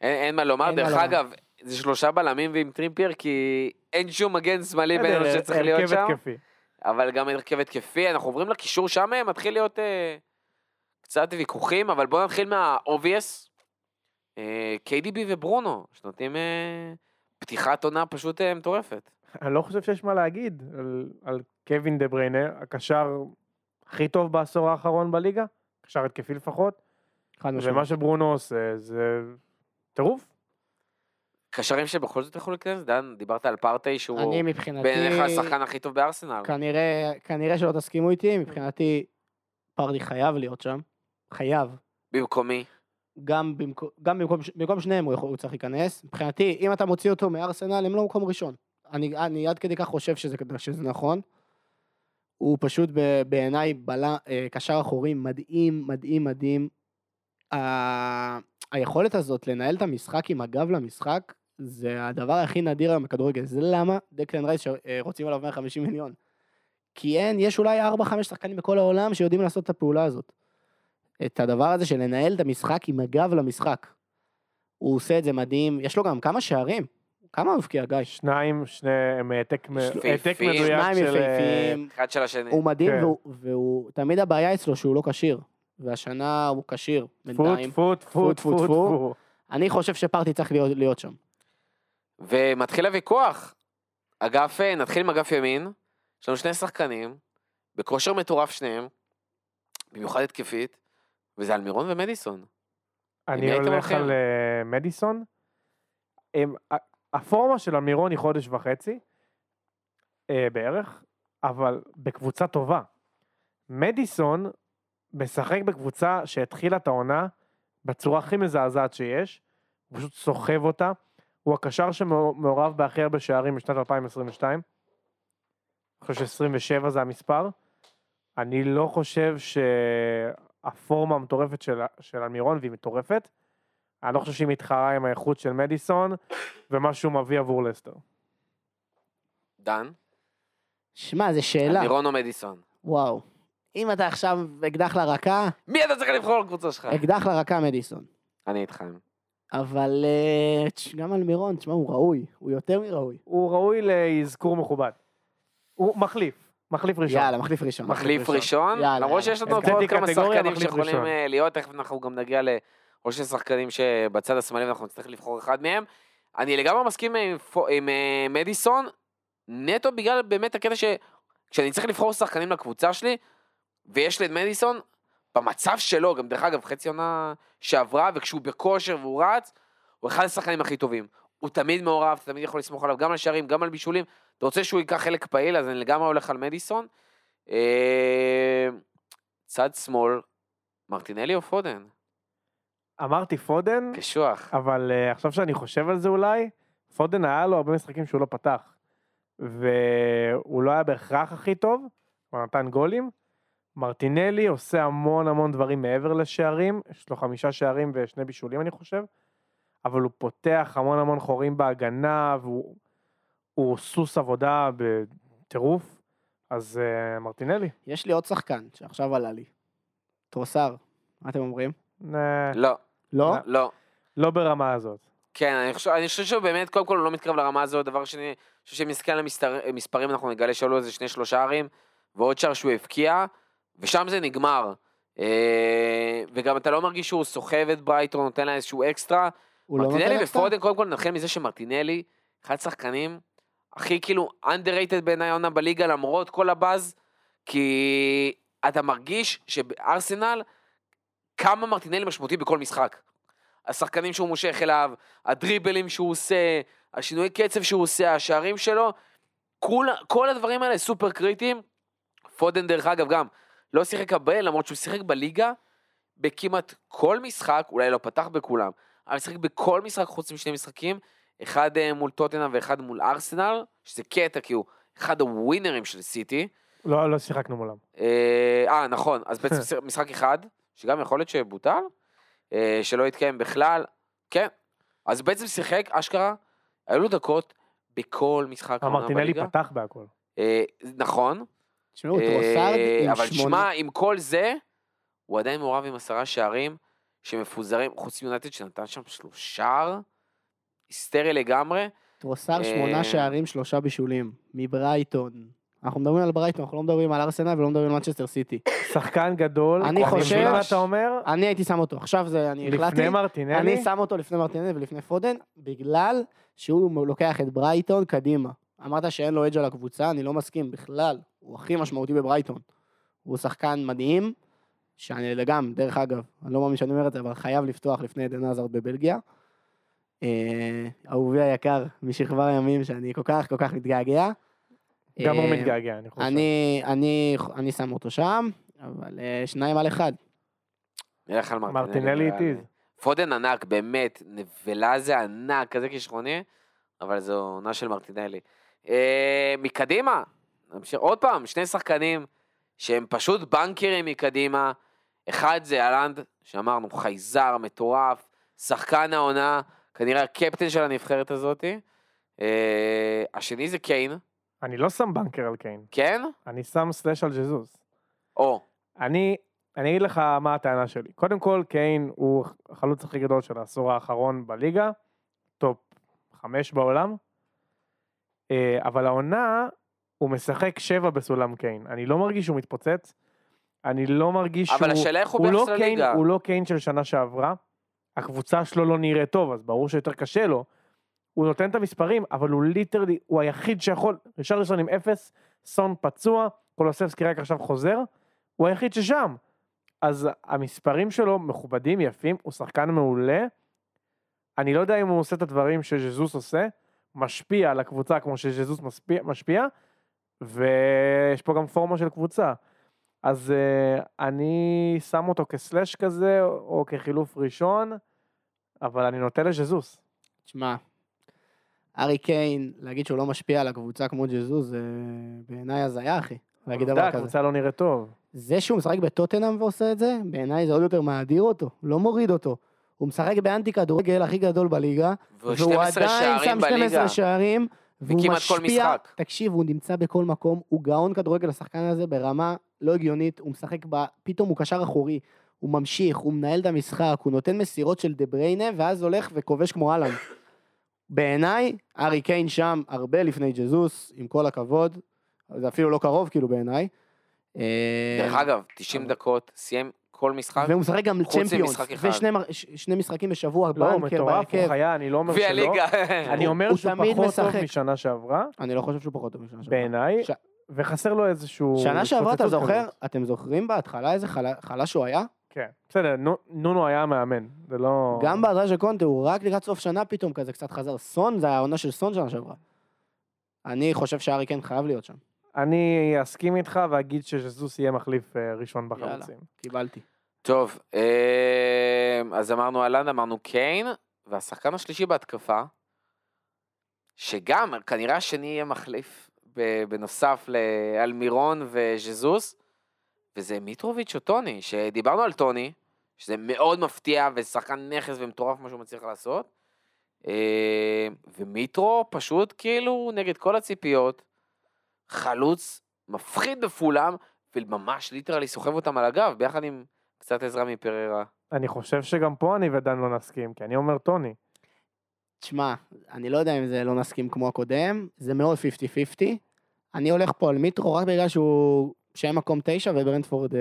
אין מה לומר, אין מה דרך לומר. אגב, זה שלושה בלמים ועם טריפייר, כי אין שום מגן שמאלי בינינו שצריך להיות שם, התקפי. אבל גם הרכב התקפי, אנחנו עוברים לקישור שם, מתחיל להיות אה, קצת ויכוחים, אבל בואו נתחיל מה-obvious, אה, KDB וברונו, שנותנים אה, פתיחת עונה פשוט אה, מטורפת. אני לא חושב שיש מה להגיד על, על קווין דה בריינה, הקשר הכי טוב בעשור האחרון בליגה, קשר התקפי לפחות, חד משמעית. ומה שברונו עושה זה טירוף. קשרים שבכל זאת יכולו להיכנס, דן, דיברת על פרטי שהוא אני מבחינתי, בעיניך השחקן הכי טוב בארסנל. כנראה, כנראה שלא תסכימו איתי, מבחינתי פרדי חייב להיות שם, חייב. במקומי. גם במקום, גם במקום, במקום שניהם הוא, יכול, הוא צריך להיכנס. מבחינתי, אם אתה מוציא אותו מארסנל, הם לא מקום ראשון. אני, אני עד כדי כך חושב שזה, שזה נכון. הוא פשוט בעיניי בלה, אה, קשר אחורי מדהים, מדהים, מדהים. ה... היכולת הזאת לנהל את המשחק עם הגב למשחק, זה הדבר הכי נדיר היום בכדורגל. זה למה דקלן רייס שרוצים עליו 150 מיליון. כי אין, יש אולי 4-5 שחקנים בכל העולם שיודעים לעשות את הפעולה הזאת. את הדבר הזה של לנהל את המשחק עם הגב למשחק. הוא עושה את זה מדהים, יש לו גם כמה שערים. כמה הוא הבקיע, גיא? שניים, שניהם העתק מ- יפהפיים, העתק מדויק שניים של... אה, יפהפיים. אחד של השני. הוא מדהים, כן. והוא, והוא, תמיד הבעיה אצלו שהוא לא כשיר. והשנה הוא כשיר, בינתיים. טפו טפו טפו, טפו. אני חושב שפרטי צריך להיות, להיות שם. ומתחיל הוויכוח. אגף, אה, נתחיל עם אגף ימין, יש לנו שני שחקנים, בכושר מטורף שניהם, במיוחד התקפית, וזה אלמירון ומדיסון. אני הולך? על אה, מדיסון. הם- הפורמה של אמירון היא חודש וחצי, אה, בערך, אבל בקבוצה טובה. מדיסון משחק בקבוצה שהתחילה את העונה בצורה הכי מזעזעת שיש, הוא פשוט סוחב אותה. הוא הקשר שמעורב בהכי הרבה שערים בשנת 2022. אני חושב ש-27 זה המספר. אני לא חושב שהפורמה המטורפת של, של אלמירון, והיא מטורפת, אני לא חושב שהיא מתחרה עם האיכות של מדיסון, ומה שהוא מביא עבור לסטר. דן, שמע, זו שאלה. אלמירון או מדיסון. וואו. אם אתה עכשיו אקדח לרקה, מי אתה צריך לבחור לקבוצה שלך? אקדח לרקה מדיסון. אני איתכם. אבל אה, גם על מירון, תשמע, הוא ראוי. הוא יותר מראוי. הוא ראוי לאזכור מכובד. הוא מחליף, מחליף ראשון. יאללה, מחליף ראשון. מחליף ראשון. למרות. שיש לנו פה עוד כמה שחקנים שיכולים. אה, להיות, תכף אנחנו גם נגיע לעוד שני שחקנים שבצד השמאלי ואנחנו נצטרך לבחור אחד מהם. אני לגמרי מסכים עם, פו- עם אה, מדיסון, נטו בגלל באמת הקטע שכשאני צריך לבחור שחקנים לקבוצה שלי, ויש לי את מדיסון, במצב שלו, גם דרך אגב, חצי עונה שעברה, וכשהוא בכושר והוא רץ, הוא אחד השחקנים הכי טובים. הוא תמיד מעורב, אתה תמיד יכול לסמוך עליו גם על שערים, גם על בישולים. אתה רוצה שהוא ייקח חלק פעיל, אז אני לגמרי הולך על מדיסון. אה, צד שמאל, מרטינלי או פודן? אמרתי פודן, קשוח. אבל uh, עכשיו שאני חושב על זה אולי, פודן היה לו הרבה משחקים שהוא לא פתח. והוא לא היה בהכרח הכי טוב, הוא נתן גולים. מרטינלי עושה המון המון דברים מעבר לשערים, יש לו חמישה שערים ושני בישולים אני חושב, אבל הוא פותח המון המון חורים בהגנה, והוא הוא סוס עבודה בטירוף, אז uh, מרטינלי. יש לי עוד שחקן שעכשיו עלה לי. טרוסר, מה אתם אומרים? אה, לא, לא? לא. לא ברמה הזאת. כן, אני חושב, אני חושב שבאמת, קודם כל הוא לא מתקרב לרמה הזאת, דבר שני, אני חושב שאם נסתכל על המסתר- מספרים, אנחנו נגלה שהיו לו איזה שני שלושה ערים, ועוד שער שהוא הבקיע, ושם זה נגמר. אה, וגם אתה לא מרגיש שהוא סוחב את ברייטון, נותן לה איזשהו אקסטרה. הוא לא נותן אקסטרה? ופודן, קודם כל נתחיל מזה שמרטינלי, אחד השחקנים הכי כאילו underrated בעיניי העונה בליגה, למרות כל הבאז, כי אתה מרגיש שבארסנל, כמה מרטינלי משמעותי בכל משחק. השחקנים שהוא מושך אליו, הדריבלים שהוא עושה, השינוי קצב שהוא עושה, השערים שלו, כל, כל הדברים האלה סופר קריטיים. פודן דרך אגב גם לא שיחק הרבה, למרות שהוא שיחק בליגה בכמעט כל משחק, אולי לא פתח בכולם, אבל שיחק בכל משחק חוץ משני משחקים, אחד אה, מול טוטנאם ואחד מול ארסנל, שזה קטע כי הוא אחד הווינרים של סיטי. לא, לא שיחקנו מולם. אה, אה, נכון, אז בעצם [LAUGHS] משחק אחד, שגם יכול להיות שבוטל, אה, שלא התקיים בכלל, כן. אז בעצם שיחק, אשכרה, היו לו דקות בכל משחק המרטינלי בליגה. פתח בהכל. אה, נכון, תשמעו, טרוסארד אה, עם אבל שמונה... שמע, עם כל זה, הוא עדיין מעורב עם עשרה שערים שמפוזרים, חוץ מיונייטד שנתן שם שלושה, היסטרי לגמרי. טרוסארד אה, שמונה שערים, שלושה בישולים. מברייטון. אנחנו מדברים על ברייטון, אנחנו לא מדברים על ארסנל ולא מדברים על מנצ'סטר סיטי. שחקן גדול, אני חושב- מה אתה אומר? אני הייתי שם אותו, עכשיו זה, אני החלטתי. לפני מרטינלי? אני שם אותו לפני מרטינלי ולפני פודן, בגלל שהוא לוקח את ברייטון קדימה. אמרת שאין לו edge על הקבוצה, אני לא מסכים בכלל. הוא הכי משמעותי בברייטון. הוא שחקן מדהים, שאני גם, דרך אגב, אני לא מאמין שאני אומר את זה, אבל חייב לפתוח לפני עדן עזרד בבלגיה. אה, אהובי היקר, משכבר הימים, שאני כל כך כל כך מתגעגע. גם הוא אה, מתגעגע, אני חושב. אני, אני, אני שם אותו שם, אבל אה, שניים על אחד. נלך על מרטינלי. מרטינלי נראה לי. איטי. פודן ענק, באמת, נבלה זה ענק, כזה כישרוני, אבל זו עונה של מרטינלי. אה, מקדימה, נמשיך עוד פעם, שני שחקנים שהם פשוט בנקרים מקדימה. אחד זה אהלנד, שאמרנו, חייזר, מטורף, שחקן העונה, כנראה הקפטן של הנבחרת הזאתי. השני זה קיין, אני לא שם בנקר על קיין, כן? אני שם סלאש על ג'זוס. או, אני, אני אגיד לך מה הטענה שלי. קודם כל, קיין הוא החלוץ הכי גדול של העשור האחרון בליגה, טופ חמש בעולם, אה, אבל העונה, הוא משחק שבע בסולם קיין. אני לא מרגיש שהוא מתפוצץ, אני לא מרגיש אבל שהוא... השאלה איך הוא הוא לא ביחס קיין, לליגה. הוא לא קיין של שנה שעברה, הקבוצה שלו לא נראית טוב, אז ברור שיותר קשה לו. הוא נותן את המספרים, אבל הוא literally, הוא היחיד שיכול, רישרליסון עם אפס, סון פצוע, קולוסבסקי רק עכשיו חוזר, הוא היחיד ששם. אז המספרים שלו מכובדים, יפים, הוא שחקן מעולה. אני לא יודע אם הוא עושה את הדברים שז'זוס עושה, משפיע על הקבוצה כמו שז'זוס משפיע, משפיע, ויש פה גם פורמה של קבוצה. אז uh, אני שם אותו כסלאש כזה, או כחילוף ראשון, אבל אני נוטה לז'זוס. תשמע, ארי קיין, להגיד שהוא לא משפיע על הקבוצה כמו ג'זוז, זה בעיניי הזיה, אחי. להגיד דבר כזה. הקבוצה לא נראית טוב. זה שהוא משחק בטוטנאם ועושה את זה, בעיניי זה עוד יותר מאדיר אותו, לא מוריד אותו. הוא משחק באנטי כדורגל הכי גדול בליגה, והוא והוא 12 עדיין שם 12 בליגה. שערים, והוא משפיע. תקשיב, הוא נמצא בכל מקום, הוא גאון כדורגל, השחקן הזה ברמה לא הגיונית, הוא משחק ב... פתאום הוא קשר אחורי, הוא ממשיך, הוא מנהל את המשחק, הוא נותן מסירות של דה בריינה, ואז הולך וכובש כמו אהלן. בעיניי, ארי קיין שם הרבה לפני ג'זוס, עם כל הכבוד, זה אפילו לא קרוב כאילו בעיניי. אה, דרך אגב, 90 דקות, סיים כל משחק. והוא משחק גם צ'מפיונס. ושני משחקים בשבוע, לא, הוא בנקר מטורף, הוא בהרכב. חיה, אני לא אומר שלא. [LAUGHS] אני אומר הוא שהוא פחות טוב. משנה שעברה, אני לא חושב שהוא פחות טוב משנה שעברה. בעיניי, ש- וחסר לו איזשהו... שנה שעברה, אתה זוכר? אתם זוכרים בהתחלה איזה חלש הוא היה? כן, בסדר, נו- נונו היה המאמן, זה לא... גם בהדריה של קונטה, הוא רק לקראת סוף שנה פתאום כזה קצת חזר. סון, זה היה העונה של סון שנה שעברה. אני חושב שארי כן חייב להיות שם. אני אסכים איתך ואגיד שז'זוס יהיה מחליף אה, ראשון יאללה. בחלוצים. קיבלתי. טוב, אה, אז אמרנו אהלן, אמרנו קיין, והשחקן השלישי בהתקפה, שגם כנראה השני יהיה מחליף בנוסף לאלמירון וז'זוס, וזה מיטרוביץ' או טוני, שדיברנו על טוני, שזה מאוד מפתיע ושחקן נכס ומטורף מה שהוא מצליח לעשות. אה, ומיטרו פשוט כאילו נגד כל הציפיות, חלוץ מפחיד בפולם, וממש literally סוחב אותם על הגב, ביחד עם קצת עזרה מפררה. אני חושב שגם פה אני ודן לא נסכים, כי אני אומר טוני. תשמע, אני לא יודע אם זה לא נסכים כמו הקודם, זה מאוד 50-50. אני הולך פה על מיטרו רק בגלל שהוא שהם מקום תשע וברנדפורד אה,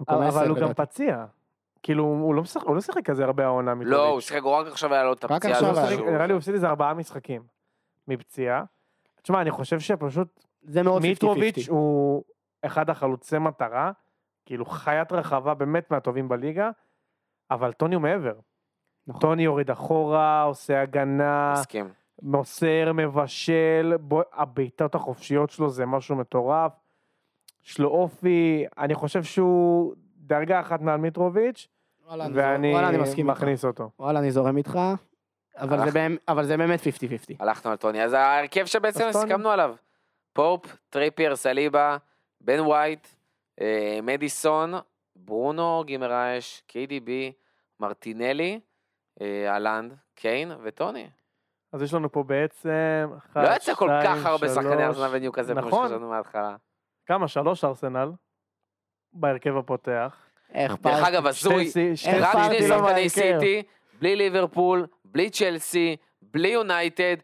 מקום עשר. אבל הוא גם. פציע. כאילו, הוא לא משחק- הוא לא שיחק כזה הרבה העונה. לא. הוא שיחק, הוא רק עכשיו היה לו את רק הפציעה עכשיו הזאת. נראה לי הוא הפסיד איזה ארבעה משחקים מפציעה. תשמע, אני חושב שפשוט זה מאוד 50-50. מיטרוביץ' הוא אחד החלוצי מטרה, כאילו חיית רחבה באמת מהטובים בליגה, אבל טוני הוא מעבר. נכון. טוני יורד אחורה, עושה הגנה, מסכים. מוסר, מבשל, בוא, הבעיטות החופשיות שלו זה משהו מטורף. יש לו אופי, אני חושב שהוא דרגה אחת מעל מיטרוביץ', ואני. מכניס אותו. וואלה, אני זורם איתך, אבל זה באמת- אבל זה באמת 50-50. הלכנו על טוני. אז ההרכב שבעצם. סיכמנו עליו. פופ, טריפייר, סליבה, בן ווייט, אה, מדיסון, ברונו, גימרייש, KDB, מרטינלי, אה, אהלנד, קיין וטוני. אז יש לנו פה בעצם... אחת, לא יצא כל כך הרבה שחקני שלוש, ארסנל וניוקאסל כמו נכון. שחשבנו מההתחלה. כמה? שלוש ארסנל בהרכב הפותח. איך דרך פעם... אגב, שתי הזוי, רק שני שחקני. סיטי, בלי ליברפול, בלי צ'לסי, בלי יונייטד,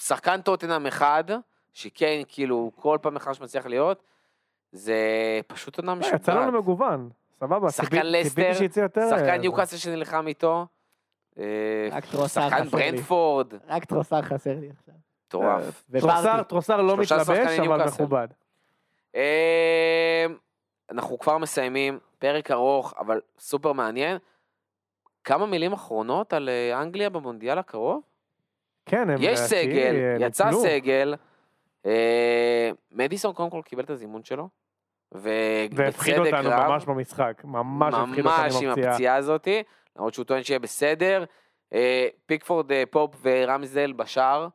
שחקן טוטנאם אחד, שכן, כאילו, כל פעם מחדש מצליח להיות, זה פשוט עונה אה, יצא משוגעת. לנו מגוון, סבבה. שחקן לסטר. אה, שחקן. ניוקאסל שנלחם איתו, אה, שחקן. ברנדפורד, רק טרוסר חסר לי עכשיו. מטורף. טרוסר, לא מתלבש, אבל. מכובד. אה, אנחנו כבר מסיימים, פרק ארוך, אבל סופר מעניין. כמה מילים אחרונות על אה, אנגליה במונדיאל הקרוב? כן, הם... יש לדעתי, סגל, אה, יצא נפלו. סגל. אה, מדיסון קודם כל קיבל את הזימון שלו. והפחיד אותנו רב. ממש במשחק. ממש הפחיד אותנו ממש עם הפציעה. הזאתי, למרות שהוא טוען שיהיה בסדר. אה, פיקפורד, אה, פופ ורמסדייל בשער,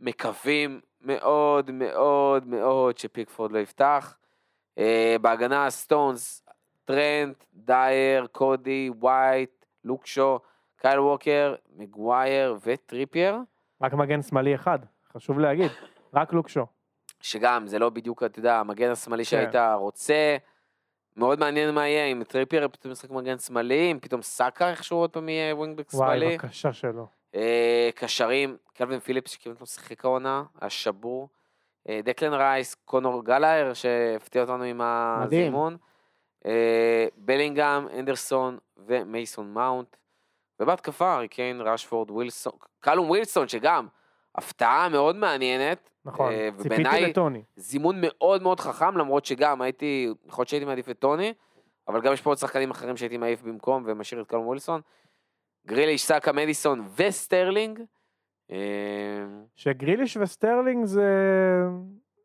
מקווים מאוד מאוד מאוד שפיקפורד לא יפתח. אה, בהגנה סטונס, טרנט, דייר, קודי, ווייט, לוק שו, קייל ווקר, מגווייר וטריפייר, רק מגן שמאלי אחד, חשוב להגיד. רק לוק שו. שגם זה לא בדיוק, אתה יודע, המגן השמאלי כן. שהיית רוצה. מאוד מעניין מה יהיה, אם טריפייר פתאום ישחק מגן שמאלי, אם פתאום סאקה איכשהו עוד פעם יהיה ווינגבק שמאלי. וואי, בבקשה שלו. אה, קשרים, קלווין פיליפס שכמעט לא שיחק העונה, היה שבור. אה, דקלן רייס, קונור גלאגר שהפתיע אותנו עם הזימון. אה, בלינגהם, אנדרסון ומייסון מאונט. ובהתקפה, הארי קיין, ראשפורד, ווילסון, קלום ווילסון שגם הפתעה מאוד מעניינת. נכון, ציפיתי לטוני. זימון מאוד מאוד חכם, למרות שגם הייתי, יכול להיות שהייתי מעדיף את טוני, אבל גם יש פה עוד שחקנים אחרים שהייתי מעיף במקום ומשאיר את קלום ווילסון. גריליש, סאקה, מדיסון וסטרלינג. אה, שגריליש וסטרלינג זה...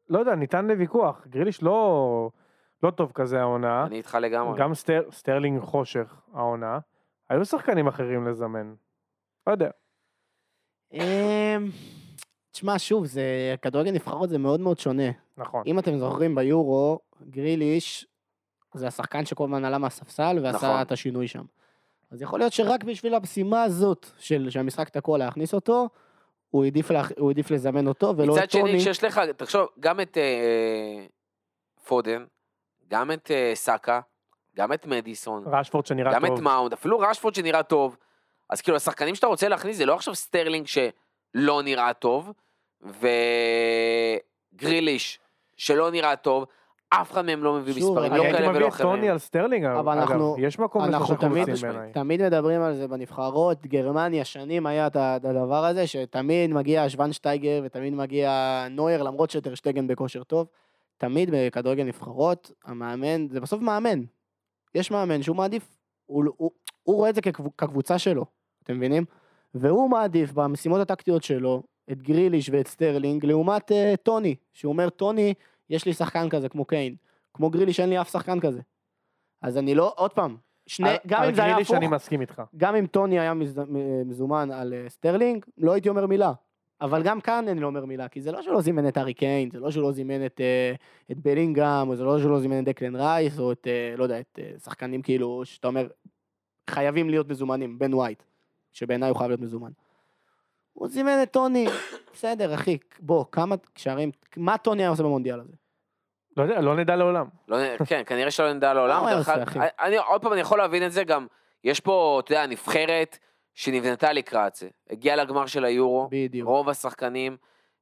לא יודע, ניתן לוויכוח. גריליש לא... לא טוב כזה העונה. אני איתך לגמרי. גם סטר... סטרלינג חושך העונה. היו שחקנים אחרים לזמן. לא יודע. אמ, תשמע, שוב, זה, כדורגל נבחרות זה מאוד מאוד שונה. נכון. אם אתם זוכרים ביורו, גריליש זה השחקן שכל הזמן עלה מהספסל ועשה נכון. את השינוי שם. אז יכול להיות שרק בשביל המשימה הזאת של שהמשחק תקוע להכניס אותו, הוא העדיף, לה, הוא העדיף לזמן אותו ולא מצד את טוני. שני, כשיש לך, תחשוב, גם את אה, פודן, גם את אה, סאקה, גם את מדיסון, רשפורד שנראה גם טוב. את מאונט, אפילו רשפורד שנראה טוב. אז כאילו, השחקנים שאתה רוצה להכניס זה לא עכשיו סטרלינג שלא נראה טוב, וגריליש שלא נראה טוב, אף אחד מהם לא מביא שוב, מספרים, לא הייתי כאלה מביא ולא את טוני אחרים. על סטרלינג, אבל אגב. אנחנו- יש מקום אנחנו תמיד. תמיד מדברים על זה בנבחרות, גרמניה, שנים היה את הדבר הזה, שתמיד מגיע שוונשטייגר ותמיד מגיע נויר, למרות שטרשטגן בכושר טוב. תמיד בכדורגל נבחרות, המאמן, זה בסוף מאמן. יש מאמן שהוא מעדיף, הוא, הוא, הוא רואה את זה כקב- כקבוצה שלו, אתם מבינים? והוא מעדיף במשימות הטקטיות שלו את גריליש ואת סטרלינג, לעומת אה, טוני, שהוא אומר, טוני, יש לי שחקן כזה כמו קיין, כמו גריליש אין לי אף שחקן כזה. אז אני לא, עוד פעם, שני, על- גם על אם זה היה הפוך, אני מסכים איתך. גם אם טוני היה מז- מזומן על אה, סטרלינג, לא הייתי אומר מילה. אבל גם כאן אני לא אומר מילה, כי זה לא שהוא לא זימן את ארי קיין, זה לא שהוא לא זימן את, אה, את בלינגהם, או זה לא שהוא לא זימן את דקלן רייס, או את, אה, לא יודע, את שחקנים כאילו, שאתה אומר, חייבים להיות מזומנים, בן ווייט, שבעיניי הוא חייב להיות מזומן. הוא זימן את טוני, בסדר, אחי, בוא, כמה קשרים, מה טוני היה עושה במונדיאל הזה? לא יודע, לא נדע לעולם. לא, כן, כנראה שלא נדע לעולם. מה הוא אחי? אני, עוד פעם, אני יכול להבין את זה גם, יש פה, אתה יודע, נבחרת שנבנתה לקראת זה. הגיעה לגמר של היורו, בדיוק. רוב השחקנים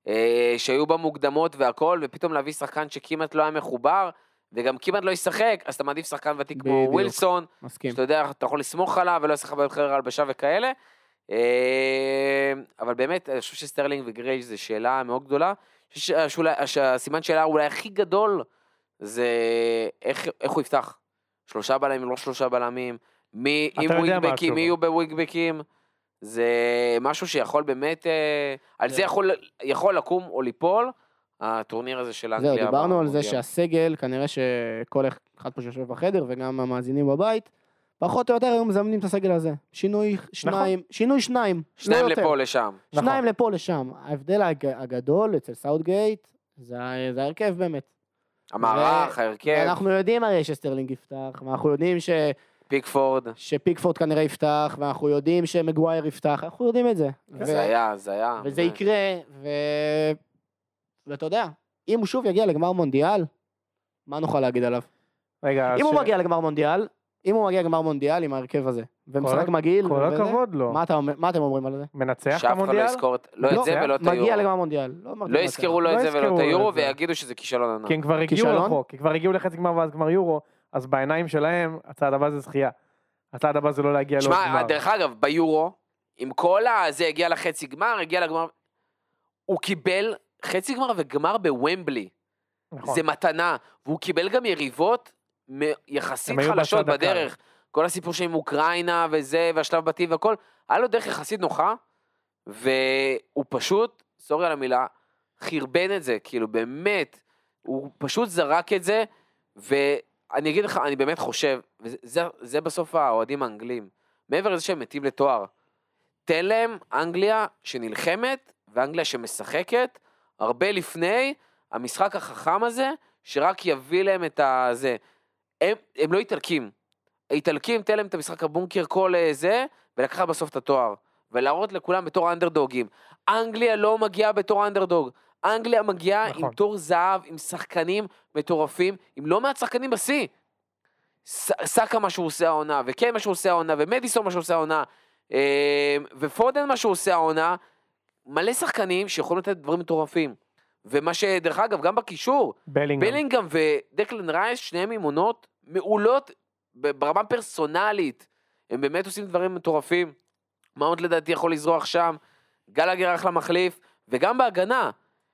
אה, שהיו במוקדמות והכל, ופתאום להביא שחקן שכמעט לא היה מחובר, וגם כמעט לא ישחק, אז אתה מעדיף שחקן ותיק כמו. ווילסון, מסכים. שאתה יודע, אתה יכול לסמוך עליו ולא יעשה לך בעיות חדר הלבשה וכאלה. אה, אבל באמת, אני חושב שסטרלינג וגריי זה שאלה מאוד גדולה. אני חושב שאולי- שהסימן שאלה אולי הכי גדול זה איך, איך הוא יפתח. שלושה בלמים, לא שלושה בלמים, מי עם התשובה. מי יהיו בווינגבקים. זה משהו שיכול באמת, אה, על זה- זה יכול, יכול לקום או ליפול, הטורניר הזה של אנגליה. זהו, דיברנו על זה. שהסגל, כנראה שכל אחד פה שיושב בחדר וגם המאזינים בבית, פחות או יותר היו מזמנים את הסגל הזה. שינוי שניים, שינוי שניים. שניים לא יותר. לפה, לשם. שניים לפה לשם. ההבדל הג- הגדול אצל סאוטגייט, זה ההרכב באמת. המערך, ההרכב, ואנחנו יודעים הרי שסטרלינג יפתח, ואנחנו יודעים ש... פיקפורד. שפיקפורד כנראה יפתח, ואנחנו יודעים שמגווייר יפתח, אנחנו יודעים את זה. ו- זה היה, זה היה. וזה יקרה, ו... ואתה יודע, אם הוא שוב יגיע לגמר מונדיאל, מה נוכל להגיד עליו? רגע, אם הוא ש- מגיע לגמר מונדיאל, אם הוא מגיע לגמר מונדיאל עם ההרכב הזה, ומשחק מגעיל, כל הכבוד לו. מה אתם אומרים על זה? מנצח את שאף אחד לא המונדיאל? יזכור את- לא את זה ולא את היורו. מגיע לגמר מונדיאל. לא. יזכרו לא את זה ולא את היורו. ויגידו שזה כישלון ענק. כי הם כבר הגיעו? רחוק, כי כבר הגיעו לחצי גמר ואז גמר יורו, אז בעיניים שלהם, הצעד הבא זה זכייה. הצעד הבא זה לא להגיע לעוד שמע, גמר. דרך אגב, ביורו, עם כל הזה הגיע לחצי גמר, הגיע לגמר, הוא קיבל חצי גמר וגמר בוומבלי. נכון. זה מתנה, והוא קיבל גם יריבות יחסית חלשות בצד הקל. בדרך. כל הסיפור שם עם אוקראינה וזה, והשלב בתים והכל, היה לו דרך יחסית נוחה, והוא פשוט, סורי על המילה, חרבן את זה, כאילו באמת, הוא פשוט זרק את זה, ואני אגיד לך, אני באמת חושב, וזה זה, זה בסוף האוהדים האנגלים, מעבר לזה שהם מתים לתואר, תן להם אנגליה שנלחמת, ואנגליה שמשחקת, הרבה לפני המשחק החכם הזה, שרק יביא להם את הזה. הם, הם לא איטלקים. האיטלקים, תן להם את המשחק הבונקר כל אה, זה, ולקחת בסוף את התואר. ולהראות לכולם בתור אנדרדוגים. אנגליה לא מגיעה בתור אנדרדוג. אנגליה מגיעה נכון. עם תור זהב, עם שחקנים מטורפים, עם לא מעט שחקנים בשיא. סאקה מה שהוא עושה העונה, וקיין מה שהוא עושה העונה, ומדיסון מה שהוא עושה העונה, אה, ופודן מה שהוא עושה העונה, מלא שחקנים שיכולים לתת דברים מטורפים. ומה שדרך אגב, גם בקישור, בלינגהם. בלינגהם ודקלן רייס, שניהם עם עונות מעולות ברמה פרסונלית. הם באמת עושים דברים מטורפים. מאונט לדעתי יכול לזרוח שם, גלגר אחלה מחליף, וגם בהגנה,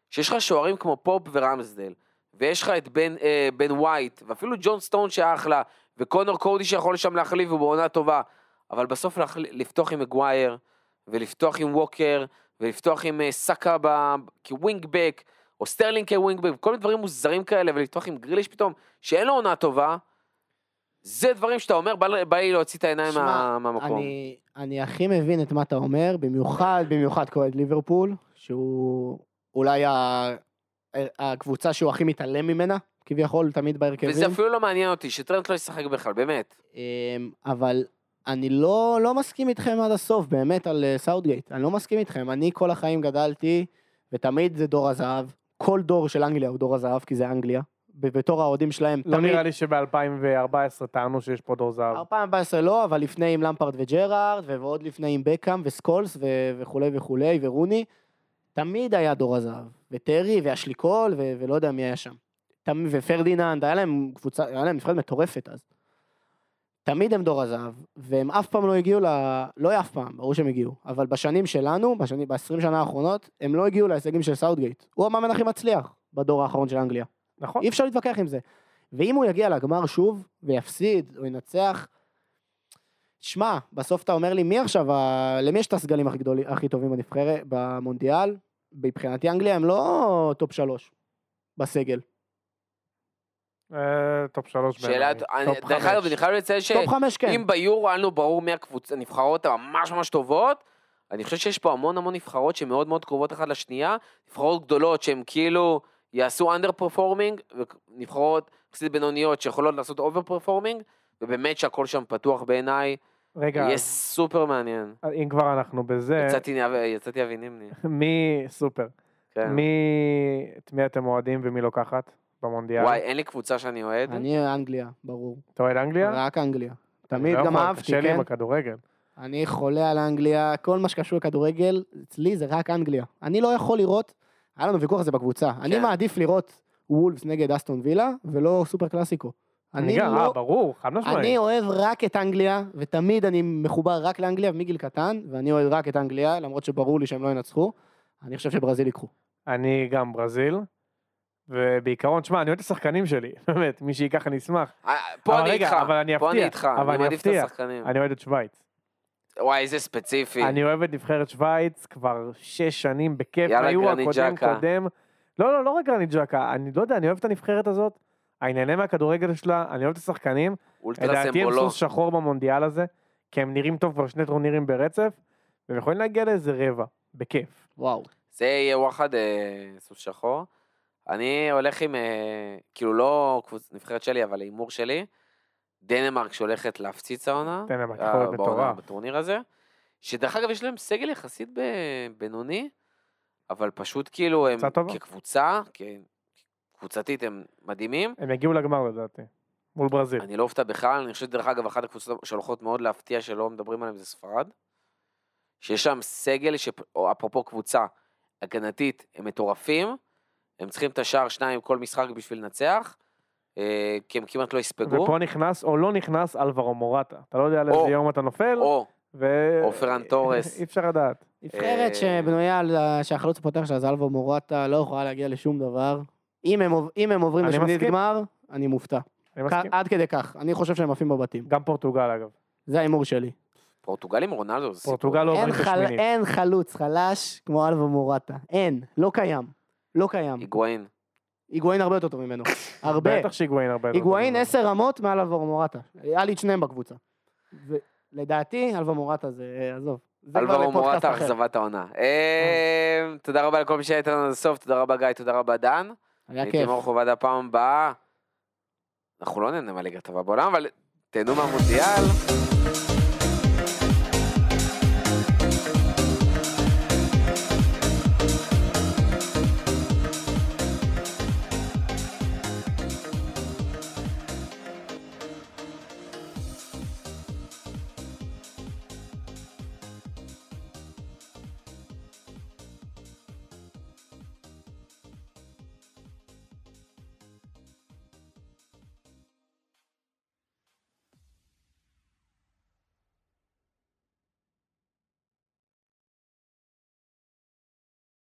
שיש לך שוערים כמו פופ ורמסדייל, ויש לך את בן, אה, בן ווייט, ואפילו ג'ון סטונס אחלה, וקונור קודי שיכול שם להחליף והוא בעונה טובה, אבל בסוף להחל... לפתוח עם מגווייר, ולפתוח עם ווקר, ולפתוח עם אה, סאקה ב... כווינגבק, או סטרלינג כווינגבק, כל מיני דברים מוזרים כאלה, ולפתוח עם גריליש פתאום, שאין לו עונה טובה, זה דברים שאתה אומר, בא, בא לי להוציא את העיניים שמע, מה, מהמקום. אני, אני הכי מבין את מה אתה אומר, במיוחד, במיוחד כאוהד ליברפול, שהוא אולי ה... הקבוצה שהוא הכי מתעלם ממנה, כביכול, תמיד בהרכבים. וזה אפילו לא מעניין אותי, שטרנט לא ישחק בכלל, באמת. אמ, אבל אני לא, לא מסכים איתכם עד הסוף, באמת, על אה, סאוטגייט. אני לא מסכים איתכם. אני כל החיים גדלתי, ותמיד זה דור הזהב. כל דור של אנגליה הוא דור הזהב, כי זה אנגליה. בתור האוהדים שלהם, לא תמיד... נראה לי שב-2014 טענו שיש פה דור זהב. 2014 לא, אבל לפני עם למפרד וג'רארד, ועוד לפני עם בקאם וסקולס ו- וכולי וכולי, ורוני, תמיד היה דור הזהב. וטרי ואשלי קול, ו- ולא יודע מי היה שם. ופרדיננד, היה להם קבוצה, היה להם נבחרת מטורפת אז. תמיד הם דור הזהב, והם אף פעם לא הגיעו ל... לא אף פעם, ברור שהם הגיעו, אבל בשנים שלנו, בשנים, ב-20 שנה האחרונות, הם לא הגיעו להישגים של סאוטגייט. הוא המאמן הכי מצליח בדור האחרון של אנגליה. נכון. אי אפשר להתווכח עם זה. ואם הוא יגיע לגמר שוב, ויפסיד, או ינצח, שמע, בסוף אתה אומר לי, מי עכשיו, ה... למי יש את הסגלים הכי גדולים, הכי טובים בנבחרת, במונדיאל? מבחינתי אנגליה הם לא טופ שלוש בסגל. אה, טופ שלוש שאלה, בעיניי. אני- טופ שלוש. אגב, אני חייב לציין חמש כן. שאם ביורו היה לנו ברור מי הקבוצה, הנבחרות הממש ממש טובות, אני חושב שיש פה המון המון נבחרות שמאוד מאוד קרובות אחת לשנייה, נבחרות גדולות שהן כאילו יעשו under performing, ונבחרות יחסית בינוניות שיכולות לעשות over performing, ובאמת שהכל שם פתוח בעיניי, רגע, יהיה סופר מעניין. אם כבר אנחנו בזה, יצאתי נאו- יצאתי אבי נימני, מי, סופר, כן. מי, את מי אתם אוהדים ומי לוקחת במונדיאל? וואי, אין לי קבוצה שאני אוהד. אני אנגליה, ברור. אתה אוהד אנגליה? רק אנגליה. תמיד לא גם יכול, אהבתי, קשה לי כן? עם הכדורגל. אני חולה על אנגליה, כל מה שקשור לכדורגל, אצלי זה רק אנגליה. אני לא יכול לראות, היה לנו ויכוח על זה בקבוצה, אני כן. מעדיף לראות וולפס נגד אסטון וילה, ולא סופר קלאסיקו. אני גם, אה, לא... ברור, חד אני משמעית. אוהב רק את אנגליה, ותמיד אני מחובר רק לאנגליה מגיל קטן, ואני אוהב רק את אנגליה, למרות שברור לי שהם לא ינצחו. אני חושב שברזיל ייקחו. אני גם ברזיל, ובעיקרון, שמע, אני אוהד את השחקנים שלי, [LAUGHS] באמת, מי שייקח אני אשמח. אה, פה אבל אני איתך, אבל אני פה אני איתך, אני מעדיף את. השחקנים. אני אוהד את שווייץ. וואי, איזה ספציפי. אני אוהב את נבחרת שווייץ כבר שש שנים בכיף, יאללה, היו הקודם ג'אקה. קודם. לא, לא, לא רק גרניט ג'אקה, אני לא יודע, אני אוהב את הנבחרת הזאת, אני נהנה מהכדורגל שלה, אני אוהב את השחקנים, לדעתי הם. סוס שחור במונדיאל הזה, כי הם נראים טוב כבר שני טורנירים ברצף, והם יכולים להגיע לאיזה רבע, בכיף. וואו. זה יהיה וואחד אה, סוס שחור. אני הולך עם, אה, כאילו לא. נבחרת שלי, אבל הימור שלי. דנמרק שהולכת להפציץ העונה. דנמרק אה, יכול להיות מטורף. בטורניר הזה. שדרך אגב יש להם סגל יחסית בינוני, אבל פשוט כאילו הם טובה. כקבוצה, כ- קבוצתית הם מדהימים. הם יגיעו לגמר לדעתי, מול ברזיל. אני לא אופתע בכלל, אני חושב שדרך אגב אחת הקבוצות שהולכות מאוד להפתיע שלא מדברים עליהן זה ספרד. שיש שם סגל, או אפרופו קבוצה הגנתית, הם מטורפים, הם צריכים את השער שניים כל משחק בשביל לנצח, אה, כי הם כמעט לא יספגו. ופה נכנס או לא נכנס אלברו מורטה. אתה לא יודע על או. איזה יום אתה נופל, או, ו... אופרן תורס. [LAUGHS] אי אפשר לדעת. נבחרת שבנויה על שהחלוץ הפותח שלה זה אלבו מורטה, לא יכולה להגיע לשום דבר. אם הם אם הם עוברים אני לשמינית. גמר, אני מופתע. אני מסכים. עד כדי כך. אני חושב שהם עפים בבתים. גם פורטוגל אגב. זה ההימור שלי. פורטוגל עם רונלדו, זה סיפור. פורטוגל לא עוברים חל... בשמינית. אין חלוץ חלש כמו אלבו מורטה. אין. לא קיים. לא קיים. היגואין. היגואין הרבה יותר טוב ממנו. [LAUGHS] הרבה. בטח שהיגואין הרבה יותר. היגואין טוב. עשר רמות מעל אלבו מורטה. היה לי את שניהם בקבוצה. ולדעתי, אלבו מורטה זה, עזוב. אלברו מורטה. אכזבת העונה. אה, תודה רבה לכל מי שהיה איתנו עד הסוף, תודה רבה גיא, תודה רבה דן. היה כיף. מור חובד הפעם הבאה. אנחנו לא נהנה מהליגה הטובה בעולם, אבל תהנו מהמונדיאל.